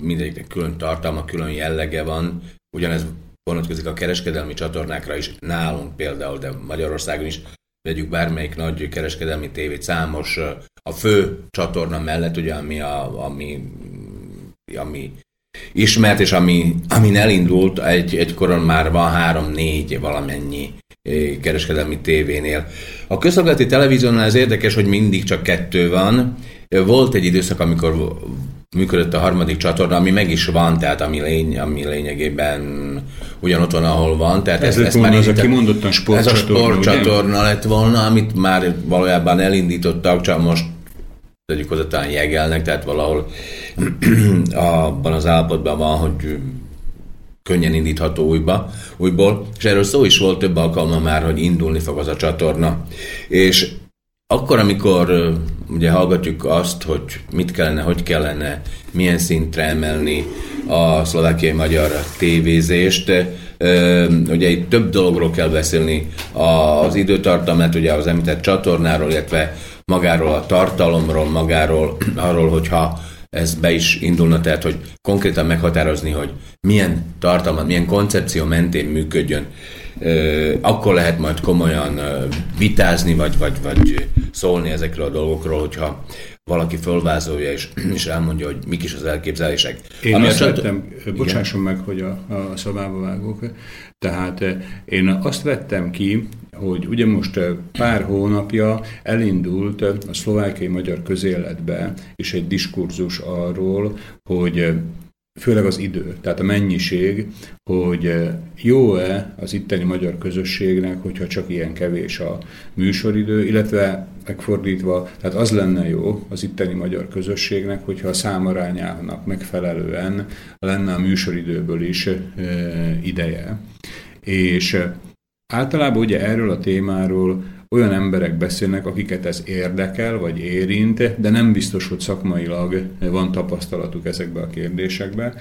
mindegyiknek külön tartalma, külön jellege van. Ugyanez vonatkozik a kereskedelmi csatornákra is, nálunk például, de Magyarországon is vegyük bármelyik nagy kereskedelmi tévét, számos a fő csatorna mellett, ugye, ami, a, ami, ami ismert, és ami, amin elindult, egy, egykoron már van három-négy valamennyi eh, kereskedelmi tévénél. A közszolgálati televíziónál ez érdekes, hogy mindig csak kettő van. Volt egy időszak, amikor működött a harmadik csatorna, ami meg is van, tehát ami, lény, ami lényegében ugyanott van, ahol van. Tehát ez, ez, ez már az a kimondottan sportcsatorna. Ez a sportcsatorna lett volna, amit már valójában elindítottak, csak most tegyük hozzá talán jegelnek, tehát valahol abban az állapotban van, hogy könnyen indítható újba, újból, és erről szó is volt több alkalma már, hogy indulni fog az a csatorna. És akkor, amikor ugye hallgatjuk azt, hogy mit kellene, hogy kellene, milyen szintre emelni a szlovákiai magyar tévézést, ugye itt több dologról kell beszélni, az időtartamát, ugye az említett csatornáról, illetve magáról a tartalomról, magáról, arról, hogyha ez be is indulna, tehát hogy konkrétan meghatározni, hogy milyen tartalmat, milyen koncepció mentén működjön, akkor lehet majd komolyan vitázni, vagy, vagy, vagy szólni ezekről a dolgokról, hogyha valaki fölvázolja és, és elmondja, hogy mik is az elképzelések. Én Ami azt csat... vettem, bocsásson meg, hogy a, a szavába vágok, tehát én azt vettem ki, hogy ugye most pár hónapja elindult a szlovákiai magyar közéletbe is egy diskurzus arról, hogy főleg az idő, tehát a mennyiség, hogy jó-e az itteni magyar közösségnek, hogyha csak ilyen kevés a műsoridő, illetve megfordítva, tehát az lenne jó az itteni magyar közösségnek, hogyha a számarányának megfelelően lenne a műsoridőből is ideje. És Általában ugye erről a témáról olyan emberek beszélnek, akiket ez érdekel, vagy érint, de nem biztos, hogy szakmailag van tapasztalatuk ezekbe a kérdésekbe.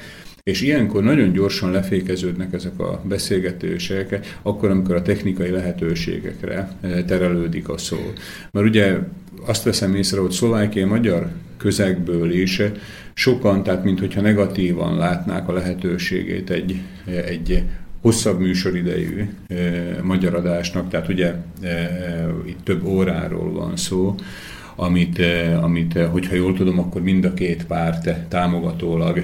És ilyenkor nagyon gyorsan lefékeződnek ezek a beszélgetések, akkor, amikor a technikai lehetőségekre eh, terelődik a szó. Mert ugye azt veszem észre, hogy szlovákiai magyar közegből is sokan, tehát mintha negatívan látnák a lehetőségét egy, egy hosszabb műsoridejű e, magyar adásnak, tehát ugye itt több óráról van szó, amit, amit, hogyha jól tudom, akkor mind a két párt támogatólag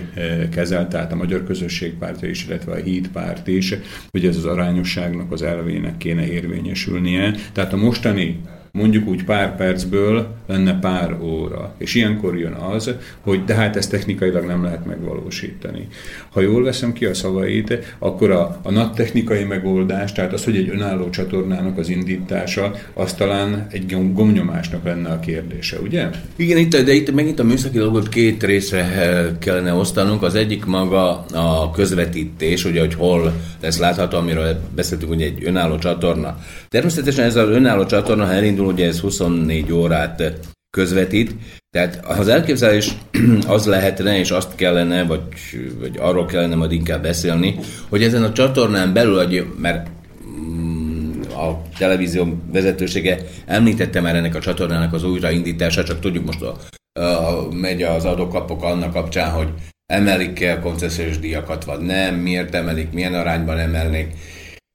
kezel, tehát a Magyar Közösség pártja is, illetve a Híd párt is, hogy ez az arányosságnak az elvének kéne érvényesülnie. Tehát a mostani mondjuk úgy pár percből lenne pár óra. És ilyenkor jön az, hogy de hát ezt technikailag nem lehet megvalósítani. Ha jól veszem ki a szavait, akkor a, a nagy technikai megoldás, tehát az, hogy egy önálló csatornának az indítása, az talán egy gomnyomásnak lenne a kérdése, ugye? Igen, itt, de itt megint a műszaki dolgot két részre eh, kellene osztanunk. Az egyik maga a közvetítés, ugye, hogy hol lesz látható, amiről beszéltünk, ugye egy önálló csatorna. Természetesen ez az önálló csatorna, ha elindul, ugye ez 24 órát közvetít. Tehát az elképzelés az lehetne, és azt kellene, vagy, vagy arról kellene majd inkább beszélni, hogy ezen a csatornán belül, mert mm, a televízió vezetősége említette már ennek a csatornának az újraindítását, csak tudjuk most a, a, megy az adókapok annak kapcsán, hogy emelik-e a koncesziós díjakat, vagy nem, miért emelik, milyen arányban emelnék.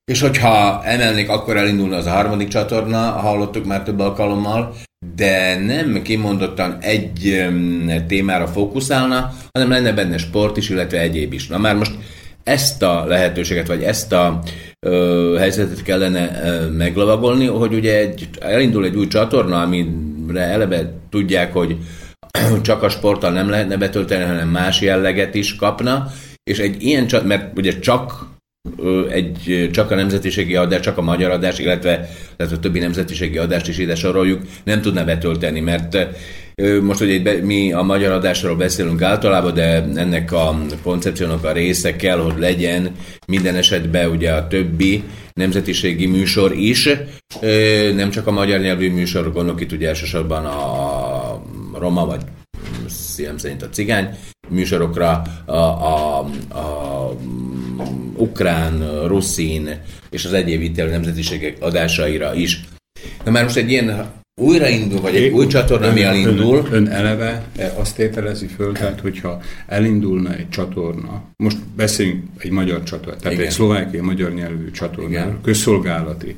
És hogyha emelnék, akkor elindulna az a harmadik csatorna, hallottuk már több alkalommal, de nem kimondottan egy témára fókuszálna, hanem lenne benne sport is, illetve egyéb is. Na már most ezt a lehetőséget, vagy ezt a ö, helyzetet kellene ö, meglovagolni, hogy ugye egy, elindul egy új csatorna, amire eleve tudják, hogy csak a sporttal nem lehetne betölteni, hanem más jelleget is kapna, és egy ilyen csatorna, mert ugye csak egy, csak a nemzetiségi adás, csak a magyar adás, illetve tehát a többi nemzetiségi adást is ide soroljuk, nem tudna betölteni, mert most ugye mi a magyar adásról beszélünk általában, de ennek a koncepciónak a része kell, hogy legyen minden esetben ugye a többi nemzetiségi műsor is, nem csak a magyar nyelvű műsor, gondolok itt ugye elsősorban a roma, vagy szívem szerint a cigány műsorokra, a, a, a ukrán, ruszin és az egyéb itt nemzetiségek adásaira is. Na már most egy ilyen újraindul, vagy egy új csatorna, ami elindul. Ön, ön eleve azt tételezi föl, tehát hogyha elindulna egy csatorna, most beszéljünk egy magyar csatorna, tehát Igen. egy szlovákiai magyar nyelvű csatorna, közszolgálati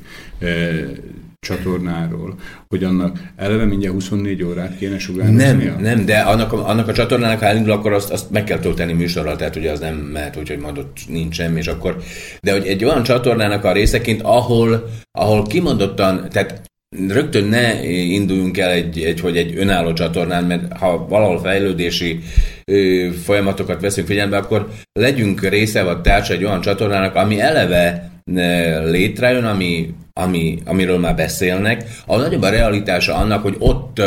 csatornáról, hogy annak eleve mindjárt 24 órát kéne sugárzni. Nem, nem, de annak, a, annak a csatornának, ha elindul, akkor azt, azt meg kell tölteni műsorral, tehát ugye az nem mehet úgy, hogy majd ott nincs semmi, és akkor, de hogy egy olyan csatornának a részeként, ahol, ahol kimondottan, tehát rögtön ne induljunk el egy, egy, hogy egy önálló csatornán, mert ha valahol fejlődési ö, folyamatokat veszünk figyelembe, akkor legyünk része vagy társa egy olyan csatornának, ami eleve létrejön, ami, ami, amiről már beszélnek, ahol nagyobb a realitása annak, hogy ott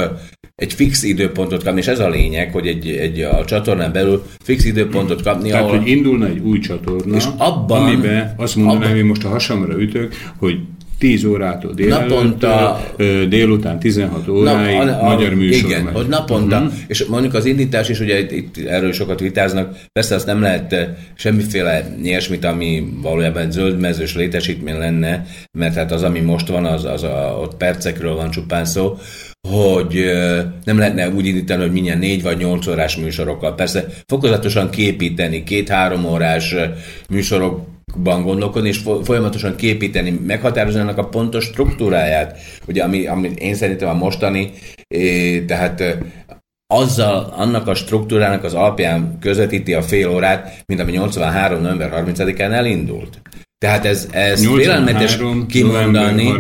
egy fix időpontot kapni, és ez a lényeg, hogy egy, egy a csatornán belül fix időpontot kapni. Tehát, ahol... hogy indulna egy új csatorna, és abban, amiben azt mondanám, abban, hogy most a hasamra ütök, hogy 10 órától délelőtt, naponta, délután 16 óráig nap, a, a, magyar műsor Igen, megy. hogy naponta, uh-huh. és mondjuk az indítás is, ugye itt, itt erről sokat vitáznak, persze azt nem lehet semmiféle ilyesmit, ami valójában zöldmezős létesítmény lenne, mert hát az, ami most van, az, az a, ott percekről van csupán szó, hogy nem lehetne úgy indítani, hogy milyen négy vagy nyolc órás műsorokkal. Persze fokozatosan képíteni két-három órás műsorok ban gondolkodni, és folyamatosan képíteni, meghatározni annak a pontos struktúráját, ugye, ami, ami én szerintem a mostani, tehát azzal, annak a struktúrának az alapján közvetíti a fél órát, mint ami 83. november 30-án elindult. Tehát ez, ez félelmetes kimondani.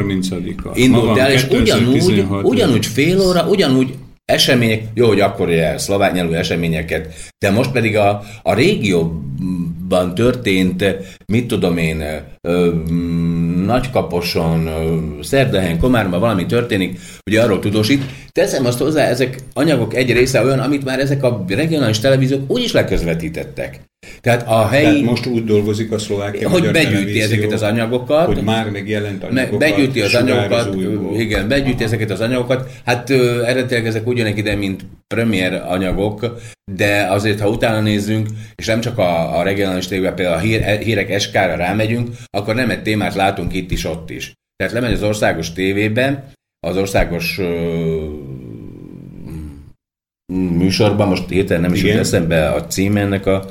Indult el, és ugyanúgy, ugyanúgy fél óra, ugyanúgy események, jó, hogy akkor ugye szlovák nyelvű eseményeket, de most pedig a, a régióban történt, mit tudom én, ö, Nagykaposon, Szerdahelyen, Komárban valami történik, ugye arról tudósít. Teszem azt hozzá, ezek anyagok egy része olyan, amit már ezek a regionális televíziók úgyis leközvetítettek. Tehát a helyi... Tehát most úgy dolgozik a szlovákia Hogy begyűjti ezeket az anyagokat. Hogy már megjelent anyagokat. Begyűjti az anyagokat. Az igen, begyűjti Aha. ezeket az anyagokat. Hát ö, eredetileg ezek ugyanek ide, mint premier anyagok, de azért, ha utána nézzünk, és nem csak a, a regionális tévében, például a hír, e, hírek SK-ra rámegyünk, akkor nem egy témát látunk itt is, ott is. Tehát lemegy az országos tévében, az országos ö, műsorban, most hirtelen nem is jut eszembe a cím ennek a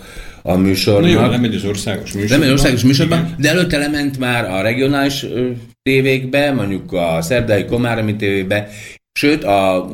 a műsornak. Na jó, nem megy az országos műsorban. Nem megy az országos műsorban, Igen. de előtte lement már a regionális tévékbe, mondjuk a Szerdai Komárami tévébe, sőt a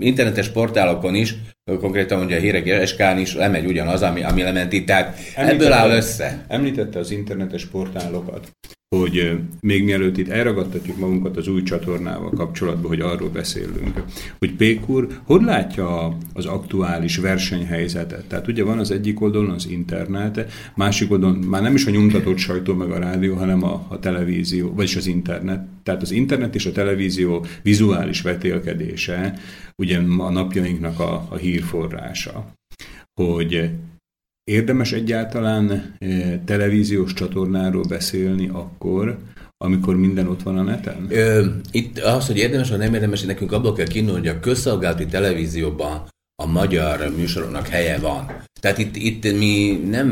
internetes portálokon is, konkrétan mondja a hírek SK-n is lemegy ugyanaz, ami, ami lement itt, tehát említette, ebből áll össze. Említette az internetes portálokat hogy még mielőtt itt elragadtatjuk magunkat az új csatornával kapcsolatban, hogy arról beszélünk, hogy Pékur hogy látja az aktuális versenyhelyzetet? Tehát ugye van az egyik oldalon az internet, másik oldalon már nem is a nyomtatott sajtó meg a rádió, hanem a, a televízió, vagyis az internet. Tehát az internet és a televízió vizuális vetélkedése ugye a napjainknak a, a hírforrása. Hogy Érdemes egyáltalán eh, televíziós csatornáról beszélni akkor, amikor minden ott van a neten? Itt az, hogy érdemes vagy nem érdemes, nekünk abból kell kiindulni, hogy a közszolgálati televízióban a magyar műsoroknak helye van. Tehát itt, itt mi nem,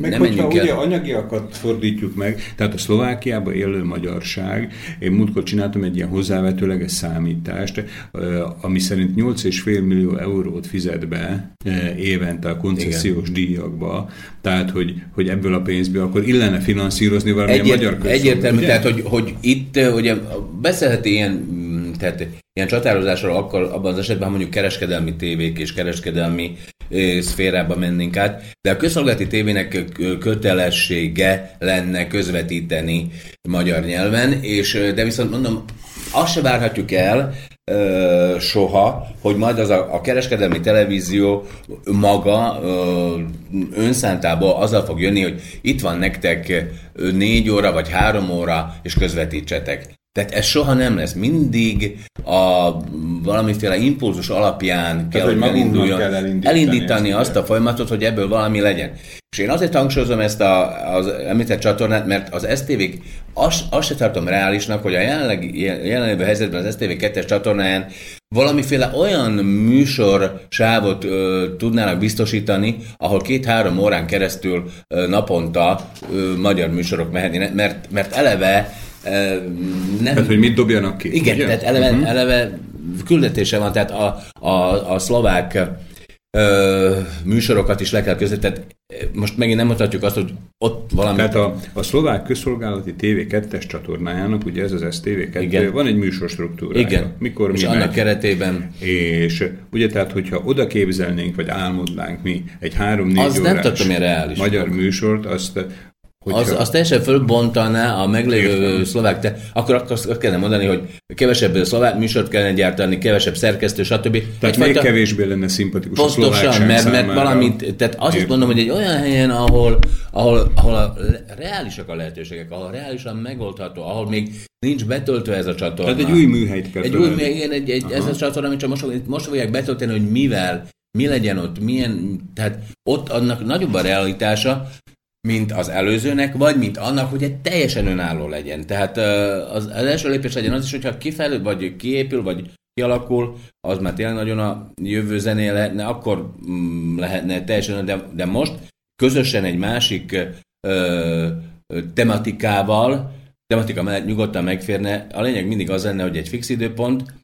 meg nem hogyha menjünk ugye el. anyagiakat fordítjuk meg, tehát a Szlovákiában élő magyarság, én múltkor csináltam egy ilyen hozzávetőleges számítást, ö, ami szerint 8,5 millió eurót fizet be ö, évente a koncesziós Igen. díjakba, tehát hogy, hogy ebből a pénzből akkor illene finanszírozni valamilyen Egyért, magyar közszolgálat, Egyértelmű, ugye? tehát hogy, hogy itt ugye beszélheti ilyen, mm, tehát ilyen csatározásról akkor abban az esetben, ha mondjuk kereskedelmi tévék és kereskedelmi szférába mennénk át, de a közszolgálati tévének kötelessége lenne közvetíteni magyar nyelven, és de viszont mondom, azt se várhatjuk el, ö, soha, hogy majd az a, a kereskedelmi televízió maga ö, önszántából azzal fog jönni, hogy itt van nektek négy óra vagy három óra, és közvetítsetek. Tehát ez soha nem lesz. Mindig a valamiféle impulzus alapján kell, hogy hogy elinduljon, kell elindítani elindítani ezt, azt a folyamatot, hogy ebből valami legyen. És én azért hangsúlyozom ezt a, az említett csatornát, mert az STV-k azt, azt se tartom reálisnak, hogy a jelenlegi, jelenlegi helyzetben az STV 2-es csatornáján valamiféle olyan műsor sávot ö, tudnának biztosítani, ahol két-három órán keresztül ö, naponta ö, magyar műsorok mehetnének, mert, mert eleve nem... Tehát, hogy mit dobjanak ki. Igen, ugye? tehát eleve, uh-huh. eleve küldetése van, tehát a, a, a szlovák ö, műsorokat is le kell között, tehát most megint nem mutatjuk azt, hogy ott valami... Tehát a, a szlovák közszolgálati TV2-es csatornájának, ugye ez az STV2, Igen. van egy műsorstruktúrája. Igen, Mikor és mi annak megy. keretében És ugye tehát, hogyha oda képzelnénk, vagy álmodnánk mi egy három-négy Az nem órás tartom magyar műsort, azt hogyha... az, az teljesen fölbontaná a meglévő Értem. szlovák, te, akkor azt kellene mondani, hogy kevesebb szlovák műsort kellene gyártani, kevesebb szerkesztő, stb. Tehát még kevésbé lenne szimpatikus a Pontosan, szlovákság mert, mert számára. valamit, tehát azt is mondom, hogy egy olyan helyen, ahol, ahol, ahol a reálisak a lehetőségek, ahol reálisan megoldható, ahol még nincs betöltve ez a csatorna. Tehát egy új műhelyt kell Egy új, találni. igen, egy, egy, ez a csatorna, amit csak most, most fogják betölteni, hogy mivel, mi legyen ott, milyen, tehát ott annak nagyobb a realitása, mint az előzőnek, vagy mint annak, hogy egy teljesen önálló legyen. Tehát az, első lépés legyen az is, hogyha kifejlőd, vagy kiépül, vagy kialakul, az már tényleg nagyon a jövő zenéje lehetne, akkor mm, lehetne teljesen, de, de most közösen egy másik ö, tematikával, tematika mellett nyugodtan megférne. A lényeg mindig az lenne, hogy egy fix időpont,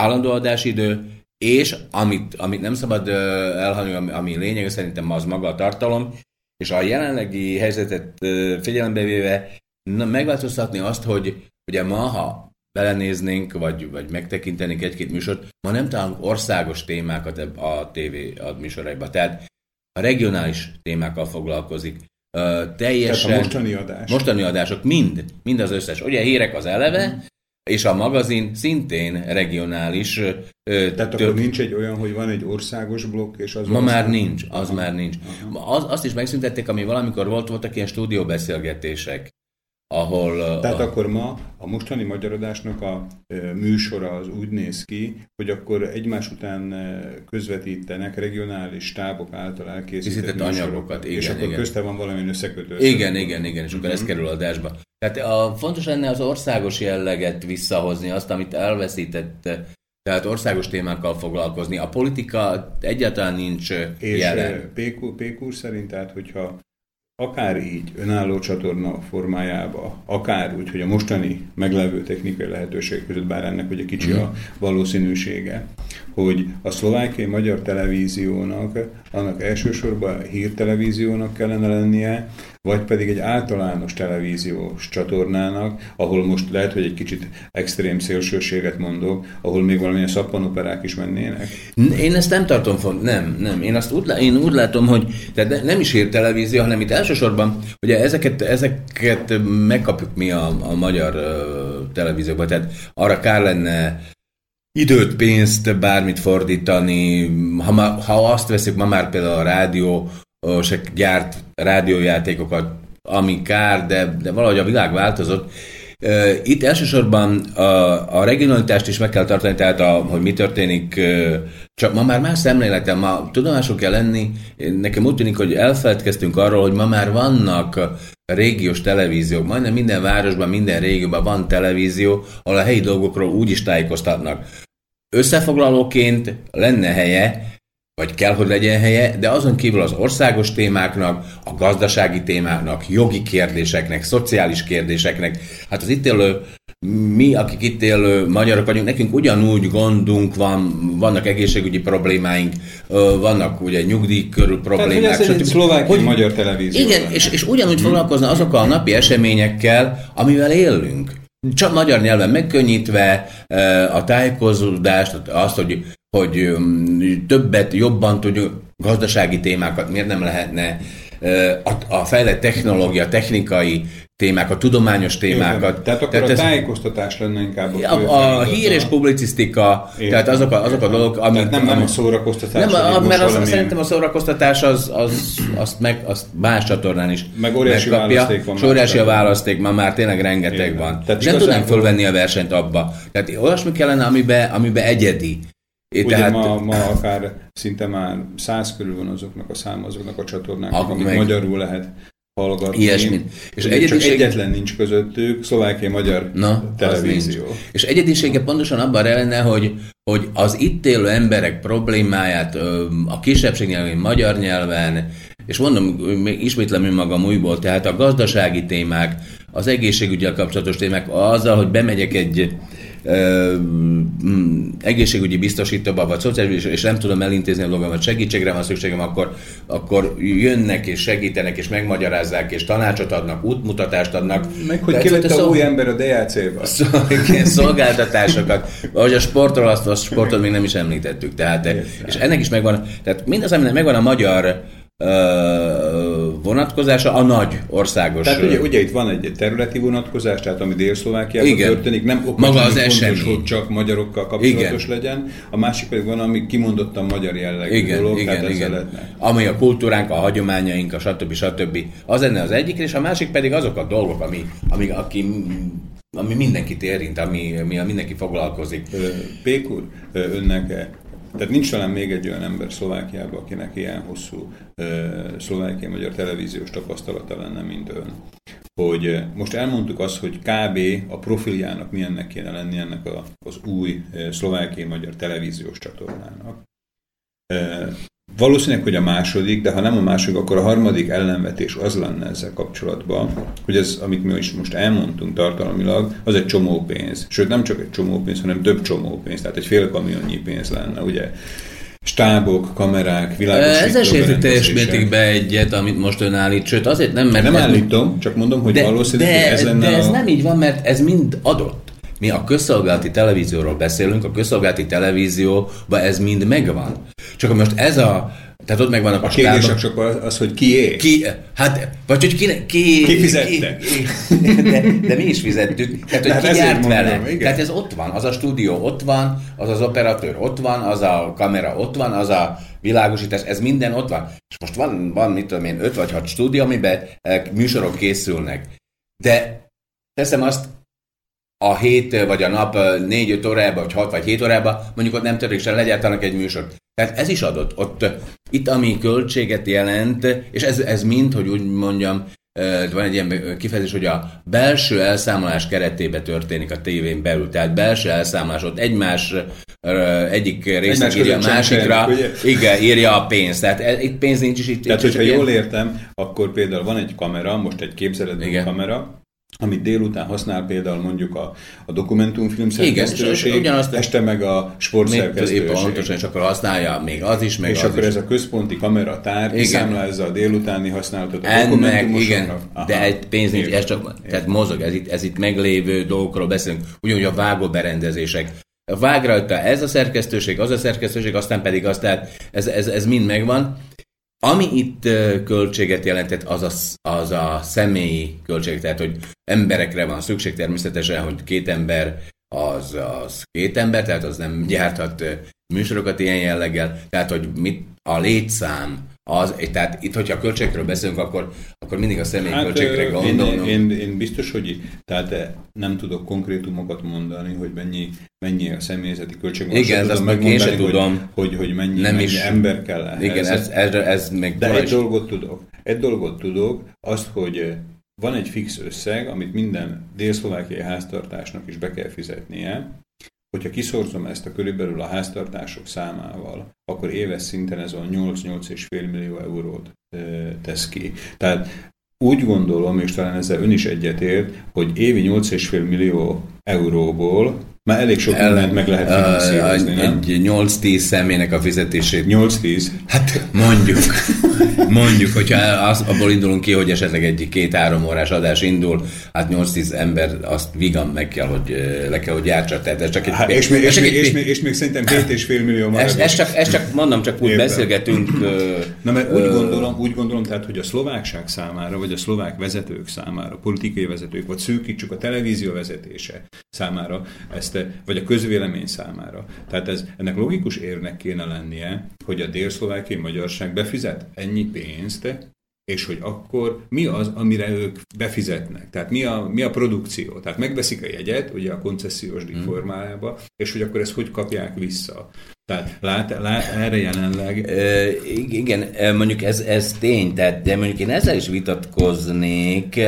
állandó adásidő, és amit, amit nem szabad elhagyni, ami, ami lényeg, szerintem az maga a tartalom, és a jelenlegi helyzetet figyelembe véve na, megváltoztatni azt, hogy ugye ma, ha belenéznénk, vagy, vagy megtekintenénk egy-két műsort, ma nem találunk országos témákat a tévé a műsoraiba. Tehát a regionális témákkal foglalkozik. Ö, teljesen... Tehát a mostani adás. Mostani adások mind, mind az összes. Ugye hírek az eleve, és a magazin szintén regionális. ö, Tehát tök- akkor nincs egy olyan, hogy van egy országos blokk, és az Ma már nincs, az már nincs. Az, azt is megszüntették, ami valamikor volt, voltak ilyen stúdióbeszélgetések, ahol... Tehát a, akkor ma a mostani magyar adásnak a műsora az úgy néz ki, hogy akkor egymás után közvetítenek regionális stábok által elkészített anyagokat, és igen, akkor igen. közte van valamilyen összekötő. igen, igen, igen, és akkor Mhm. ez kerül adásba. Tehát a, fontos lenne az országos jelleget visszahozni, azt, amit elveszített, tehát országos témákkal foglalkozni. A politika egyáltalán nincs És jelen. ö, Pék, Pék úr szerint, tehát hogyha akár így önálló csatorna formájába, akár úgy, hogy a mostani meglevő technikai lehetőség között, bár ennek ugye kicsi a valószínűsége, hogy a szlovákiai magyar televíziónak, annak elsősorban hírtelevíziónak kellene lennie, vagy pedig egy általános televíziós csatornának, ahol most lehet, hogy egy kicsit extrém szélsőséget mondok, ahol még valamilyen szappanoperák is mennének. Én ezt nem tartom font, nem, nem. Én azt úgy, én úgy látom, hogy tehát ne- nem is ír televízió, hanem itt elsősorban, ugye ezeket, ezeket megkapjuk mi a, a magyar televízióban, tehát arra kár lenne időt, pénzt, bármit fordítani. Ha, ma, ha azt veszik, ma már például a rádió se gyárt rádiójátékokat, ami kár, de, de valahogy a világ változott. Itt elsősorban a, a regionalitást is meg kell tartani, tehát a, hogy mi történik, csak ma már más szemléletem, ma tudomásul kell lenni, nekem úgy tűnik, hogy elfeledkeztünk arról, hogy ma már vannak régiós televíziók, majdnem minden városban, minden régióban van televízió, ahol a helyi dolgokról úgy is tájékoztatnak. Összefoglalóként lenne helye, vagy kell, hogy legyen helye, de azon kívül az országos témáknak, a gazdasági témáknak, jogi kérdéseknek, szociális kérdéseknek, hát az itt élő mi, akik itt élő magyarok vagyunk, nekünk ugyanúgy gondunk van, vannak egészségügyi problémáink, vannak ugye nyugdíj körül problémák. Tehát, hogy szlovákiai hogy, magyar televízió. Igen, és, és ugyanúgy hmm. foglalkozna azokkal a napi eseményekkel, amivel élünk. Csak magyar nyelven megkönnyítve a tájékozódást, azt, hogy, hogy többet, jobban tudjuk, gazdasági témákat miért nem lehetne a, a fejlett technológia, technikai témák, a tudományos témákat. Értem. Tehát akkor tehát a tájékoztatás lenne inkább a, a, a hír és publicisztika, Értem. tehát azok a, azok a dolgok, amik... Tehát nem, nem a szórakoztatás. Nem, a, mert az, szerintem a szórakoztatás az, az, azt, meg, azt más csatornán is Meg óriási megkapja. választék van. Óriási a választék, ma már tényleg rengeteg Értem. van. Tehát nem tudnánk fölvenni a versenyt abba. Tehát olyasmi kellene, amiben amibe egyedi. É, Ugye tehát, ma, ma akár szinte már száz körül van azoknak a szám, azoknak a csatornáknak, amik meg, magyarul lehet hallgatni. Ilyesmit. És egyediség... Csak egyetlen nincs közöttük, szlovákiai-magyar Na, televízió. És egyedisége pontosan abban lenne, hogy, hogy az itt élő emberek problémáját a kisebbség nyelven, magyar nyelven, és mondom, ismétlem önmagam újból, tehát a gazdasági témák, az egészségügyel kapcsolatos témák, azzal, hogy bemegyek egy, Mm, egészségügyi biztosítóba, vagy szociális, és nem tudom elintézni a dolgomat, segítségre van szükségem, akkor, akkor jönnek és segítenek, és megmagyarázzák, és tanácsot adnak, útmutatást adnak. Meg hogy ki lett a szol... új ember a DLC-ban. szolgáltatásokat, vagy a sportról, azt a sportot még nem is említettük. Tehát, és ennek is megvan, tehát mindaz, aminek megvan a magyar vonatkozása a nagy országos... Tehát ugye, ugye itt van egy területi vonatkozás, tehát ami Dél-Szlovákiában történik, nem Maga az fontos, esemény. hogy csak magyarokkal kapcsolatos igen. legyen, a másik pedig van, ami kimondottan magyar jellegű igen, dolog, igen, tehát igen. Lehetne. Ami a kultúránk, a hagyományaink, a stb. stb. Az lenne az egyik, és a másik pedig azok a dolgok, ami, ami, aki, ami mindenkit érint, ami, ami mindenki foglalkozik. Pékur, önnek tehát nincs talán még egy olyan ember Szlovákiában, akinek ilyen hosszú szlovákiai magyar televíziós tapasztalata lenne, mint ön. Hogy most elmondtuk azt, hogy kb. a profiljának milyennek kéne lenni ennek a, az új szlovákiai magyar televíziós csatornának. Valószínűleg, hogy a második, de ha nem a második, akkor a harmadik ellenvetés az lenne ezzel kapcsolatban, hogy ez, amit mi is most elmondtunk tartalmilag, az egy csomó pénz. Sőt, nem csak egy csomó pénz, hanem több csomó pénz, tehát egy fél kamionnyi pénz lenne, ugye? Stábok, kamerák, világosító Ez esélyt teljes mértékben egyet, amit most ön állít, sőt azért nem, mert... Nem állítom, csak mondom, hogy de, valószínűleg de, ez lenne De ez a... nem így van, mert ez mind adott. Mi a közszolgálati televízióról beszélünk, a közszolgálati televízióban ez mind megvan. Csak most ez a tehát ott megvannak a, a kérdés csak az, hogy ki é. Ki, hát, vagy hogy ki, ki, ki fizette. Ki, de, de, mi is fizettük. Tehát, hogy hát ki járt vele. Mondom, Tehát ez ott van, az a stúdió ott van, az az operatőr ott van, az a kamera ott van, az a világosítás, ez minden ott van. És most van, van mit tudom én, öt vagy hat stúdió, amiben eh, műsorok készülnek. De teszem azt, a hét vagy a nap négy-öt órába, vagy hat vagy hét órába, mondjuk ott nem törik se legyártanak egy műsort. Tehát ez is adott. Ott, itt ami költséget jelent, és ez, ez mind, hogy úgy mondjam, van egy ilyen kifejezés, hogy a belső elszámolás keretébe történik a tévén belül. Tehát belső elszámolás, ott egymás egyik résznek írja a másikra, igen, írja a pénzt. Tehát e, itt pénz nincs is. Itt, Tehát, hogyha jól értem, akkor például van egy kamera, most egy képzeletbeli kamera, amit délután használ például mondjuk a, a dokumentumfilm szerkesztőség, ugyanazt, este meg a sportszerkesztőség. Pontosan, és akkor használja még az is, meg És az akkor is. ez a központi kameratár kiszámlázza a délutáni használatot a Ennek, igen, Aha. de egy pénz nincs, ez csak, tehát mozog, ez itt, ez itt meglévő dolgokról beszélünk, ugyanúgy a vágó berendezések. Vág rajta ez a szerkesztőség, az a szerkesztőség, aztán pedig azt, tehát ez, ez, ez mind megvan, ami itt költséget jelentett, az a, az a személyi költség, tehát hogy emberekre van szükség természetesen, hogy két ember az, az két ember, tehát az nem gyárthat műsorokat ilyen jelleggel, tehát hogy mit a létszám, az, tehát itt, hogyha a költségről beszélünk, akkor, akkor mindig a személyi hát, költségre gondolunk. Én, én, én, biztos, hogy tehát nem tudok konkrétumokat mondani, hogy mennyi, mennyi a személyzeti költség. Igen, ezt meg én sem tudom. Hogy, hogy, hogy mennyi, nem mennyi is, ember kell ehhez. Igen, ez, ez, ez még De egy is. dolgot tudok. Egy dolgot tudok, azt, hogy van egy fix összeg, amit minden délszlovákiai háztartásnak is be kell fizetnie, hogyha kiszorzom ezt a körülbelül a háztartások számával, akkor éves szinten ez a 8-8,5 millió eurót tesz ki. Tehát úgy gondolom, és talán ezzel ön is egyetért, hogy évi 8,5 millió euróból már elég sok mindent meg lehet finanszírozni, nem? Egy 8-10 személynek a fizetését. 8-10? Hát mondjuk, mondjuk, hogyha az, abból indulunk ki, hogy esetleg egy két-három órás adás indul, hát 8-10 ember azt vigan meg kell, hogy le kell, hogy jártsa. Tehát ez csak egy, hát, és, még, és, még, és, még, és még szerintem 7,5 millió marad. Ez, ez, csak, ez csak, mondom, csak úgy Értem. beszélgetünk. Na, mert úgy gondolom, úgy gondolom, tehát, hogy a szlovákság számára, vagy a szlovák vezetők számára, politikai vezetők, vagy szűkítsük a televízió vezetése számára, ezt, vagy a közvélemény számára. Tehát ez, ennek logikus érnek kéne lennie, hogy a délszlovákiai magyarság befizet ennyi pénzt, és hogy akkor mi az, amire ők befizetnek. Tehát mi a, mi a produkció. Tehát megveszik a jegyet, ugye a koncesziós díj hmm. formájába, és hogy akkor ezt hogy kapják vissza. Tehát lát, lát erre jelenleg... E, igen, mondjuk ez, ez tény, tehát, de mondjuk én ezzel is vitatkoznék,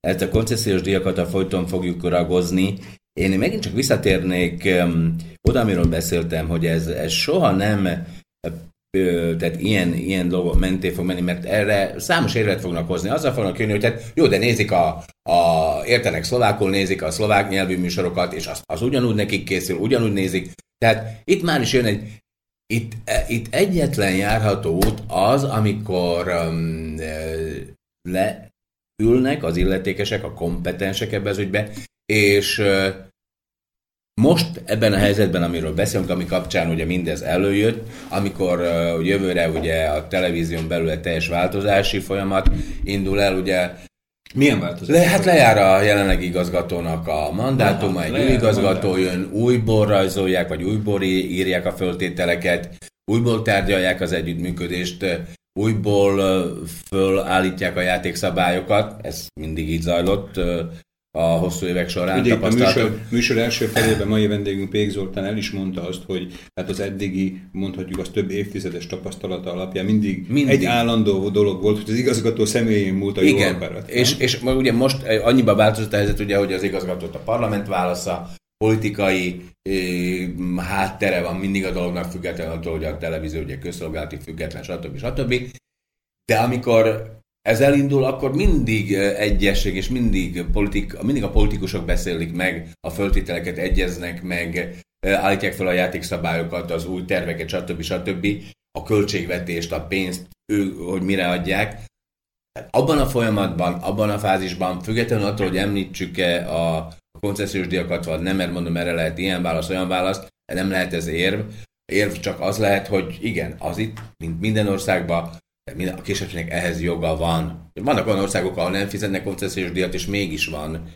ezt a koncesziós díjakat a folyton fogjuk ragozni, én megint csak visszatérnék oda, amiről beszéltem, hogy ez, ez soha nem tehát ilyen, ilyen dolgok menté fog menni, mert erre számos érvet fognak hozni. Azzal fognak jönni, hogy tehát jó, de nézik a, a értenek szlovákul, nézik a szlovák nyelvű műsorokat, és az, az ugyanúgy nekik készül, ugyanúgy nézik. Tehát itt már is jön egy, itt, e, itt egyetlen járható út az, amikor um, leülnek az illetékesek, a kompetensek ebbe az ügybe, és most ebben a helyzetben, amiről beszélünk, ami kapcsán ugye mindez előjött, amikor uh, jövőre ugye a televízión belül egy teljes változási folyamat indul el, ugye milyen változás? Le, hát lejár a jelenlegi igazgatónak a mandátuma, egy új igazgató jön, újból rajzolják, vagy újból írják a föltételeket, újból tárgyalják az együttműködést, újból fölállítják a játékszabályokat, ez mindig így zajlott, a hosszú évek során Ugye a műsor, műsor első felében mai vendégünk Pék Zoltán el is mondta azt, hogy hát az eddigi, mondhatjuk az több évtizedes tapasztalata alapján mindig, mindig. egy állandó dolog volt, hogy az igazgató személyén múlt a Igen. jó akarat. És, és ugye most annyiba változott a helyzet, ugye, hogy az igazgatót a parlament válasza, politikai eh, háttere van mindig a dolognak függetlenül attól, hogy a televízió ugye közszolgálati független, stb. stb. De amikor ez elindul, akkor mindig egyesség, és mindig, politik, mindig a politikusok beszélik meg, a föltételeket egyeznek meg, állítják fel a játékszabályokat, az új terveket, stb. stb. A költségvetést, a pénzt, ő, hogy mire adják. Abban a folyamatban, abban a fázisban, függetlenül attól, hogy említsük-e a koncesziós diakat, vagy nem, mert mondom, erre lehet ilyen válasz, olyan válasz, nem lehet ez érv. Érv csak az lehet, hogy igen, az itt, mint minden országban, a kisebbségnek ehhez joga van. Vannak olyan országok, ahol nem fizetnek koncesziós díjat, és mégis van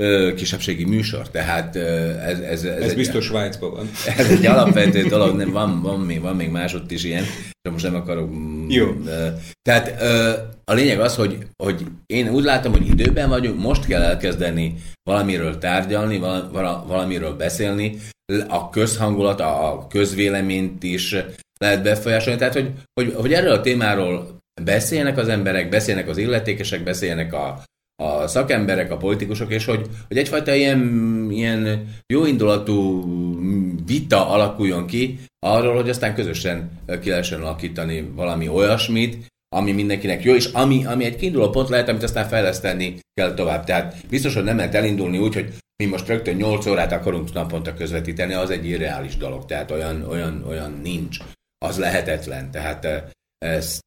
ö, kisebbségi műsor, tehát ö, ez, ez, ez, ez egy, biztos Svájcban van. Ez egy alapvető dolog, nem, van, van, még, van még másod is ilyen, de most nem akarok... Mm, Jó. Ö, tehát ö, a lényeg az, hogy, hogy én úgy látom, hogy időben vagyunk, most kell elkezdeni valamiről tárgyalni, valamiről beszélni, a közhangulat, a közvéleményt is lehet befolyásolni. Tehát, hogy, hogy, hogy erről a témáról beszélnek az emberek, beszélnek az illetékesek, beszélnek a, a szakemberek, a politikusok, és hogy, hogy egyfajta ilyen, ilyen jóindulatú vita alakuljon ki arról, hogy aztán közösen ki lehessen alakítani valami olyasmit, ami mindenkinek jó, és ami, ami egy kiinduló pont lehet, amit aztán fejleszteni kell tovább. Tehát biztos, hogy nem lehet elindulni úgy, hogy mi most rögtön 8 órát akarunk naponta közvetíteni, az egy irreális dolog, tehát olyan, olyan, olyan nincs az lehetetlen. Tehát eh, ezt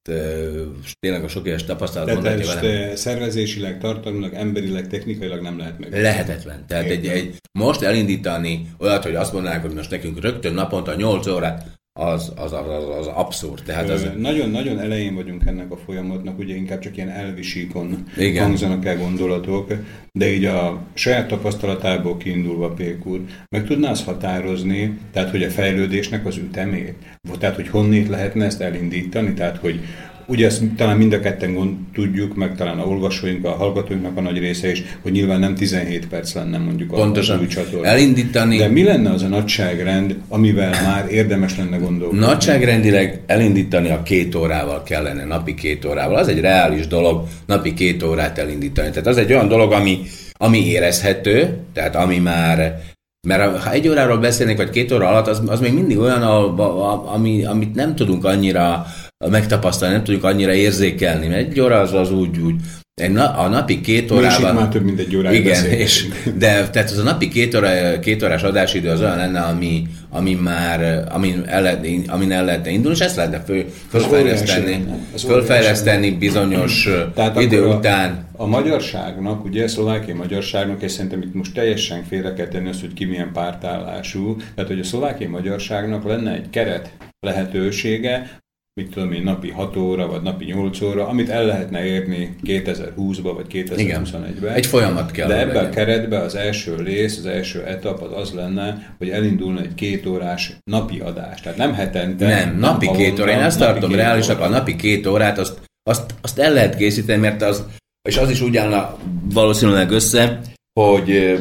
tényleg a sok éves tapasztalat Tehát ezt velem. szervezésileg, tartalmilag, emberileg, technikailag nem lehet meg. Lehetetlen. Tehát egy, egy, most elindítani olyat, hogy azt mondanák, hogy most nekünk rögtön naponta 8 órát az, az, az, az, abszurd. Tehát az... Nagyon-nagyon elején vagyunk ennek a folyamatnak, ugye inkább csak ilyen elvisíkon Igen. hangzanak el gondolatok, de így a saját tapasztalatából kiindulva, Pék úr, meg tudná azt határozni, tehát hogy a fejlődésnek az ütemét, tehát hogy honnét lehetne ezt elindítani, tehát hogy ugye ezt talán mind a ketten gond, tudjuk, meg talán a olvasóink, a hallgatóinknak a nagy része is, hogy nyilván nem 17 perc lenne mondjuk Pontosan. a új csatorna. Elindítani. De mi lenne az a nagyságrend, amivel már érdemes lenne gondolkodni? Nagyságrendileg elindítani a két órával kellene, napi két órával. Az egy reális dolog, napi két órát elindítani. Tehát az egy olyan dolog, ami, ami érezhető, tehát ami már mert ha egy óráról beszélnék, vagy két óra alatt, az, az még mindig olyan, a, a, ami, amit nem tudunk annyira megtapasztalni, nem tudjuk annyira érzékelni, mert egy óra az, az úgy, úgy. Egy na, a napi két órában... már több mint egy órát Igen, és, de tehát az a napi két, óra, két órás adásidő az olyan lenne, ami, ami már, amin el, lehet, amin el lehetne indulni, és ezt lehetne föl, fölfejleszteni, fölfejleszteni bizonyos Tehát idő után. A, a magyarságnak, ugye a szlovákiai magyarságnak, és szerintem itt most teljesen félre kell tenni azt, hogy ki milyen pártállású, tehát hogy a szlovákiai magyarságnak lenne egy keret lehetősége, mit tudom én, napi 6 óra, vagy napi 8 óra, amit el lehetne érni 2020-ba, vagy 2021-ben. Egy folyamat kell. De ebben a keretben az első rész, az első etap az az lenne, hogy elindulna egy két órás napi adás. Tehát nem hetente. Nem, napi nem két óra. Én azt tartom reálisak, a napi két órát azt, azt, azt el lehet készíteni, mert az, és az is úgy állna valószínűleg össze, hogy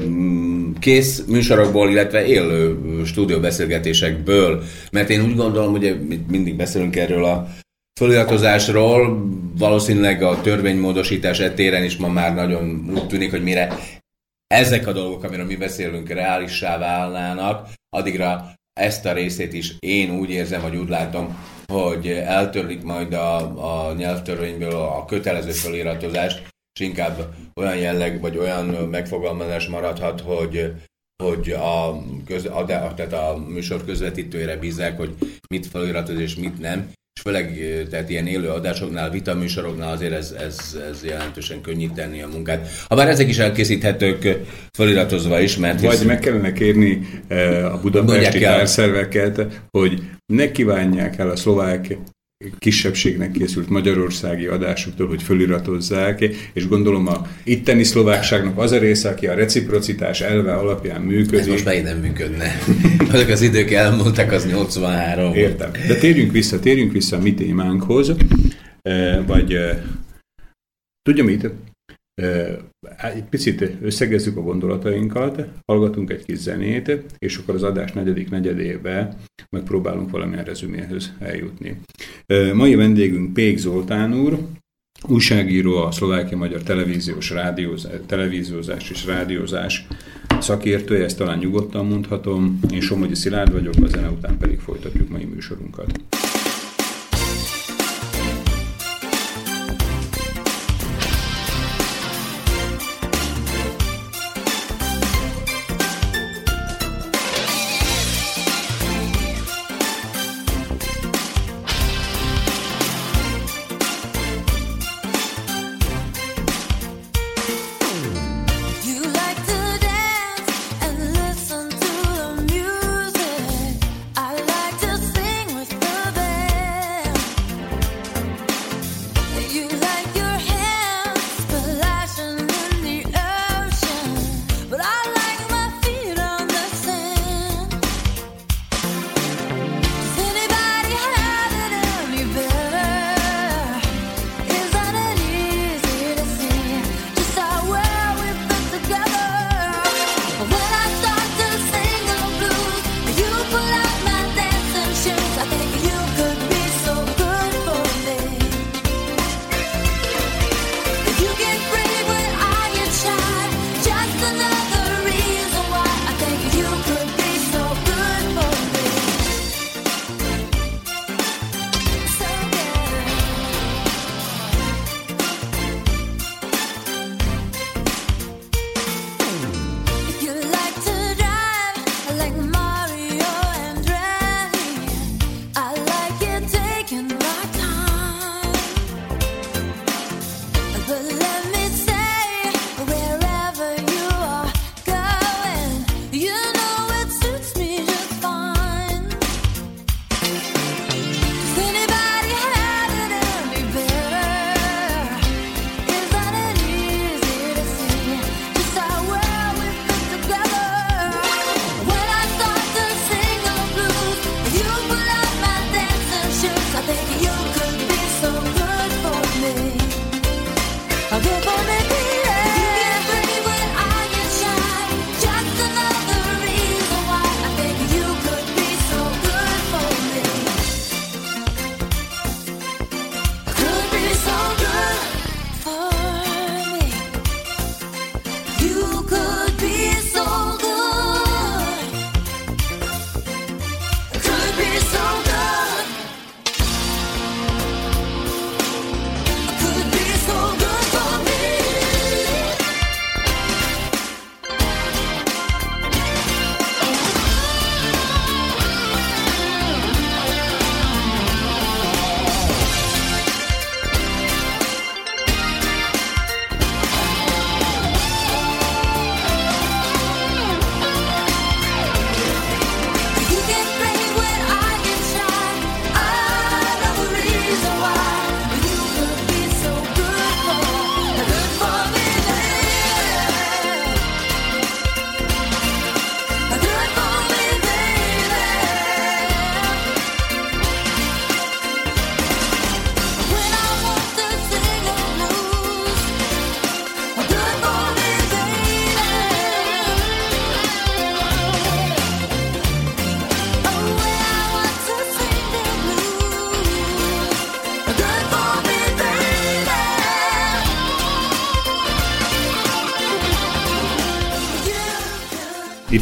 kész műsorokból, illetve élő stúdióbeszélgetésekből, mert én úgy gondolom, hogy mindig beszélünk erről a feliratozásról, valószínűleg a törvénymódosítás etéren is ma már nagyon úgy tűnik, hogy mire ezek a dolgok, amiről mi beszélünk, reálissá válnának, addigra ezt a részét is én úgy érzem, vagy úgy látom, hogy eltörlik majd a, a nyelvtörvényből a kötelező feliratozást, és inkább olyan jelleg, vagy olyan megfogalmazás maradhat, hogy hogy a, köz, a, tehát a műsor közvetítőjére bízzák, hogy mit feliratoz és mit nem, és főleg tehát ilyen élő adásoknál, vitaműsoroknál azért ez, ez, ez jelentősen könnyíteni a munkát. Habár ezek is elkészíthetők feliratozva is, mert... Vagy hisz... meg kellene kérni a budapesti társzerveket, hogy ne kívánják el a szlovák kisebbségnek készült magyarországi adásoktól, hogy föliratozzák, és gondolom a itteni szlovákságnak az a része, aki a reciprocitás elve alapján működik. Ez most már nem működne. Azok az idők elmúltak, az 83. Értem. De térjünk vissza, térjünk vissza a mi témánkhoz, vagy tudja mit? Egy picit összegezzük a gondolatainkat, hallgatunk egy kis zenét, és akkor az adás negyedik negyedébe megpróbálunk valamilyen rezüméhez eljutni. Mai vendégünk Pék Zoltán úr, újságíró, a szlovákia magyar televíziós rádiózás, televíziózás és rádiózás szakértője, ezt talán nyugodtan mondhatom. Én Somogyi Szilárd vagyok, a zene után pedig folytatjuk mai műsorunkat.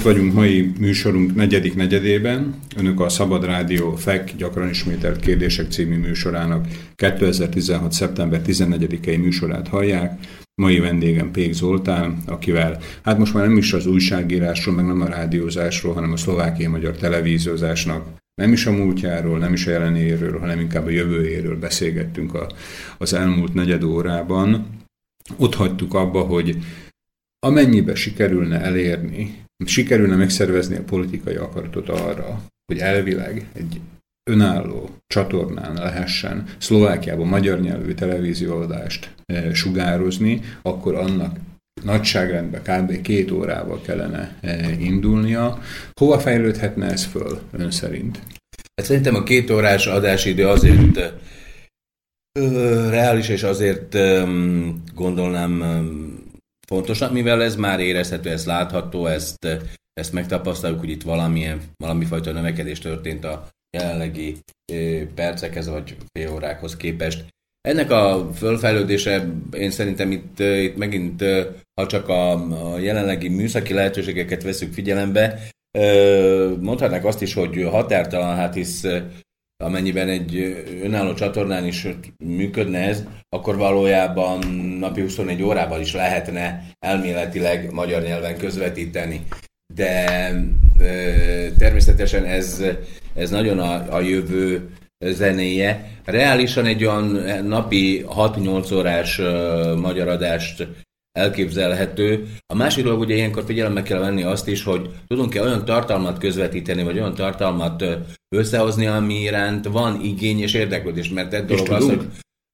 Itt vagyunk mai műsorunk negyedik negyedében. Önök a Szabad Rádió FEK gyakran ismételt kérdések című műsorának 2016. szeptember 14-i műsorát hallják. Mai vendégem Pék Zoltán, akivel hát most már nem is az újságírásról, meg nem a rádiózásról, hanem a szlovákiai magyar televíziózásnak nem is a múltjáról, nem is a jelenéről, hanem inkább a jövőjéről beszélgettünk a, az elmúlt negyed órában. Ott hagytuk abba, hogy amennyibe sikerülne elérni, sikerülne megszervezni a politikai akaratot arra, hogy elvileg egy önálló csatornán lehessen Szlovákiában magyar nyelvű televízióadást e, sugározni, akkor annak nagyságrendben kb. két órával kellene e, indulnia. Hova fejlődhetne ez föl ön szerint? Hát szerintem a két órás adásidő azért reális, és azért gondolnám fontosnak, mivel ez már érezhető, ez látható, ezt, ezt megtapasztaljuk, hogy itt valamilyen, valami fajta növekedés történt a jelenlegi percekhez vagy fél órákhoz képest. Ennek a fölfejlődése én szerintem itt, itt megint, ha csak a, a jelenlegi műszaki lehetőségeket veszük figyelembe, mondhatnák azt is, hogy határtalan, hát hisz amennyiben egy önálló csatornán is működne ez, akkor valójában napi 24 órával is lehetne elméletileg magyar nyelven közvetíteni. De természetesen ez, ez nagyon a, a jövő zenéje. Reálisan egy olyan napi 6-8 órás magyar adást elképzelhető. A másik dolog ugye ilyenkor figyelembe kell venni azt is, hogy tudunk-e olyan tartalmat közvetíteni, vagy olyan tartalmat összehozni, ami iránt van igény és érdeklődés, mert egy dolog az, hogy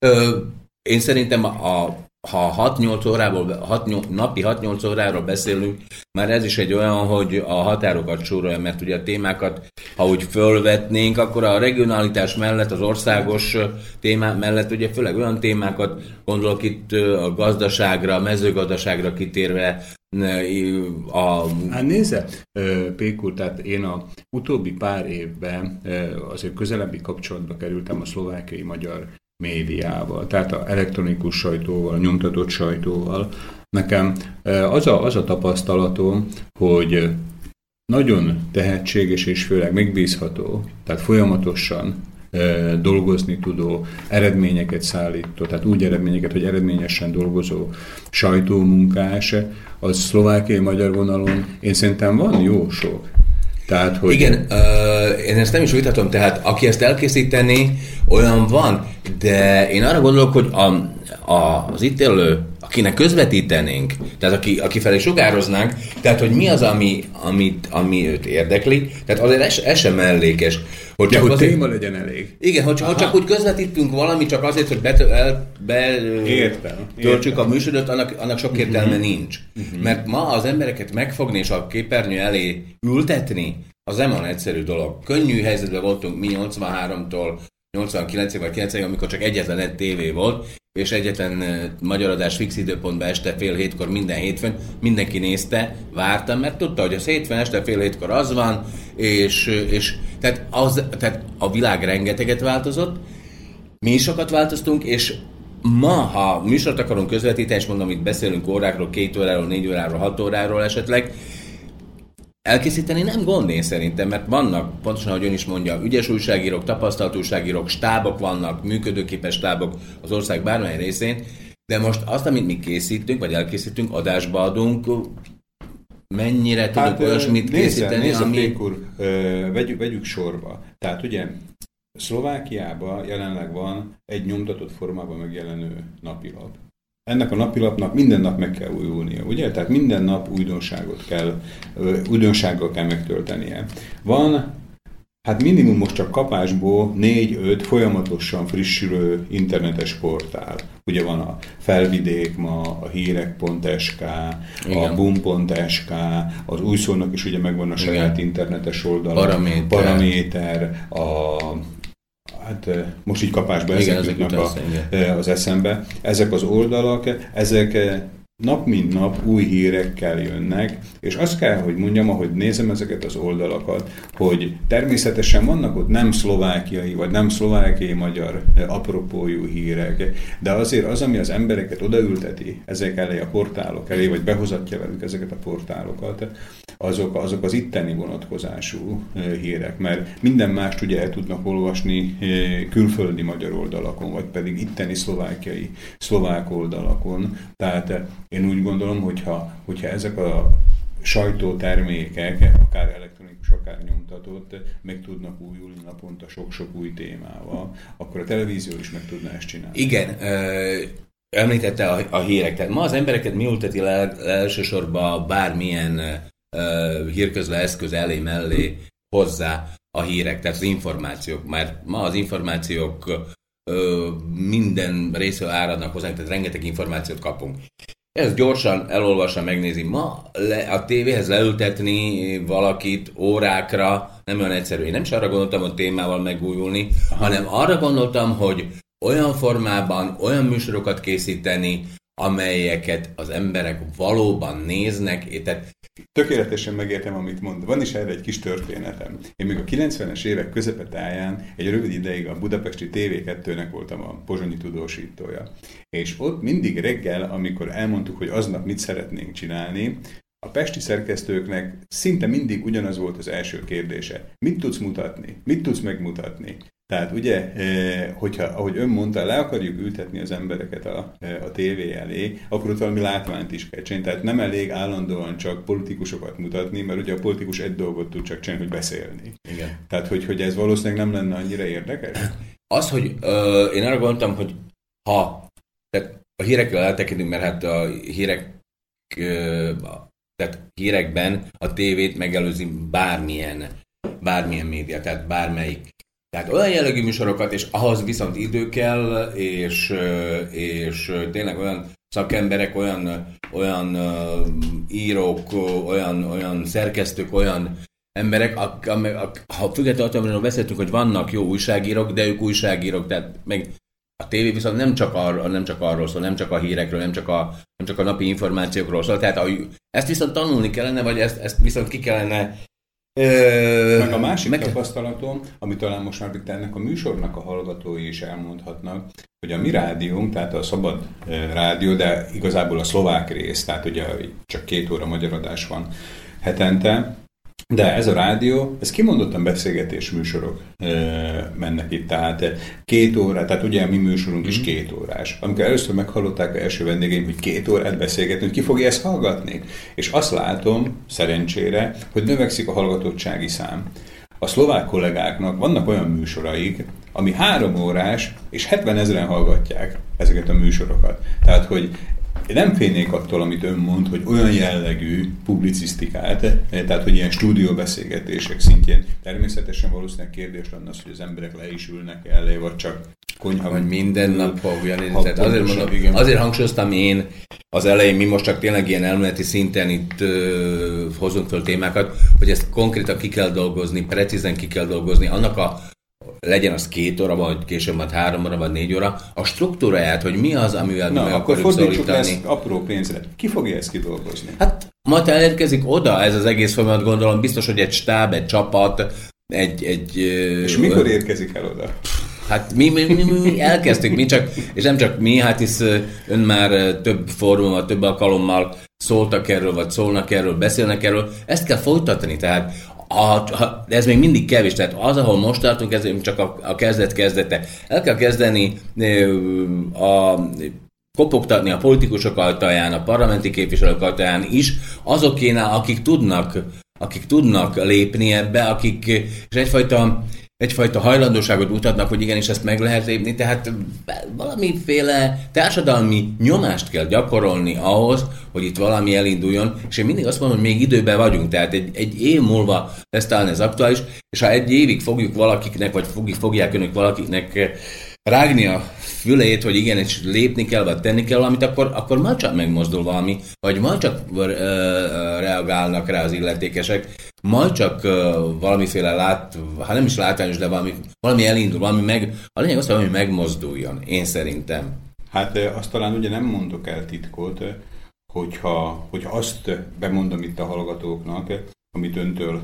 ö, én szerintem a, ha 6-8 órából, 6, napi 6-8 óráról beszélünk, már ez is egy olyan, hogy a határokat súrolja, mert ugye a témákat, ha úgy fölvetnénk, akkor a regionalitás mellett, az országos témák mellett, ugye főleg olyan témákat, gondolok itt a gazdaságra, a mezőgazdaságra kitérve, a... Hát nézze, Pékur, tehát én a utóbbi pár évben azért közelebbi kapcsolatba kerültem a szlovákiai magyar médiával, tehát a elektronikus sajtóval, a nyomtatott sajtóval. Nekem az a, az a tapasztalatom, hogy nagyon tehetséges és főleg megbízható, tehát folyamatosan dolgozni tudó, eredményeket szállító, tehát úgy eredményeket, hogy eredményesen dolgozó sajtómunkás, az szlovákiai magyar vonalon én szerintem van jó sok. Tehát, hogy... Igen, uh, én ezt nem is vitatom, tehát aki ezt elkészíteni, olyan van, de én arra gondolok, hogy a, az itt élő, akinek közvetítenénk, tehát aki, aki felé sugároznánk, tehát hogy mi az, ami, amit, ami őt érdekli, tehát azért ez, ez sem mellékes. Hogy csak ja, hogy azért, téma legyen elég. Igen, hogy, hogy csak úgy közvetítünk valami, csak azért, hogy be, el, be értem, töltsük értem. a műsorot, annak, annak sok értelme uh-huh. nincs. Uh-huh. Mert ma az embereket megfogni és a képernyő elé ültetni, az nem olyan egyszerű dolog. Könnyű helyzetben voltunk mi 83-tól 89 vagy 90 amikor csak egyetlen egy tévé volt, és egyetlen magyar adás fix időpontban este fél hétkor minden hétfőn, mindenki nézte, vártam, mert tudta, hogy az hétfőn este fél hétkor az van, és, és tehát, az, tehát a világ rengeteget változott, mi is sokat változtunk, és ma, ha műsort akarunk közvetíteni, és mondom, itt beszélünk órákról, két óráról, négy óráról, hat óráról esetleg, Elkészíteni nem gond én szerintem, mert vannak, pontosan ahogy ön is mondja, ügyes újságírók, tapasztalt újságírók, stábok vannak, működőképes stábok az ország bármely részén, de most azt, amit mi készítünk, vagy elkészítünk, adásba adunk, mennyire tudunk hát, olyasmit nézze, készíteni, nézze, ami... Pékur, vegyük, vegyük sorba. Tehát ugye Szlovákiában jelenleg van egy nyomtatott formában megjelenő napilap. Ennek a napilapnak minden nap meg kell újulnia, ugye? Tehát minden nap újdonságot kell, újdonsággal kell megtöltenie. Van Hát minimum most csak kapásból 4-5 folyamatosan frissülő internetes portál. Ugye van a Felvidék ma, a hírek.sk, a boom.sk, az újszónak is ugye megvan a saját Igen. internetes oldala, Paraméter, Paraméter a hát most így kapásba ezek jutnak a, az eszembe. Ezek az oldalak, ezek nap mint nap új hírekkel jönnek, és azt kell, hogy mondjam, ahogy nézem ezeket az oldalakat, hogy természetesen vannak ott nem szlovákiai, vagy nem szlovákiai magyar apropójú hírek, de azért az, ami az embereket odaülteti ezek elé a portálok elé, vagy behozatja velük ezeket a portálokat, azok, azok az itteni vonatkozású hírek, mert minden mást ugye el tudnak olvasni külföldi magyar oldalakon, vagy pedig itteni szlovákiai, szlovák oldalakon. Tehát én úgy gondolom, hogyha, hogyha ezek a sajtótermékek, akár elektronikus, akár nyomtatott, meg tudnak újulni naponta sok-sok új témával, akkor a televízió is meg tudná ezt csinálni. Igen, említette a, a hírek. Ma az embereket mi ülteti le, elsősorban bármilyen hírközle eszköz elé mellé hozzá a hírek, tehát az információk. Mert ma az információk uh, minden részről áradnak hozzánk, tehát rengeteg információt kapunk. Ez gyorsan elolvassa, megnézi. Ma le, a tévéhez leültetni valakit órákra nem olyan egyszerű. Én nem is arra gondoltam, hogy témával megújulni, hanem arra gondoltam, hogy olyan formában, olyan műsorokat készíteni, amelyeket az emberek valóban néznek. Tehát Tökéletesen megértem, amit mond. Van is erre egy kis történetem. Én még a 90-es évek közepetáján egy rövid ideig a budapesti TV2-nek voltam a pozsonyi tudósítója. És ott mindig reggel, amikor elmondtuk, hogy aznap mit szeretnénk csinálni, a pesti szerkesztőknek szinte mindig ugyanaz volt az első kérdése. Mit tudsz mutatni? Mit tudsz megmutatni? Tehát ugye, eh, hogyha, ahogy ön mondta, le akarjuk ültetni az embereket a, eh, a tévé elé, akkor ott valami látványt is kell csinálni. Tehát nem elég állandóan csak politikusokat mutatni, mert ugye a politikus egy dolgot tud csak csinálni, hogy beszélni. Igen. Tehát, hogy, hogy ez valószínűleg nem lenne annyira érdekes? Az, hogy ö, én arra gondoltam, hogy ha tehát a hírekről eltekintünk, mert hát a hírek ö, tehát hírekben a tévét megelőzi bármilyen bármilyen média, tehát bármelyik tehát olyan jellegű műsorokat, és ahhoz viszont idő kell, és, és tényleg olyan szakemberek, olyan, olyan írók, olyan, olyan szerkesztők, olyan emberek, ak, ha függetlenül attól, beszéltünk, hogy vannak jó újságírók, de ők újságírók, tehát meg a tévé viszont nem csak, arról, nem csak arról szól, nem csak a hírekről, nem csak a, nem csak a napi információkról szól. Tehát a, ezt viszont tanulni kellene, vagy ezt, ezt viszont ki kellene Ö, meg a másik meg... tapasztalatom, ami talán most már itt ennek a műsornak a hallgatói is elmondhatnak, hogy a mi rádiónk, tehát a szabad rádió, de igazából a szlovák rész, tehát ugye csak két óra magyar adás van hetente, de ez a rádió, ez kimondottan beszélgetés műsorok e, mennek itt, tehát két óra, tehát ugye a mi műsorunk is mhm. két órás. Amikor először meghallották a első vendégeim, hogy két órát beszélgetünk, ki fogja ezt hallgatni? És azt látom, szerencsére, hogy növekszik a hallgatottsági szám. A szlovák kollégáknak vannak olyan műsoraik, ami három órás, és 70 ezeren hallgatják ezeket a műsorokat. Tehát, hogy én nem félnék attól, amit ön mond, hogy olyan jellegű publicisztikát, eh, tehát hogy ilyen stúdióbeszélgetések szintjén természetesen valószínűleg kérdés lenne az, hogy az emberek le is ülnek elé, vagy csak konyha. Vagy minden nap fogja nézni. azért, mondom, azért hangsúlyoztam én az elején, mi most csak tényleg ilyen elméleti szinten itt ö, hozunk föl témákat, hogy ezt konkrétan ki kell dolgozni, precízen ki kell dolgozni, annak a legyen az két óra, vagy később majd három óra, vagy négy óra, a struktúráját, hogy mi az, amivel Na, mi meg akkor fordítsuk ezt apró pénzre. Ki fogja ezt kidolgozni? Hát majd elérkezik oda ez az egész folyamat, gondolom, biztos, hogy egy stáb, egy csapat, egy... egy És mikor érkezik el oda? Hát mi, mi, mi, mi elkezdtük, mi csak, és nem csak mi, hát hisz ön már több fórummal, több alkalommal szóltak erről, vagy szólnak erről, beszélnek erről, ezt kell folytatni, tehát a, a, de ez még mindig kevés, tehát az, ahol most tartunk, ez csak a, a kezdet kezdete. El kell kezdeni a kopogtatni a politikusok altaján, a parlamenti képviselők altaján is, azokénál, akik tudnak, akik tudnak lépni ebbe, akik, és egyfajta egyfajta hajlandóságot mutatnak, hogy igenis ezt meg lehet lépni, tehát valamiféle társadalmi nyomást kell gyakorolni ahhoz, hogy itt valami elinduljon, és én mindig azt mondom, hogy még időben vagyunk, tehát egy, egy év múlva lesz talán ez aktuális, és ha egy évig fogjuk valakiknek, vagy fogják önök valakiknek rágni a fülét, hogy igen, és lépni kell, vagy tenni kell valamit, akkor, akkor majd csak megmozdul valami, vagy majd csak uh, reagálnak rá az illetékesek, majd csak uh, valamiféle lát, ha nem is látványos, de valami, valami elindul, valami meg, a lényeg az, hogy valami megmozduljon, én szerintem. Hát azt talán ugye nem mondok el titkot, hogyha, hogyha azt bemondom itt a hallgatóknak, amit öntől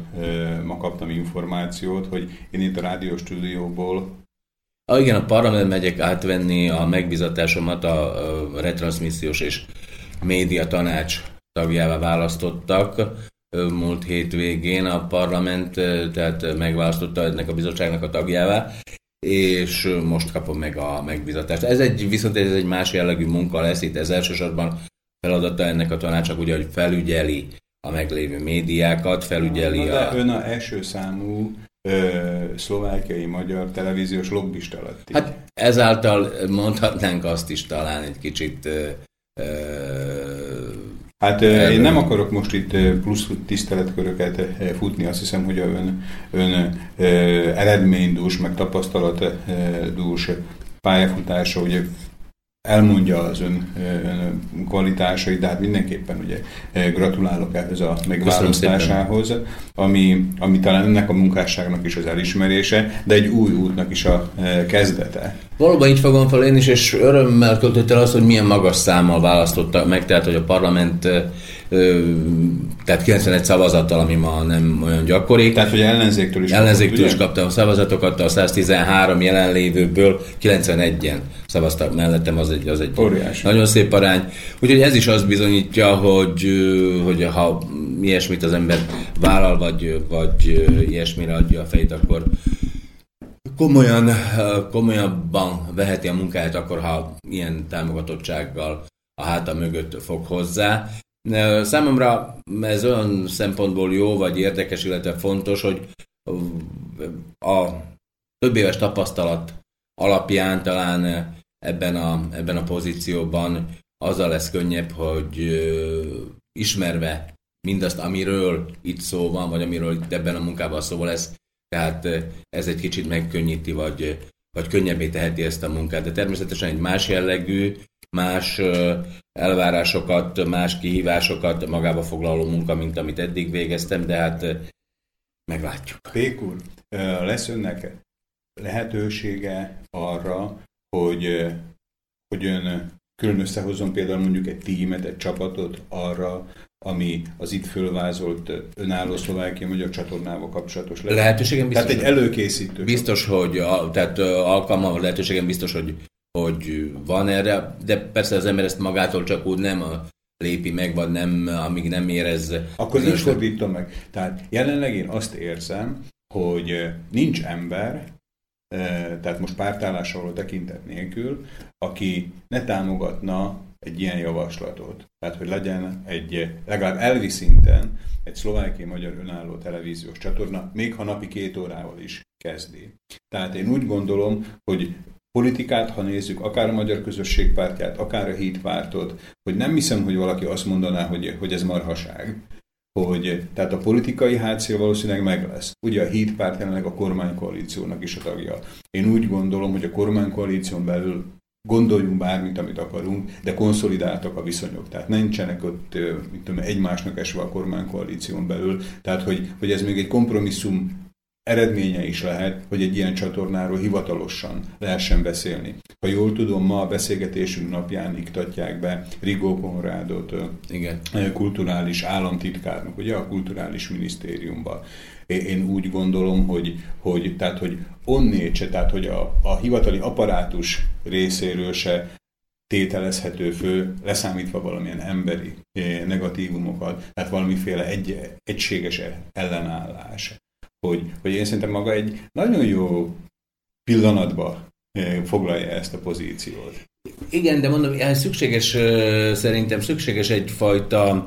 ma kaptam információt, hogy én itt a rádió stúdióból Ah, igen, a parlament megyek átvenni a megbizatásomat a, a retransmissziós és média tanács tagjává választottak, múlt hétvégén a parlament, tehát megválasztotta ennek a bizottságnak a tagjává, és most kapom meg a megbizatást. Ez egy, viszont ez egy más jellegű munka lesz, itt ez elsősorban feladata ennek a tanácsnak, ugye, hogy felügyeli a meglévő médiákat, felügyeli Na, a... ön a első számú ö, szlovákiai magyar televíziós lobbista lett. Hát ezáltal mondhatnánk azt is talán egy kicsit ö, ö, Hát én nem akarok most itt plusz tiszteletköröket futni, azt hiszem, hogy a ön, ön eredménydús, meg tapasztalatdús pályafutása ugye elmondja az ön, ön kvalitásait, de hát mindenképpen ugye gratulálok ehhez a megválasztásához, ami, ami talán ennek a munkásságnak is az elismerése, de egy új útnak is a kezdete. Valóban így fogom fel én is, és örömmel költött el azt, hogy milyen magas számmal választotta meg, tehát hogy a parlament tehát 91 szavazattal, ami ma nem olyan gyakori. Tehát, hogy ellenzéktől is Ellenzéktől is kaptam a szavazatokat, a 113 jelenlévőből 91-en szavaztak mellettem, az egy, az egy Óriási. nagyon szép arány. Úgyhogy ez is azt bizonyítja, hogy, hogy ha ilyesmit az ember vállal, vagy, vagy ilyesmire adja a fejét, akkor komolyan, komolyabban veheti a munkáját, akkor ha ilyen támogatottsággal a háta mögött fog hozzá. Számomra ez olyan szempontból jó, vagy érdekes, illetve fontos, hogy a több éves tapasztalat alapján talán ebben a, ebben a pozícióban azzal lesz könnyebb, hogy ismerve mindazt, amiről itt szó van, vagy amiről itt ebben a munkában szó lesz, tehát ez egy kicsit megkönnyíti, vagy, vagy könnyebbé teheti ezt a munkát. De természetesen egy más jellegű, más elvárásokat, más kihívásokat magába foglaló munka, mint amit eddig végeztem, de hát meglátjuk. Pék úr, lesz önnek lehetősége arra, hogy, hogy ön külön összehozzon például mondjuk egy tímet, egy csapatot arra, ami az itt fölvázolt önálló Szlovákia magyar csatornával kapcsolatos lesz. Lehetőségem biztos. Tehát egy előkészítő. Biztos, hogy a, tehát alkalma, lehetőségem biztos, hogy, hogy van erre, de persze az ember ezt magától csak úgy nem lépi meg, vagy nem, amíg nem érez. Akkor így fordítom meg. Tehát jelenleg én azt érzem, hogy nincs ember, tehát most pártállásra való tekintet nélkül, aki ne támogatna egy ilyen javaslatot. Tehát, hogy legyen egy legalább elvi szinten egy szlovákiai magyar önálló televíziós csatorna, még ha napi két órával is kezdi. Tehát én úgy gondolom, hogy politikát, ha nézzük, akár a Magyar Közösség pártját, akár a Hídpártot, hogy nem hiszem, hogy valaki azt mondaná, hogy, hogy ez marhaság. Hogy, tehát a politikai hátszél valószínűleg meg lesz. Ugye a Hídpárt jelenleg a kormánykoalíciónak is a tagja. Én úgy gondolom, hogy a kormánykoalíción belül gondoljunk bármit, amit akarunk, de konszolidáltak a viszonyok. Tehát nincsenek ott mit tudom, egymásnak esve a kormánykoalíción belül. Tehát, hogy, hogy ez még egy kompromisszum eredménye is lehet, hogy egy ilyen csatornáról hivatalosan lehessen beszélni. Ha jól tudom, ma a beszélgetésünk napján iktatják be Rigó Konrádot, Igen. kulturális államtitkárnak, ugye a kulturális minisztériumban. Én úgy gondolom, hogy, hogy, tehát, hogy onnécse, tehát hogy a, a hivatali apparátus részéről se tételezhető fő, leszámítva valamilyen emberi negatívumokat, tehát valamiféle egy, egységes ellenállás hogy, hogy én szerintem maga egy nagyon jó pillanatba eh, foglalja ezt a pozíciót. Igen, de mondom, ez szükséges, szerintem szükséges egyfajta,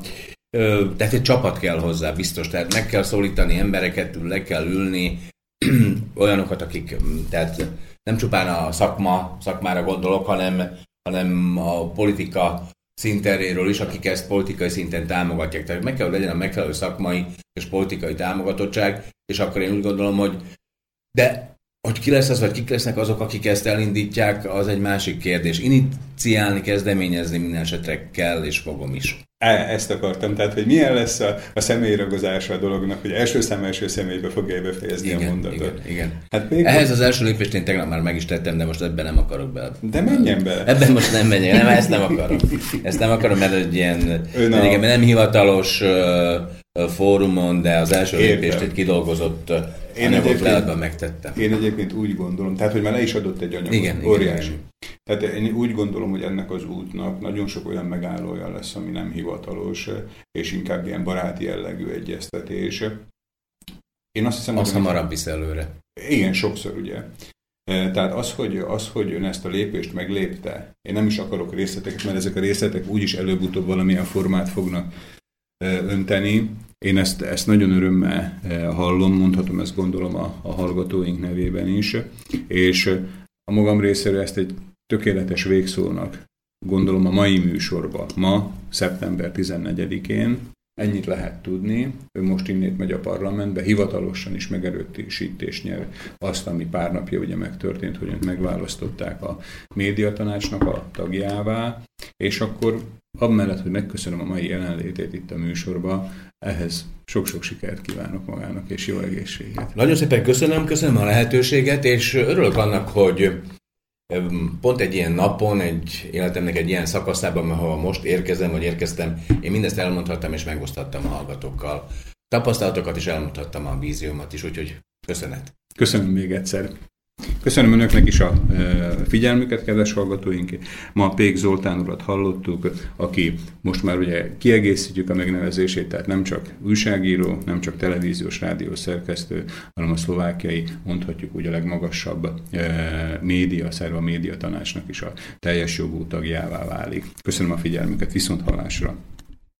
tehát egy csapat kell hozzá, biztos, tehát meg kell szólítani embereket, le kell ülni, olyanokat, akik, tehát nem csupán a szakma, szakmára gondolok, hanem, hanem a politika szinteréről is, akik ezt politikai szinten támogatják. Tehát meg kell, hogy legyen a megfelelő szakmai és politikai támogatottság, és akkor én úgy gondolom, hogy de hogy ki lesz az, vagy kik lesznek azok, akik ezt elindítják, az egy másik kérdés. Iniciálni, kezdeményezni minden esetre kell, és fogom is. E, ezt akartam, tehát hogy milyen lesz a, a személyragozása a dolognak, hogy első szám első személybe fogja befejezni igen, a mondatot. Igen, igen. Hát még Ehhez az első lépést én tegnap már meg is tettem, de most ebben nem akarok bele. De menjen bele. Ebben most nem menjek, nem, ezt nem akarom. Ezt nem akarom, mert egy ilyen, igen, nem hivatalos fórumon, de az első Értem. lépést egy kidolgozott én anyagot megtettem. Én egyébként úgy gondolom, tehát hogy már le is adott egy anyagot, igen, óriási. Igen. Tehát én úgy gondolom, hogy ennek az útnak nagyon sok olyan megállója lesz, ami nem hivatalos, és inkább ilyen baráti jellegű egyeztetés. Én azt hiszem, azt hogy... hamarabb visz előre. Igen, sokszor ugye. Tehát az hogy, az, hogy ön ezt a lépést meglépte, én nem is akarok részleteket, mert ezek a részletek úgyis előbb-utóbb valamilyen formát fognak önteni. Én ezt, ezt nagyon örömmel hallom, mondhatom ezt gondolom a, a hallgatóink nevében is, és a magam részéről ezt egy tökéletes végszónak gondolom a mai műsorba, ma, szeptember 14-én, Ennyit lehet tudni. Ő most innét megy a parlamentbe, hivatalosan is megerősítést nyer azt, ami pár napja ugye megtörtént, hogy megválasztották a médiatanácsnak a tagjává, és akkor amellett, hogy megköszönöm a mai jelenlétét itt a műsorban, ehhez sok-sok sikert kívánok magának, és jó egészséget. Nagyon szépen köszönöm, köszönöm a lehetőséget, és örülök annak, hogy pont egy ilyen napon, egy életemnek egy ilyen szakaszában, ahol most érkezem, vagy érkeztem, én mindezt elmondhattam és megosztattam a hallgatókkal. Tapasztalatokat is elmondhattam, a víziómat is, úgyhogy köszönet. Köszönöm még egyszer. Köszönöm Önöknek is a figyelmüket, kedves hallgatóink. Ma Pék Zoltán urat hallottuk, aki most már ugye kiegészítjük a megnevezését, tehát nem csak újságíró, nem csak televíziós, rádiós szerkesztő, hanem a szlovákiai, mondhatjuk úgy a legmagasabb média, szerva média tanácsnak is a teljes jogú tagjává válik. Köszönöm a figyelmüket, viszont hallásra!